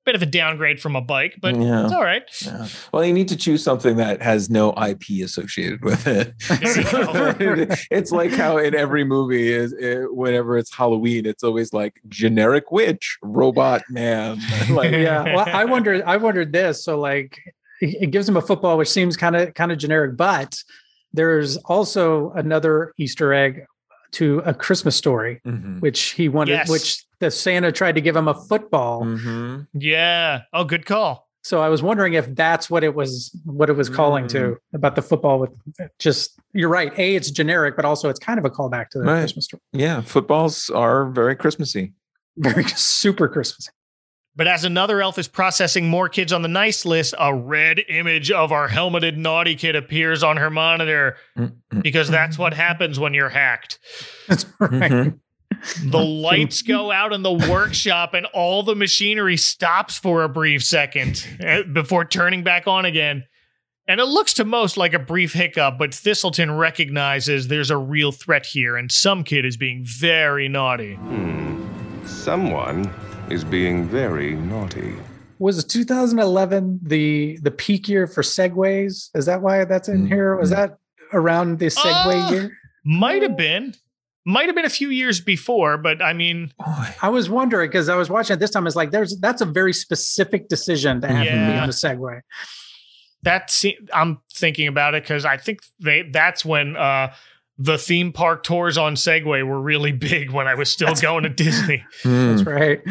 Bit of a downgrade from a bike, but Yeah. it's all right. Yeah. Well, you need to choose something that has no IP associated with it. it's like how in every movie is eh, whenever it's Halloween, it's always like generic witch, robot man. like, yeah. Well, I wondered. I wondered this. So like, it it gives him a football, which seems kind of kind of generic, but there's also another Easter egg to a Christmas story, Mhm. which he wanted, Yes. which the Santa tried to give him a football. Mhm. Yeah. Oh, good call. So I was wondering if that's what it was, what it was calling to Mm. about the football. With just, you're right. A, it's generic, but also it's kind of a callback to the Right. Christmas story. Yeah, footballs are very Christmassy. Very super Christmas. But as another elf is processing more kids on the nice list, a red image of our helmeted naughty kid appears on her monitor Mm-hmm. because that's what happens when you're hacked. That's right. Mhm. The lights go out in the workshop and all the machinery stops for a brief second eh, before turning back on again. And it looks to most like a brief hiccup, but Thistleton recognizes there's a real threat here and some kid is being very naughty. Someone is being very naughty. Was 2011 the the peak year for segways? Is that why that's in here? Was that around the Segway Uh, year? Might have been. Might have been a few years before, but I mean, I was wondering because I was watching it this time. It's like there's that's a very specific decision to have to be Yeah. on a Segway. that se- I'm thinking about it because I think they that's when uh, the theme park tours on Segway were really big when I was still going to Disney. That's Hmm. right.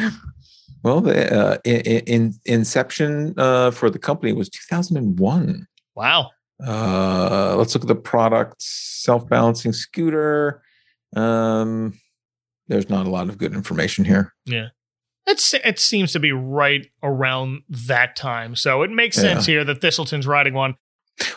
Well, the uh, in, in inception uh, for the company was 2001. Wow. Uh, let's look at the products. Self-balancing scooter. Um, there's not a lot of good information here. Yeah. It's, it seems to be right around that time. So it makes sense here that Thistleton's riding one.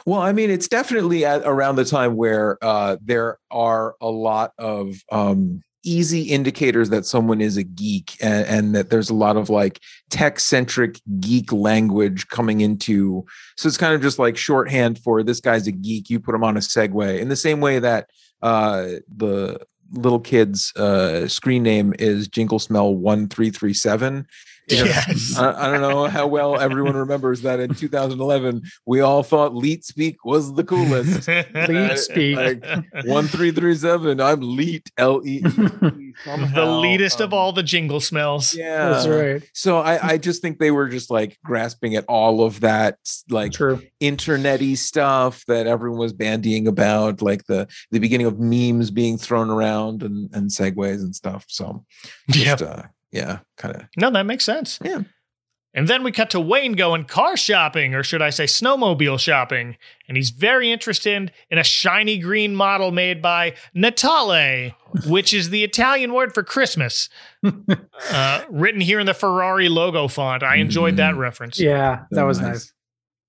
Well, I mean, it's definitely at around the time where uh, there are a lot of um, easy indicators that someone is a geek and, and that there's a lot of like tech centric geek language coming into so it's kind of just like shorthand for this guy's a geek you put him on a Segway in the same way that uh the little kid's uh screen name is jingle smell 1337 Yes. I, I don't know how well everyone remembers that in 2011 we all thought Leet Speak was the coolest. Leet speak. Like, one three three seven. I'm Leet L E. the leadest of all the jingle smells. Yeah, That's right. So I, I just think they were just like grasping at all of that like True. internety stuff that everyone was bandying about, like the the beginning of memes being thrown around and and segues and stuff. So just, uh, yeah, kind of No, that makes sense. Yeah. And then we cut to Wayne going car shopping, or should I say snowmobile shopping. And he's very interested in a shiny green model made by Natale, which is the Italian word for Christmas. uh, written here in the Ferrari logo font. I enjoyed that reference. Yeah, that was nice. nice.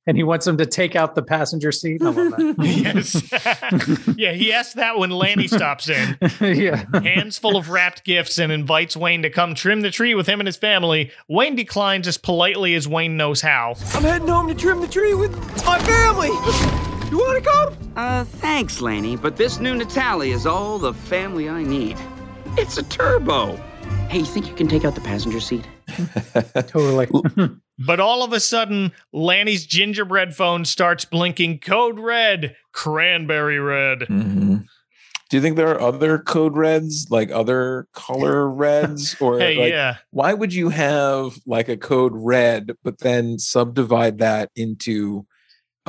And he wants him to take out the passenger seat. I love that. yes. yeah, he asked that when Lanny stops in. yeah. Hands full of wrapped gifts and invites Wayne to come trim the tree with him and his family. Wayne declines as politely as Wayne knows how. I'm heading home to trim the tree with my family. You want to come? Uh, thanks, Lanny, but this new Natale is all the family I need. It's a turbo. Hey, you think you can take out the passenger seat? Totally. But all of a sudden, Lanny's gingerbread phone starts blinking code red, cranberry red. Mhm. Do you think there are other code reds, like other color reds, or Hey, like, yeah. why would you have like a code red, but then subdivide that into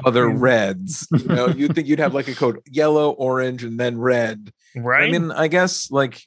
other reds? You know, you'd think you'd have like a code yellow, orange, and then red. Right? I mean, I guess like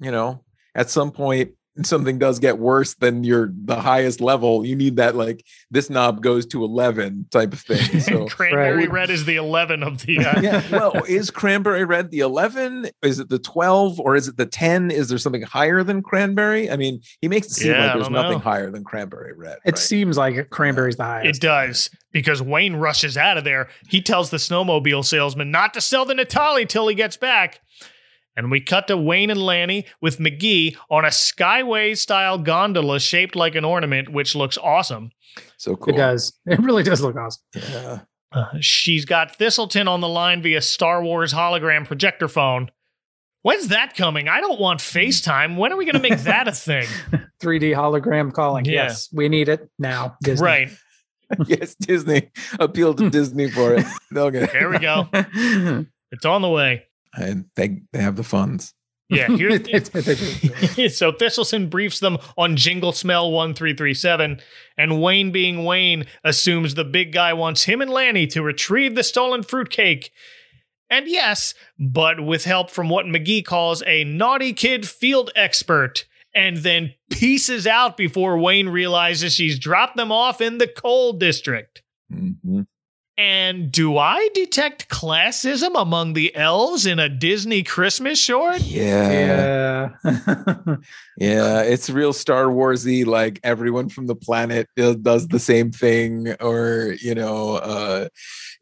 you know, at some point something does get worse than your the highest level. You need that like this knob goes to eleven type of thing. So cranberry red is the 11 of the. Uh, yeah. Well, is cranberry red the 11? Is it the 12 or is it the 10? Is there something higher than cranberry? I mean, he makes it seem Yeah, like there's nothing know. higher than cranberry red. It seems like cranberry's the highest. It does because Wayne rushes out of there. He tells the snowmobile salesman not to sell the Natale till he gets back. And we cut to Wayne and Lanny with Magee on a Skyway style gondola shaped like an ornament, which looks awesome. So cool. It does. It really does look awesome. Yeah. Uh, she's got Thistleton on the line via Star Wars hologram projector phone. When's that coming? I don't want FaceTime. When are we going to make that a thing? 3D hologram calling. Yeah. Yes, we need it now. Disney. Right. yes, Disney. Appeal to Disney for it. They'll get it. There we go. It's on the way. And they, they have the funds. Yeah, here's so Thistleton briefs them on Jingle Smell 1337, and Wayne, being Wayne, assumes the big guy wants him and Lanny to retrieve the stolen fruitcake. And yes, but with help from what Magee calls a naughty kid field expert, and then pieces out before Wayne realizes she's dropped them off in the coal district. Mhm. And do I detect classism among the elves in a Disney Christmas short? Yeah. Yeah. Yeah, it's real Star Warsy. Like everyone from the planet does the same thing, or you know, uh,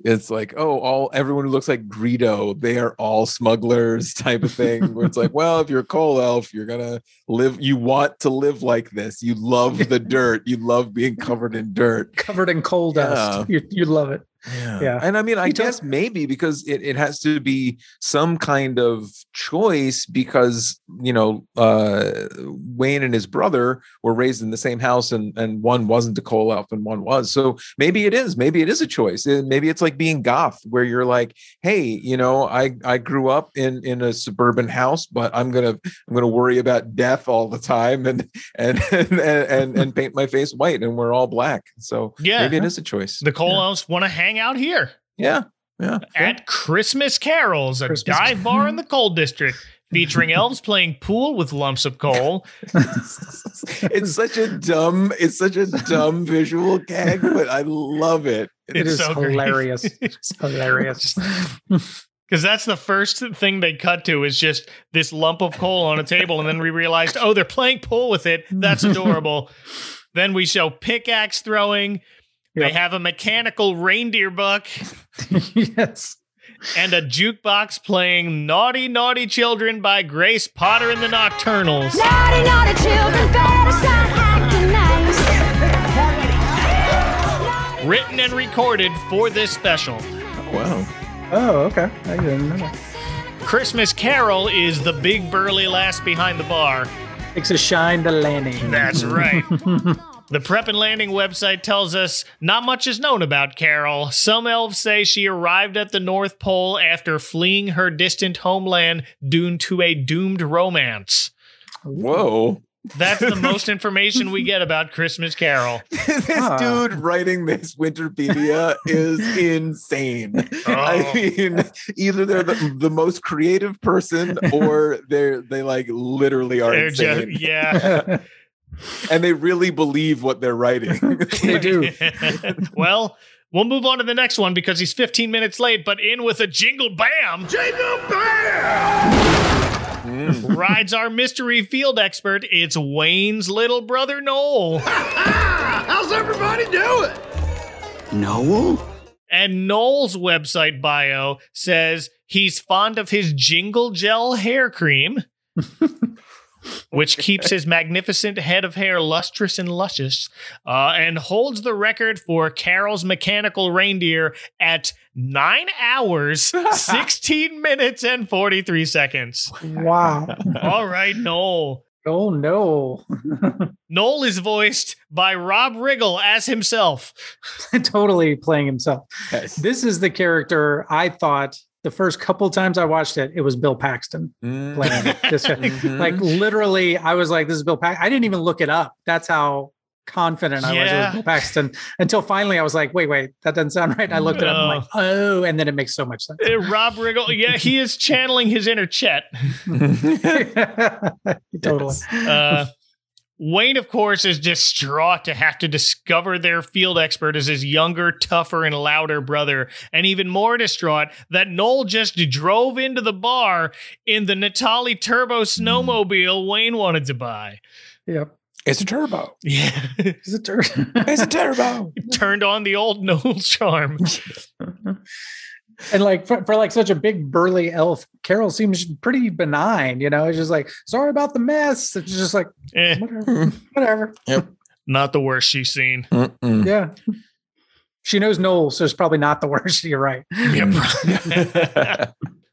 it's like, oh, all everyone who looks like Greedo, they are all smugglers, type of thing. Where it's like, well, if you're a coal elf, you're gonna live. You want to live like this. You love the dirt. You love being covered in dirt. Covered in coal dust. You, you love it. Yeah. And I mean, I You don't- guess maybe because it, it has to be some kind of choice because, you know, uh, Wayne and his brother were raised in the same house and, and one wasn't a coal elf and one was. So maybe it is. Maybe it is a choice. And maybe it's like being goth where you're like, hey, you know, I, I grew up in, in a suburban house, but I'm going to, I'm going to worry about death all the time and, and, and, and, and paint my face white and we're all black. So Yeah. maybe it is a choice. The Coal Elves want to hang out here Yeah. Yeah. at Christmas Carols, a dive bar in the coal district, featuring elves playing pool with lumps of coal. it's such a dumb it's such a dumb visual gag but i love it It It's so hilarious. It's hilarious. Because that's the first thing they cut to is just this lump of coal on a table, and then we realized, oh, they're playing pool with it. That's adorable. then we show pickaxe throwing. They have a mechanical reindeer buck. yes. And a jukebox playing Naughty Naughty Children by Grace Potter and the Nocturnals. Naughty, naughty children, better start acting nice. Written and recorded for this special. Wow. Oh, okay. I didn't know that. Christmas Carol is the big burly lass behind the bar. Takes a shine to landing. That's right. The Prep and Landing website tells us not much is known about Carol. Some elves say she arrived at the North Pole after fleeing her distant homeland due to a doomed romance. Whoa. That's the most information we get about Christmas Carol. this dude writing this Winterpedia is insane. I oh. mean, either they're the, the most creative person or they're they like literally are They're just- insane. yeah. And they really believe what they're writing. they do. well, we'll move on to the next one because he's 15 minutes late, but in with a jingle bam. Jingle mm. bam! Rides our mystery field expert. It's Wayne's little brother Noel. How's everybody doing? Noel? And Noel's website bio says he's fond of his jingle gel hair cream, which keeps his magnificent head of hair lustrous and luscious, uh, and holds the record for Carol's mechanical reindeer at nine hours, 16 minutes, and 43 seconds. Wow. All right, Noel. Oh no. Noel is voiced by Rob Riggle as himself. totally playing himself. This is the character I thought the first couple times I watched it, it was Bill Paxton playing this guy. Like literally, I was like, "This is Bill Paxton." I didn't even look it up. That's how confident I was it Yeah. was Bill Paxton. Until finally, I was like, "Wait, wait, that doesn't sound right." And I looked it up. I'm like, "Oh," and then it makes so much sense. Uh, Rob Riggle, yeah, he is channeling his inner Chet. totally. Uh, Wayne, of course, is distraught to have to discover their field expert as his younger, tougher, and louder brother, and even more distraught that Noel just drove into the bar in the Natale Turbo snowmobile Wayne wanted to buy. Yep. It's a turbo. Yeah. It's a turbo. It's a turbo. Turned on the old Noel charm. and like for, for like such a big burly elf, Carol seems pretty benign. You know, it's just like, "Sorry about the mess." It's just like, Eh, whatever, whatever. Yep. not the worst she's seen. Mm-mm. Yeah. She knows Noel, so it's probably not the worst. You're right. Yep.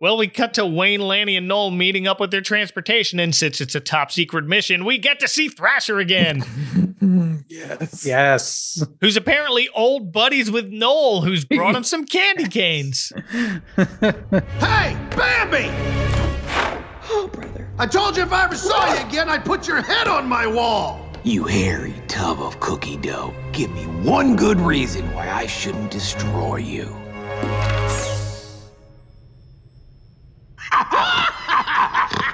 well, we cut to Wayne, Lanny, and Noel meeting up with their transportation, and since it's a top secret mission, we get to see Thrasher again, yes. Yes. who's apparently old buddies with Noel, who's brought him some candy canes. Hey, Bambi! Oh, brother. I told you if I ever saw you again, I'd put your head on my wall. You hairy tub of cookie dough. Give me one good reason why I shouldn't destroy you.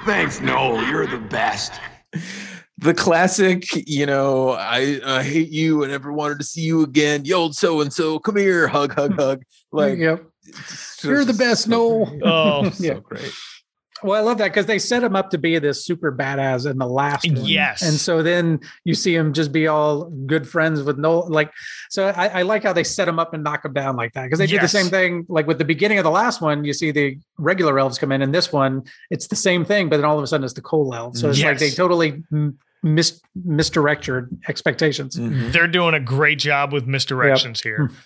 Thanks, Noel. You're the best. the classic, you know, I, I hate you and never wanted to see you again. Yo, old so and so, come here, hug, hug, hug. Like, yep. You're the best, Noel. Oh, so Yeah. great. Well, I love that because they set him up to be this super badass in the last one. Yes. And so then you see him just be all good friends with no like so I, I like how they set him up and knock him down like that. Because they did the same thing like with the beginning of the last one, you see the regular elves come in, and this one, it's the same thing, but then all of a sudden it's the coal elves. So it's like they totally mis- misdirect your expectations. Mm-hmm. They're doing a great job with misdirections here.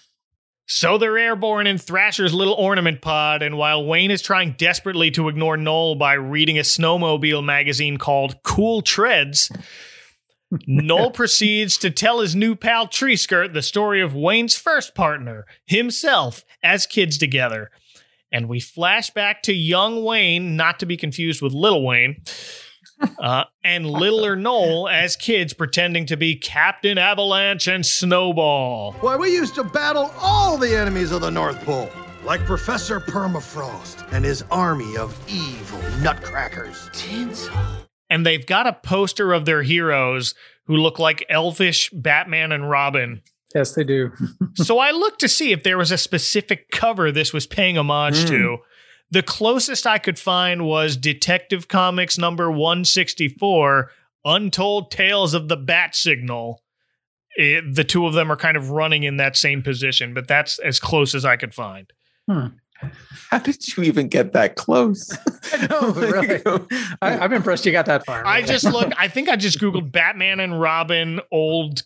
So they're airborne in Thrasher's little ornament pod, and while Wayne is trying desperately to ignore Noel by reading a snowmobile magazine called Cool Treads, Noel proceeds to tell his new pal Tree Skirt the story of Wayne's first partner, himself, as kids together. And we flash back to young Wayne, not to be confused with Little Wayne, uh, and littler Noel as kids pretending to be Captain Avalanche and Snowball. Why, we used to battle all the enemies of the North Pole, like Professor Permafrost and his army of evil nutcrackers. Tinsel. And they've got a poster of their heroes who look like elfish Batman and Robin. Yes, they do. so I looked to see if there was a specific cover this was paying homage to. The closest I could find was Detective Comics number 164, Untold Tales of the Bat Signal. It- the two of them are kind of running in that same position, but that's as close as I could find. Hmm. How did you even get that close? No, really. I, I'm impressed you got that far. I just look. I think I just googled Batman and Robin old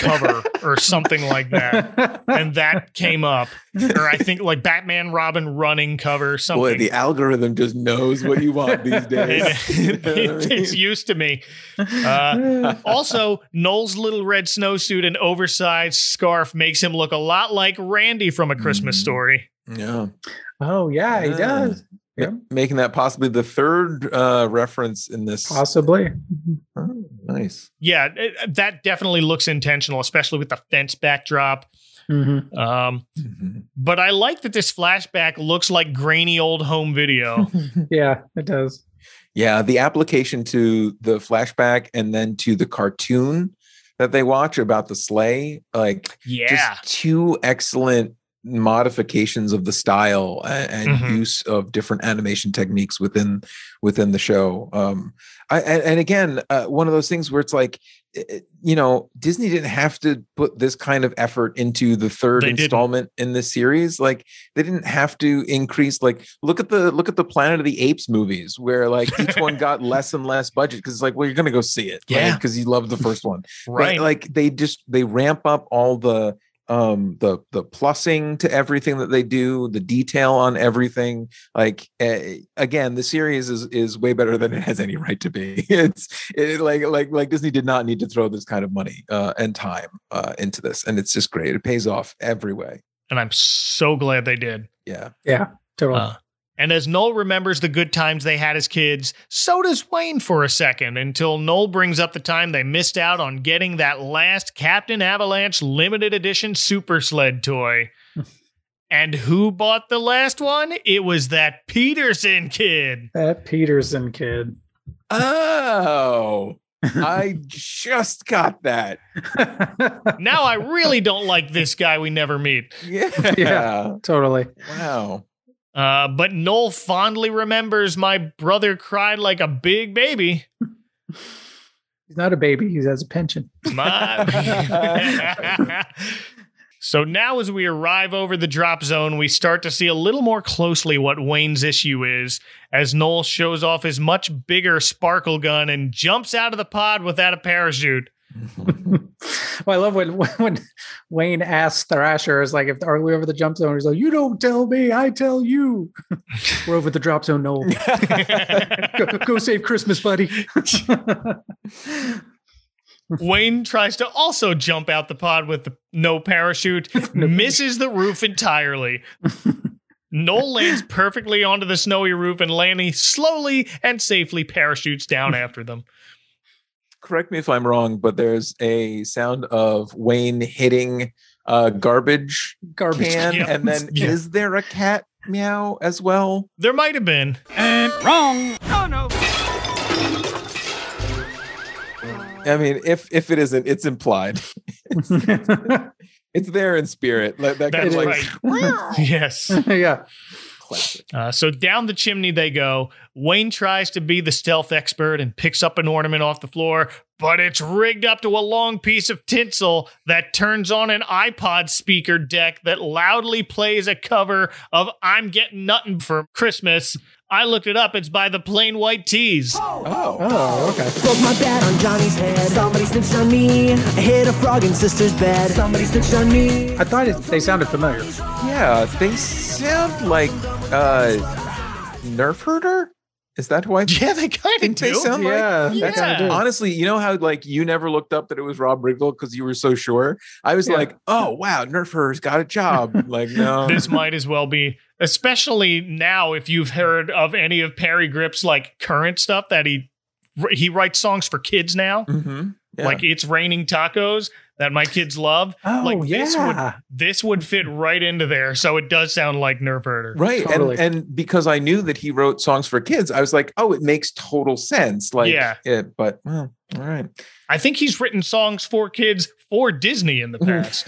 cover or something like that, and that came up. Or I think like Batman Robin running cover something. Boy, something. the algorithm just knows what you want these days. It- it- it's used to me. Uh, also, Noel's little red snowsuit and oversized scarf makes him look a lot like Randy from A Christmas Story. yeah. Oh yeah, he does. Ma- Making that possibly the third uh, reference in this. Possibly. Oh, nice. Yeah, it- that definitely looks intentional, especially with the fence backdrop. Mhm. Um, but I like that this flashback looks like grainy old home video. Yeah, it does. Yeah, the application to the flashback and then to the cartoon that they watch about the sleigh, like Yeah. just two excellent modifications of the style and, Mhm. use of different animation techniques within within the show. Um, I, and, and again, uh, one of those things where it's like, you know, Disney didn't have to put this kind of effort into the third They didn't. installment in this series. Like, they didn't have to increase. Like, look at the look at the Planet of the Apes movies, where like each one got less and less budget because it's like, well, you're gonna go see it, Yeah. because you love the first one, But, Right. like they just they ramp up all the um the the plussing to everything that they do the detail on everything. Like uh, again the series is is way better than it has any right to be. It's it, like like like disney did not need to throw this kind of money uh and time uh into this and it's just great. It pays off every way. And I'm so glad they did. yeah. Yeah, totally. And as Noel remembers the good times they had as kids, so does Wayne for a second until Noel brings up the time they missed out on getting that last Captain Avalanche limited edition Super Sled toy. and who bought the last one? It was that Peterson kid. that Peterson kid. oh i just got that Now I really don't like this guy we never meet. yeah Yeah, totally. wow Uh, but Noel fondly remembers my brother cried like a big baby. He's not a baby. He has a pension. My- so now, as we arrive over the drop zone, we start to see a little more closely what Wayne's issue is as Noel shows off his much bigger sparkle gun and jumps out of the pod without a parachute. Well, I love when when Wayne asks Thrasher, "Is like, if are we over the jump zone?" He's like, "You don't tell me, I tell you." We're over the drop zone, Noel. go, go save Christmas, buddy. Wayne tries to also jump out the pod with the, no parachute, misses the roof entirely. Noel lands perfectly onto the snowy roof, and Lanny slowly and safely parachutes down after them. Correct me if I'm wrong, but there's a sound of Wayne hitting a garbage Garbage can, can. and then Yeah. is there a cat meow as well? There might have been. And wrong. Oh no. I mean, if if it isn't, it's implied. it's, it's there in spirit. Like that kind That's of like right. yes. yeah. Classic. Uh, so down the chimney they go. Wayne tries to be the stealth expert and picks up an ornament off the floor, but it's rigged up to a long piece of tinsel that turns on an iPod speaker deck that loudly plays a cover of I'm Getting Nuttin' for Christmas. I looked it up. It's by the Plain White T's. Oh, Oh, okay. Broke my bat on Johnny's head. Somebody snitched on me. I hit a frog in sister's bed. Somebody snitched on me. I thought it, they sounded familiar. Yeah, they sound like uh Nerf herder. Is that who I Yeah, they kind of think do. they sound Yeah, like? they kinda. Honestly, you know how like you never looked up that it was Rob Riggle because you were so sure. I was Yeah. like, oh wow, Nerf herder's got a job. like no, this might as well be, especially now if you've heard of any of Parry Gripp's like current stuff that he he writes songs for kids now. Mhm. Yeah. Like it's raining tacos that my kids love. Oh, like this would yeah. this would fit right into there. So it does sound like Nerf Herder. right Totally. and and because i knew that he wrote songs for kids i was like oh it makes total sense like Yeah. it but well all right I think he's written songs for kids for Disney in the past.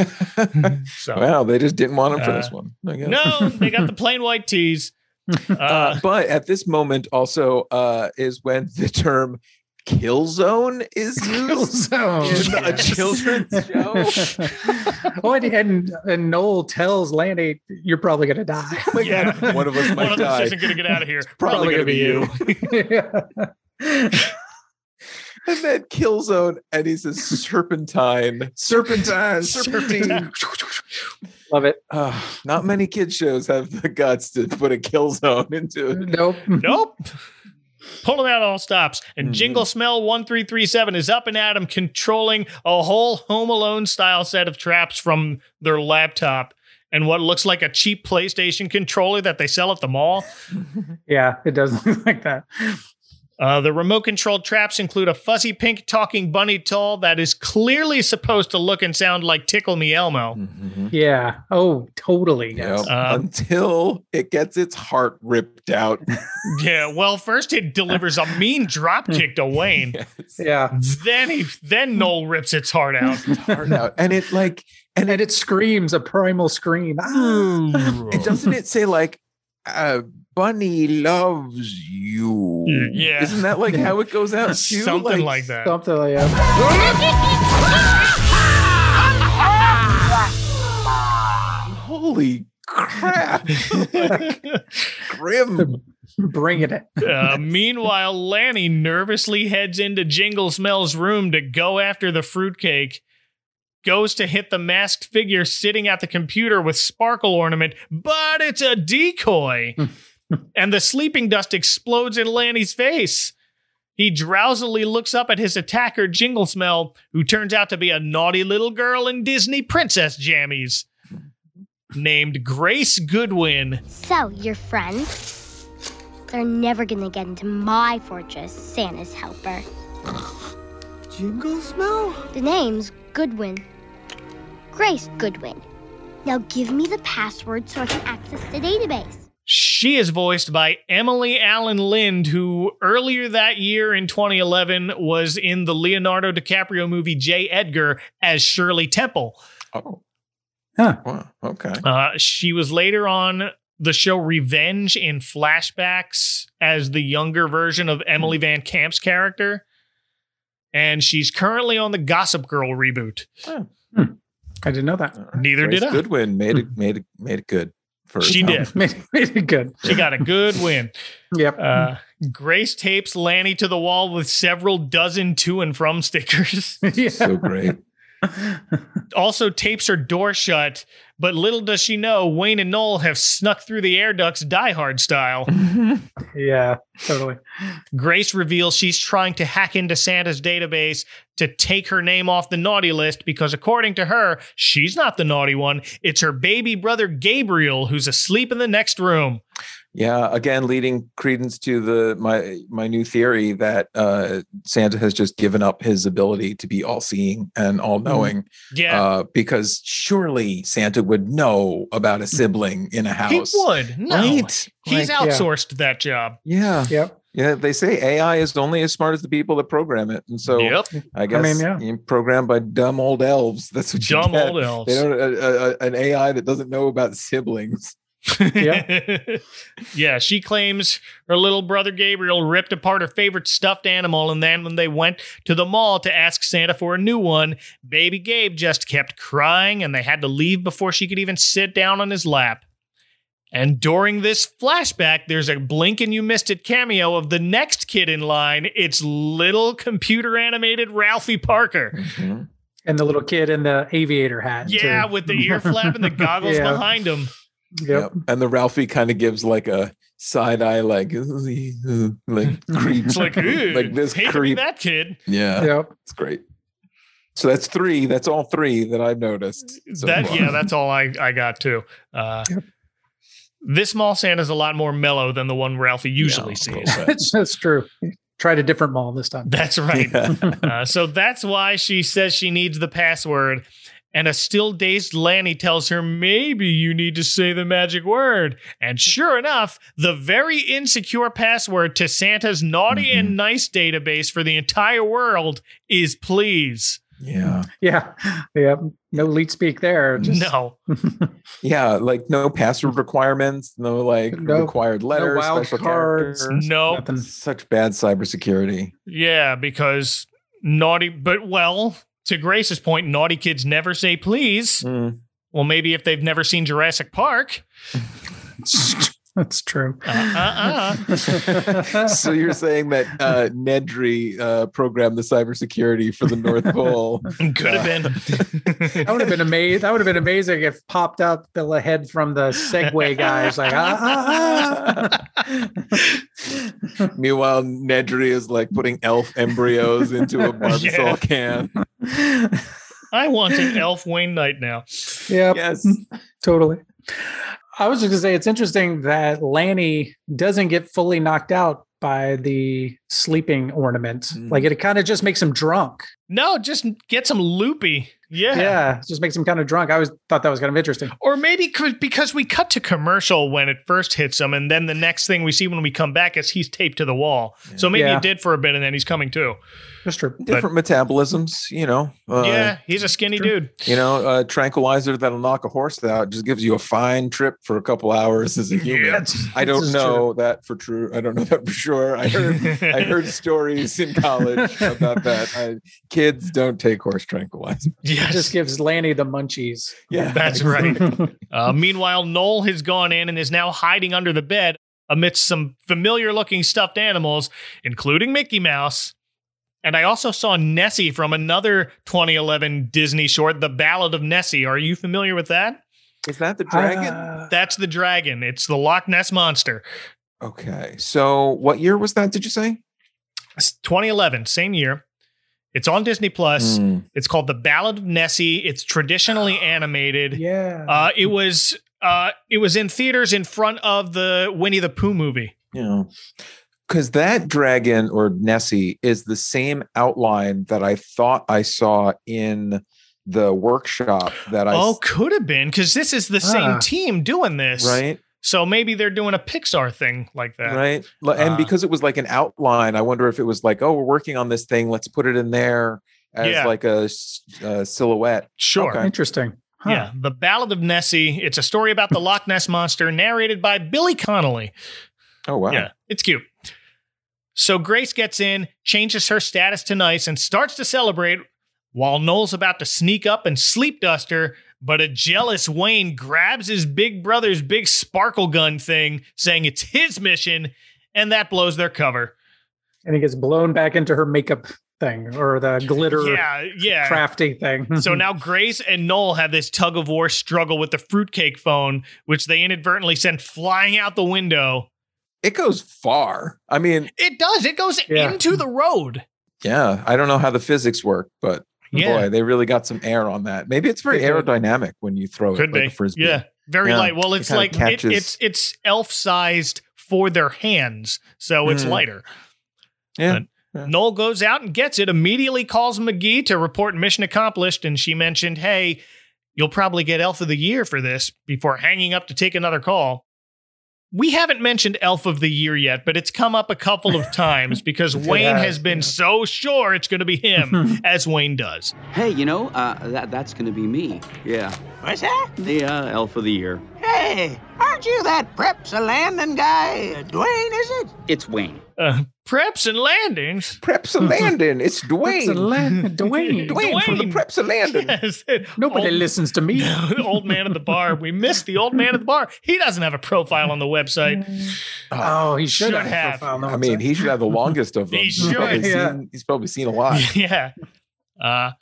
so well they just didn't want him for Uh, this one I guess. no, they got the plain white T's. Uh, uh, but at this moment also uh, is when the term Killzone is used Killzone. in a children's show. oh, and, and and Noel tells Lanny, "You're probably gonna die." My God, one of us One might of die. us isn't going to get out of here. Probably Probably, gonna going to be be you. and then Killzone, and he says serpentine, serpentine, serpentine. Love it. Uh, not many kid shows have the guts to put a kill zone into it. Nope. Nope. Pulling out all stops. And Mm-hmm. Jingle Smell 1337 is up and at him, controlling a whole Home Alone style set of traps from their laptop and what looks like a cheap PlayStation controller that they sell at the mall. Yeah, it does look like that. Uh, the remote controlled traps include a fuzzy pink talking bunny doll that is clearly supposed to look and sound like Tickle Me Elmo. Yeah. Oh, totally. Yes. Yep. Um, Until it gets its heart ripped out. Yeah, well, first it delivers a mean drop kick to Wayne. Yeah. Then he then Noel rips its heart out. heart out. And it like and, it screams a primal scream. Ah. it doesn't it say like uh bunny loves you Yeah. isn't that like how it goes out too? Something like that. Something like that. holy crap grim Bringing it. Uh, meanwhile, Lanny nervously heads into Jingle Smell's room to go after the fruitcake. Goes to hit the masked figure sitting at the computer with sparkle ornament, but it's a decoy. And the sleeping dust explodes in Lanny's face. He drowsily looks up at his attacker, Jingle Smell, who turns out to be a naughty little girl in Disney princess jammies. Named Grace Goodwin. So, your friends? They're never gonna get into my fortress, Santa's helper. Jingle smell? The name's Goodwin. Grace Goodwin. Now give me the password so I can access the database. She is voiced by Emily Alyn Lind, who earlier that year in 2011 was in the Leonardo DiCaprio movie J. Edgar as Shirley Temple. oh Huh. wow okay Uh, she was later on the show Revenge in flashbacks as the younger version of Emily hmm. VanCamp's character. And she's currently on the Gossip Girl reboot. Hmm. I didn't know that. Neither Grace did I. Goodwin made it hmm. made it made it good for her She did. Made, made it good. She got a good win. Yep. Uh, Grace tapes Lanny to the wall with several dozen to and from stickers. yeah. so great also tapes her door shut, but little does she know Wayne and Noel have snuck through the air ducts Die Hard style. Yeah. Totally. Grace reveals she's trying to hack into Santa's database to take her name off the naughty list because, according to her, she's not the naughty one. It's her baby brother Gabriel who's asleep in the next room. Yeah, again, leading credence to the my my new theory that uh, Santa has just given up his ability to be all seeing and all knowing. Yeah. uh, because surely Santa would know about a sibling in a house. he would. No. Right? He's Like, outsourced that job. Yeah, Yep. yeah. They say AI is only as smart as the people that program it, and so Yep. I guess I mean, yeah. you programmed by dumb old elves. That's what you Dumb get. old elves. They don't a, a, an AI that doesn't know about siblings. Yeah, yeah, she claims her little brother Gabriel ripped apart her favorite stuffed animal, and then when they went to the mall to ask Santa for a new one, baby Gabe just kept crying, and they had to leave before she could even sit down on his lap. And during this flashback, there's a blink and you missed it cameo of the next kid in line. It's little computer animated Ralphie Parker. Mm-hmm. And the little kid in the aviator hat. Yeah, too. with the ear flap and the goggles Yeah. behind him. Yep. And the Ralphie kind of gives like a side eye, like like creep, It's like, like this hate creep. that kid. Yeah, Yep. it's great. So that's three. That's all three that I've noticed. so that far. yeah, that's all I I got too. Uh, This mall Santa's a lot more mellow than the one Ralphie usually sees. that's, that's true. Tried a different mall this time. That's right. uh, so that's why she says she needs the password. And a still dazed Lanny tells her, maybe you need to say the magic word. And sure enough, the very insecure password to Santa's naughty and mm-hmm. nice database for the entire world is please. Yeah. Yeah. Yeah. No leet speak there. Just, no. Yeah, like no password requirements, no like No- required letters, wild special cards, characters. No. Nothing. Such bad cybersecurity. Yeah, because naughty, but well, to Grace's point, naughty kids never say please. Mm. Well, maybe if they've never seen Jurassic Park. That's true. Uh, uh, so you're saying that uh, Nedry uh, programmed the cybersecurity for the North Pole? Could have been. That would have been amazing. That would have been amazing if popped up the head from the Segway guys, like ah, ah, ah. Meanwhile, Nedry is like putting elf embryos into a barbasol can. I want an elf Wayne Knight now. Yep. Yes. totally. I was just gonna say it's interesting that Lanny doesn't get fully knocked out by the sleeping ornament. Mm. Like it kind of just makes him drunk. No, just gets him loopy. Yeah. Yeah, just makes him kind of drunk. I always thought that was kind of interesting. Or maybe c- because we cut to commercial when it first hits him, and then the next thing we see when we come back is he's taped to the wall. So maybe Yeah. it did for a bit, and then he's coming too. That's true. Different metabolisms, you know. Uh, yeah, he's a skinny dude. You know, a tranquilizer that'll knock a horse out just gives you a fine trip for a couple hours as a human. that's- I don't is know that for true. I don't know that for sure. I heard I heard stories in college about that. I, kids don't take horse tranquilizers. Yeah, just gives Lanny the munchies. Yeah, That's right. Uh, meanwhile, Noel has gone in and is now hiding under the bed amidst some familiar looking stuffed animals, including Mickey Mouse. And I also saw Nessie from another 2011 Disney short, The Ballad of Nessie. Are you familiar with that? Is that the dragon? Uh, That's the dragon. It's the Loch Ness Monster. okay. So what year was that, did you say? It's 2011, same year. It's on Disney Plus. Hmm. It's called The Ballad of Nessie. It's traditionally animated. Yeah. Uh, it was uh, it was in theaters in front of the Winnie the Pooh movie. You know, because that dragon or Nessie is the same outline that I thought I saw in the workshop that I Oh, could have been because this is the same Ah. team doing this, right So maybe they're doing a Pixar thing like that, right and Uh, because it was like an outline, I wonder if it was like, oh, we're working on this thing, let's put it in there as Yeah. like a silhouette. Sure. Okay. Interesting. Huh. Yeah, The Ballad of Nessie. It's a story about the Loch Ness monster, narrated by Billy Connolly. Oh wow. Yeah, it's cute. So Grace gets in, changes her status to nice, and starts to celebrate while Noel's about to sneak up and sleep dust her. But a jealous Wayne grabs his big brother's big sparkle gun thing, saying it's his mission, and that blows their cover. And he gets blown back into her makeup thing or the glitter Yeah, yeah. crafty thing. so now Grace and Noel have this tug of war struggle with the fruitcake phone, which they inadvertently send flying out the window. It goes far. I mean, It does. It goes Yeah. into the road. yeah, I don't know how the physics work, but Yeah. boy, they really got some air on that. Maybe it's very aerodynamic when you throw Could it like be. a frisbee. Yeah. Very Yeah. light. Well, it's kinda like it, it's it's elf sized for their hands, so it's Mm. lighter. Yeah. But Noel goes out and gets it. Immediately calls Magee to report mission accomplished, and she mentioned, "Hey, you'll probably get Elf of the Year for this." Before hanging up to take another call. We haven't mentioned Elf of the Year yet, but it's come up a couple of times because Wayne has, has been so sure it's going to be him, as Wayne does. Hey, you know, uh, that that's gonna be me. Yeah. What's that? The uh, elf of the year. Hey, aren't you that Preps a landing guy, uh, Dwayne, is it? It's Wayne. Uh, preps and landings. Preps a landing. It's Dwayne. Preps a land- Dwayne. Dwayne from the Preps a landing. Yes. Nobody Old- listens to me. the old man at the bar. We missed the old man at the bar. He doesn't have a profile on the website. Oh, he should, Should have. have. on the I mean, he should have the longest of them. He He's should. probably Yeah. seen- he's probably seen a lot. yeah. Uh,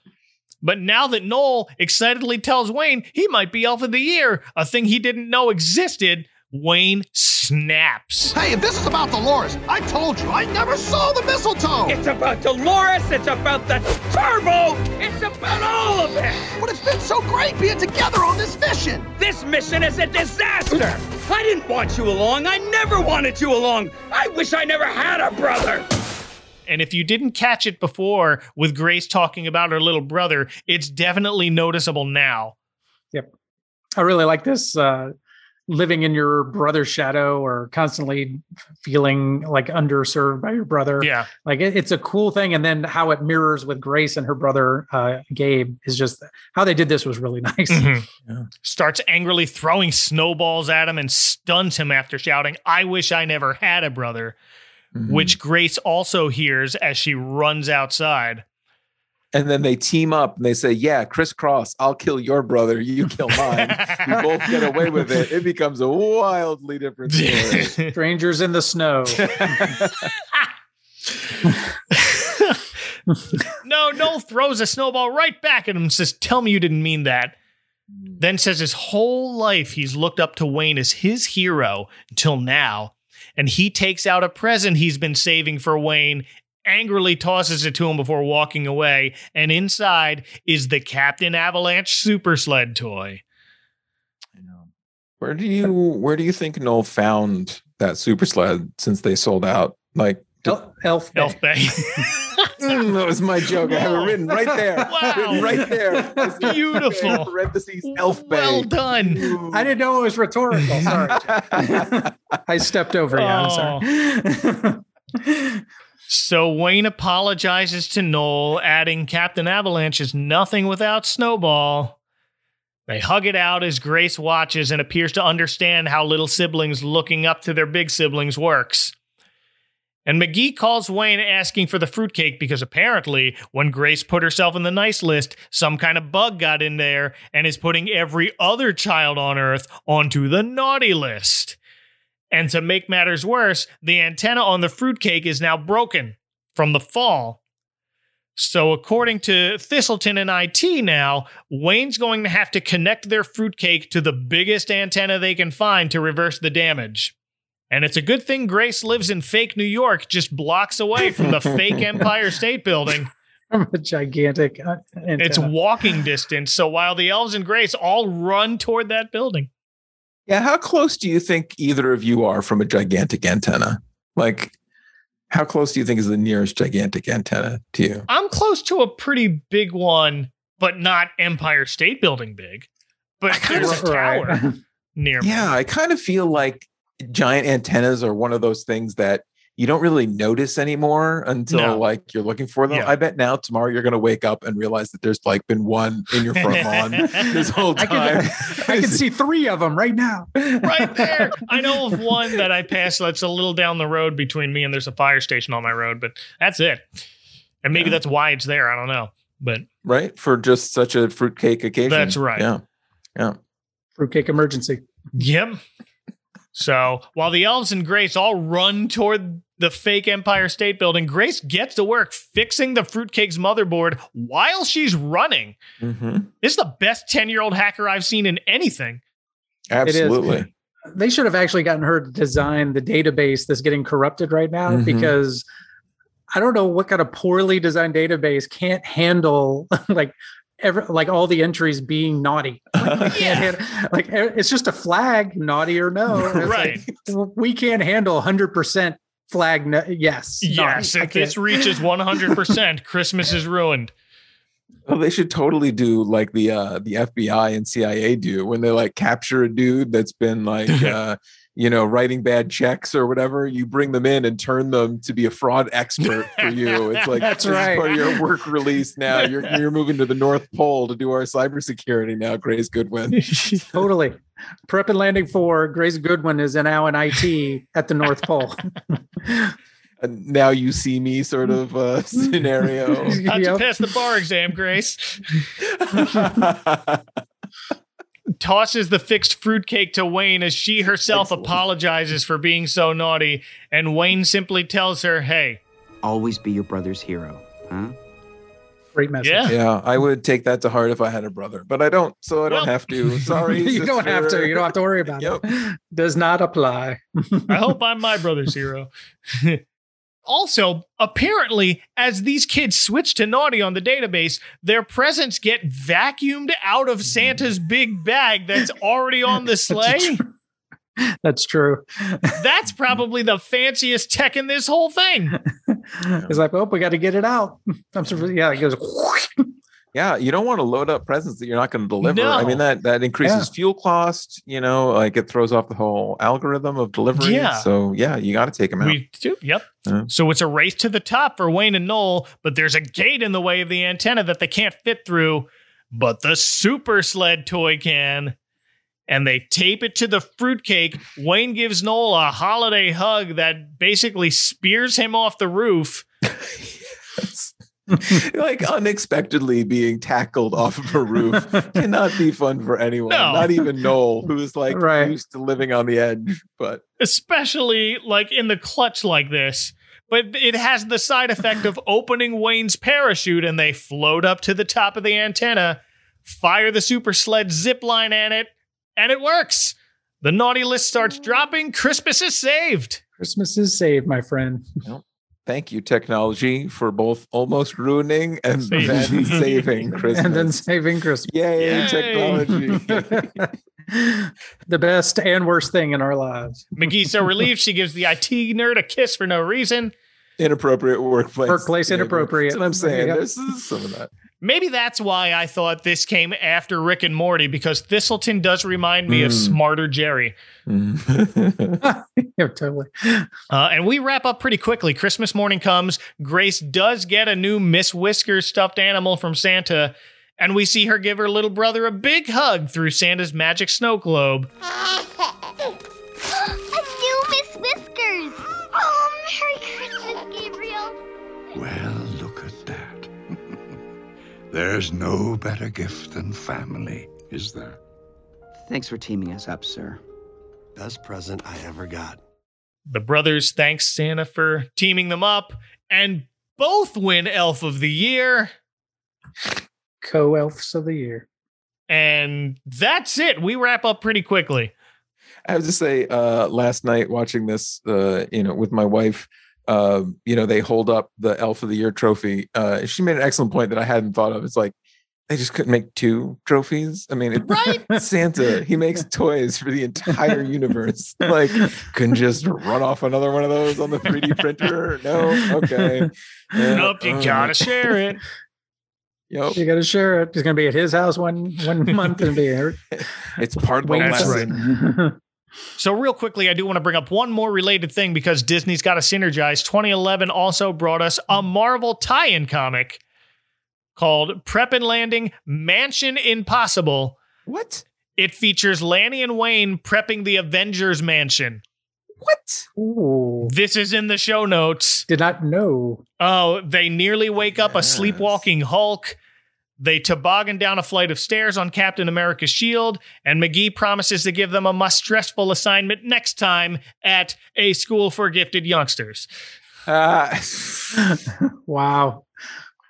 but now that Noel excitedly tells Wayne he might be Elf of the Year, a thing he didn't know existed, Wayne snaps. Hey, if this is about Dolores, I told you I never saw the mistletoe. It's about Dolores, it's about the turbo, it's about all of it! But it's been so great being together on this mission. This mission is a disaster! I didn't want you along, I never wanted you along! I wish I never had a brother! And if you didn't catch it before with Grace talking about her little brother, it's definitely noticeable now. Yep. I really like this uh living in your brother's shadow or constantly feeling like underserved by your brother. Yeah. Like it, it's a cool thing. And then how it mirrors with Grace and her brother, uh, Gabe, is just how they did this was really nice. Mhm. Starts angrily throwing snowballs at him and stuns him after shouting, I wish I never had a brother, which mm-hmm. Grace also hears as she runs outside. And then they team up and they say, Yeah, crisscross, I'll kill your brother, you kill mine. we both get away with it. It becomes a wildly different story. Strangers in the snow. no, Noel throws a snowball right back at him and says, Tell me you didn't mean that. Then says his whole life he's looked up to Wayne as his hero until now. And he takes out a present he's been saving for Wayne, angrily tosses it to him before walking away. And inside is the Captain Avalanche super sled toy. Where do you where do you think Noel found that super sled since they sold out? Like Elf, Elf Bay. Elf Bay. Mm, that was my joke. I have it written right there. Wow. Written right there. Beautiful. Parentheses Elf Bay. Well done. I didn't know it was rhetorical. Sorry. I stepped over you. I'm sorry. So Wayne apologizes to Noel, adding Captain Avalanche is nothing without Snowball. They hug it out as Grace watches and appears to understand how little siblings looking up to their big siblings works. And Magee calls Wayne asking for the fruitcake because apparently, when Grace put herself in the nice list, some kind of bug got in there and is putting every other child on Earth onto the naughty list. And to make matters worse, the antenna on the fruitcake is now broken from the fall. So, according to Thistleton and IT now, Wayne's going to have to connect their fruitcake to the biggest antenna they can find to reverse the damage. And it's a good thing Grace lives in fake New York, just blocks away from the fake Empire State Building. From a gigantic. Uh, It's walking distance. So while the elves and Grace all run toward that building. Yeah, how close do you think either of you are from a gigantic antenna? Like, how close do you think is the nearest gigantic antenna to you? I'm close to a pretty big one, but not Empire State Building big. But there's a Right. tower near me. Yeah, I kind of feel like giant antennas are one of those things that you don't really notice anymore until No. like you're looking for them. Yeah. I bet now tomorrow you're going to wake up and realize that there's like been one in your front lawn this whole I time. can, I can see three of them right now. right there. I know of one that I passed that's a little down the road between me and there's a fire station on my road, but that's it. And maybe that's why it's there. I don't know. But right? For just such a fruitcake occasion. That's right. Yeah. Yeah. Fruitcake emergency. Yep. So while the elves and Grace all run toward the fake Empire State Building, Grace gets to work fixing the fruitcake's motherboard while she's running. Mm-hmm. This is the best 10 year old hacker I've seen in anything. Absolutely. They should have actually gotten her to design the database that's getting corrupted right now Mhm. because I don't know what kind of poorly designed database can't handle like ever like all the entries being naughty. Like, we can't handle, like it's just a flag, naughty or no. Right. like, we can't handle hundred percent flag. No, yes. Yes, I if this reaches 100%, Christmas is ruined. Well, they should totally do like the uh the FBI and CIA do when they like capture a dude that's been like uh you know writing bad checks or whatever. You bring them in and turn them to be a fraud expert for you. It's like That's this is right. part of your work release now. You're you're moving to the North Pole to do our cybersecurity now. Grace Goodwin. totally. Prep and landing for Grace Goodwin is now in IT at the North Pole. A now you see me sort of uh, scenario. How'd you Yep. pass the bar exam, Grace? Tosses the fixed fruitcake to Wayne as she herself apologizes for being so naughty, and Wayne simply tells her, Hey, Always be your brother's hero, huh? Great message. yeah. yeah, I would take that to heart if I had a brother, but I don't, so I don't Well- have to. Sorry, you don't have to. You don't have to worry about Yep. it. Does not apply. I hope I'm my brother's hero. also, apparently, as these kids switch to naughty on the database, their presents get vacuumed out of Santa's big bag that's already on the sleigh. That's true. That's probably the fanciest tech in this whole thing. It's like, oh, we got to get it out. I'm surprised. Yeah, it goes. Yeah, you don't want to load up presents that you're not going to deliver. I mean that that increases Yeah. fuel cost. You know, like it throws off the whole algorithm of delivery. Yeah. So yeah, you got to take them out. We do. Yep. Yeah. So it's a race to the top for Wayne and Noel, but there's a gate in the way of the antenna that they can't fit through. But the super sled toy can. And they tape it to the fruitcake. Wayne gives Noel a holiday hug that basically spears him off the roof. like unexpectedly being tackled off of a roof cannot be fun for anyone. No. Not even Noel, who's like Right. used to living on the edge. But especially like in the clutch like this. But it has the side effect of opening Wayne's parachute and they float up to the top of the antenna, fire the super sled zip line at it, and it works. The naughty list starts dropping. Christmas is saved. Christmas is saved, my friend. Thank you, technology, for both almost ruining and Saving. then saving Christmas. And then saving Christmas. Yay, Yay. technology. the best and worst thing in our lives. Magee's so relieved she gives the IT nerd a kiss for no reason. Inappropriate workplace. Workplace inappropriate. That's what I'm saying. Yep. There's some of that. Maybe that's why I thought this came after Rick and Morty because Thistleton does remind me of Mm. smarter Jerry. Mm. yeah, totally. Uh, and we wrap up pretty quickly. Christmas morning comes. Grace does get a new Miss Whiskers stuffed animal from Santa, and we see her give her little brother a big hug through Santa's magic snow globe. a new Miss Whiskers! Oh, Merry Christmas, Gabriel! Well, look at that. There's no better gift than family, is there? Thanks for teaming us up, sir. Best present I ever got. The brothers thanks Santa for teaming them up, and both win Elf of the Year. Co elves of the year. And that's it. We wrap up pretty quickly. I have to say, uh, last night watching this, uh, you know, with my wife, uh, you know, they hold up the Elf of the Year trophy. Uh, she made an excellent point that I hadn't thought of. It's like they just couldn't make two trophies. I mean, it, Right? Santa, he makes toys for the entire universe. Like, couldn't just run off another one of those on the 3D printer? No, okay. Yeah, nope, you uh, gotta share it. Yep. You got to share it. He's going to be at his house one one month and be here. It's part of the That's lesson. So, real quickly, I do want to bring up one more related thing because Disney's got to synergize. 2011 also brought us a Marvel tie in comic called Prep and Landing Mansion Impossible. What? It features Lanny and Wayne prepping the Avengers Mansion. What? Ooh. This is in the show notes. Did not know. Oh, they nearly wake up a sleepwalking Hulk. They toboggan down a flight of stairs on Captain America's shield, and Magee promises to give them a must stressful assignment next time at a school for gifted youngsters. Uh, wow.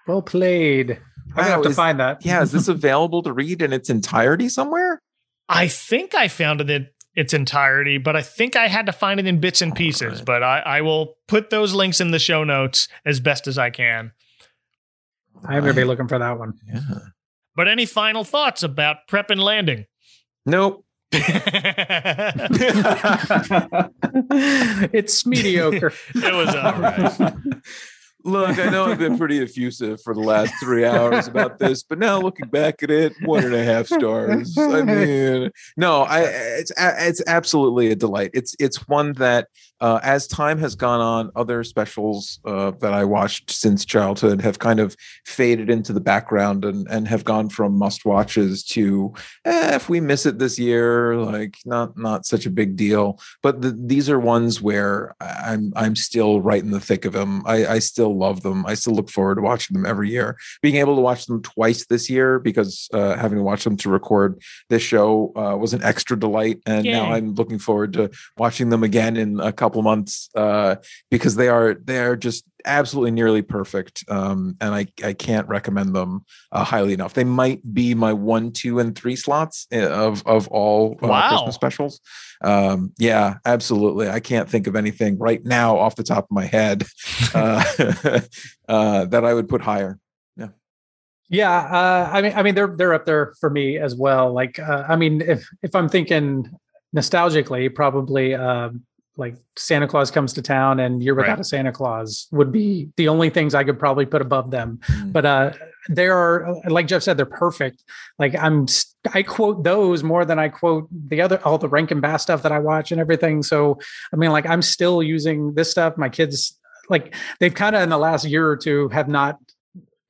Well played. I'm going to have to is- find that. yeah, is this available to read in its entirety somewhere? I think I found it in its entirety, but I think I had to find it in bits and pieces. But I, I will put those links in the show notes as best as I can. I'm going to be looking for that one. Yeah. But any final thoughts about prep and landing? Nope. it's mediocre. It was all right. Look, I know I've been pretty effusive for the last three hours about this, but now looking back at it, one and a half stars. I mean, no, I it's it's absolutely a delight. It's it's one that uh, as time has gone on, other specials uh, that I watched since childhood have kind of faded into the background and and have gone from must watches to eh, if we miss it this year, like not not such a big deal. But the, these are ones where I'm I'm still right in the thick of them. I, I still love them. I still look forward to watching them every year. Being able to watch them twice this year because uh, having to watch them to record this show uh, was an extra delight, and now I'm looking forward to watching them again in a couple months uh, because they are they are just absolutely nearly perfect, um, and I I can't recommend them uh, highly enough. They might be my one, two, and three slots uh, of of all uh, Wow. Christmas specials. Um, yeah, absolutely. I can't think of anything right now off the top of my head uh, uh, that I would put higher. Yeah, yeah. uh, I mean, I mean, they're they're up there for me as well. Like, uh, I mean, if if I'm thinking nostalgically, probably um like Santa Claus comes to town and Year Without Right. a Santa Claus would be the only things I could probably put above them. Mm. But uh, they are uh, like Jeff said, they're perfect. Like I'm, I quote those more than I quote the other all the Rankin Bass stuff that I watch and everything. So I mean, like I'm still using this stuff. My kids, like they've kind of in the last year or two have not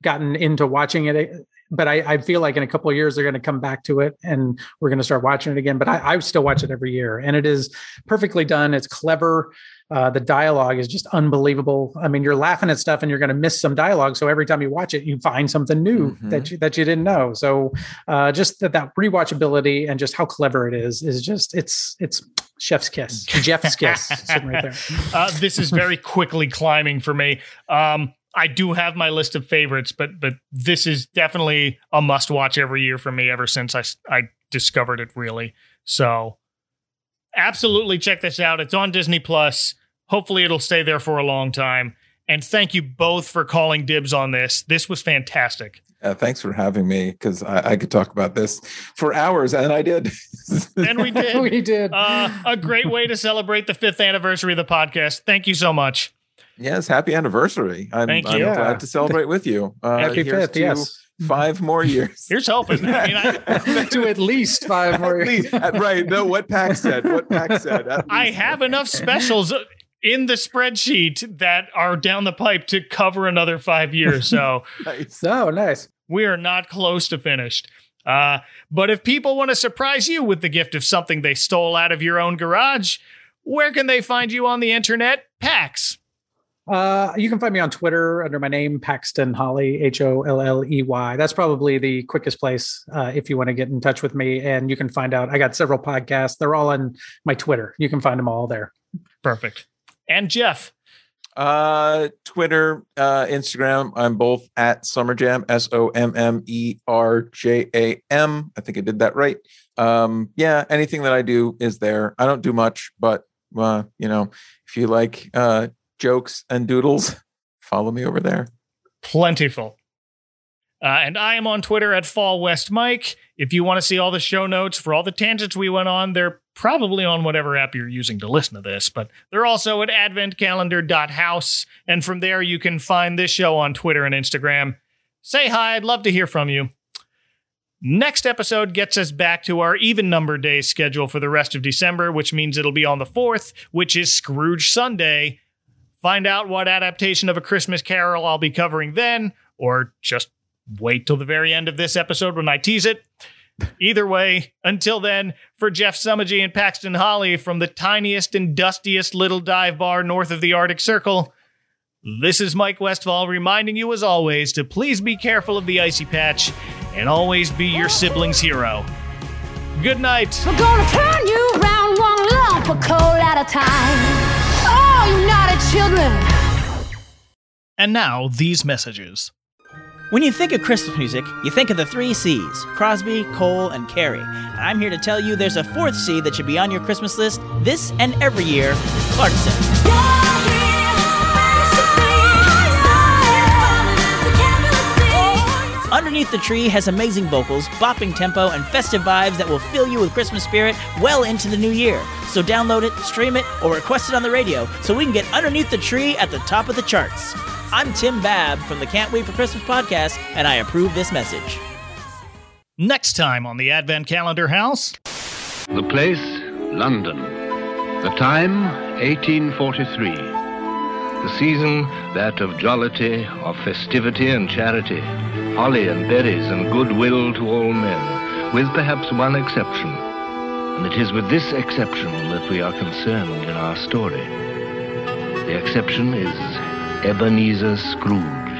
gotten into watching it eh, but I, I feel like in a couple of years they're going to come back to it and we're going to start watching it again. But I, I still watch it every year, and it is perfectly done. It's clever. Uh, the dialogue is just unbelievable. I mean, you're laughing at stuff and you're going to miss some dialogue. So every time you watch it, you find something new that you that you didn't know. So uh, just that that rewatchability and just how clever it is is just it's it's chef's kiss, Jeff's kiss sitting right there. uh, this is very quickly climbing for me. Um, I do have my list of favorites, but but this is definitely a must watch every year for me. Ever since I I discovered it, really. So absolutely check this out. It's on Disney Plus. Hopefully, it'll stay there for a long time. And thank you both for calling dibs on this. This was fantastic. Uh, thanks for having me because I, I could talk about this for hours, and I did. And we did. we did. Uh, a great way to celebrate the fifth anniversary of the podcast. Thank you so much. Yes, happy anniversary! I'm, Thank I'm you. glad to celebrate with you. Uh, Happy here's fifth, to yes. Five more years. Here's hoping. I mean, I, to at least five more. At least- uh, right. No, what Pack said. What Pack said. I have enough specials in the spreadsheet that are down the pipe to cover another five years. So Nice. Oh, nice. we are not close to finished. Uh, but if people want to surprise you with the gift of something they stole out of your own garage, where can they find you on the internet? Pax. Uh, you can find me on Twitter under my name, Paxton Holley, H O L L E Y. That's probably the quickest place uh, if you want to get in touch with me. And you can find out, I got several podcasts. They're all on my Twitter. You can find them all there. Perfect. And Jeff. Uh, Twitter, uh, Instagram. I'm both at Summer Jam, S O M M E R J A M. I think I did that right. Um, yeah, anything that I do is there. I don't do much, but uh, you know, if you like uh jokes and doodles, follow me over there. plentiful. Uh, and I am on Twitter at Fall West Mike. If you want to see all the show notes for all the tangents we went on, they're probably on whatever app you're using to listen to this, but they're also at adventcalendar.house. And from there, you can find this show on Twitter and Instagram. Say hi, I'd love to hear from you. Next episode gets us back to our even number day schedule for the rest of December, which means it'll be on the 4th, which is Scrooge Sunday. Find out what adaptation of A Christmas Carol I'll be covering then, or just wait till the very end of this episode when I tease it. Either way, until then, for Jeff Summergy and Paxton Holley from the tiniest and dustiest little dive bar north of the Arctic Circle, this is Mike Westfall reminding you as always to please be careful of the icy patch and always be your sibling's hero. Good night. We're gonna turn you one lump of coal at a time. Oh, you naughty children. And now, these messages. When you think of Christmas music, you think of the three C's Crosby, Cole, and Carey. And I'm here to tell you there's a fourth C that should be on your Christmas list this and every year Clarkson. Underneath the Tree has amazing vocals, bopping tempo, and festive vibes that will fill you with Christmas spirit well into the new year. So download it, stream it, or request it on the radio so we can get underneath the tree at the top of the charts. I'm Tim Babb from the Can't Wait for Christmas podcast, and I approve this message. Next time on the Advent Calendar House. The place, London. The time, 1843. The season, that of jollity, of festivity and charity, holly and berries and goodwill to all men, with perhaps one exception. And it is with this exception that we are concerned in our story. The exception is Ebenezer Scrooge.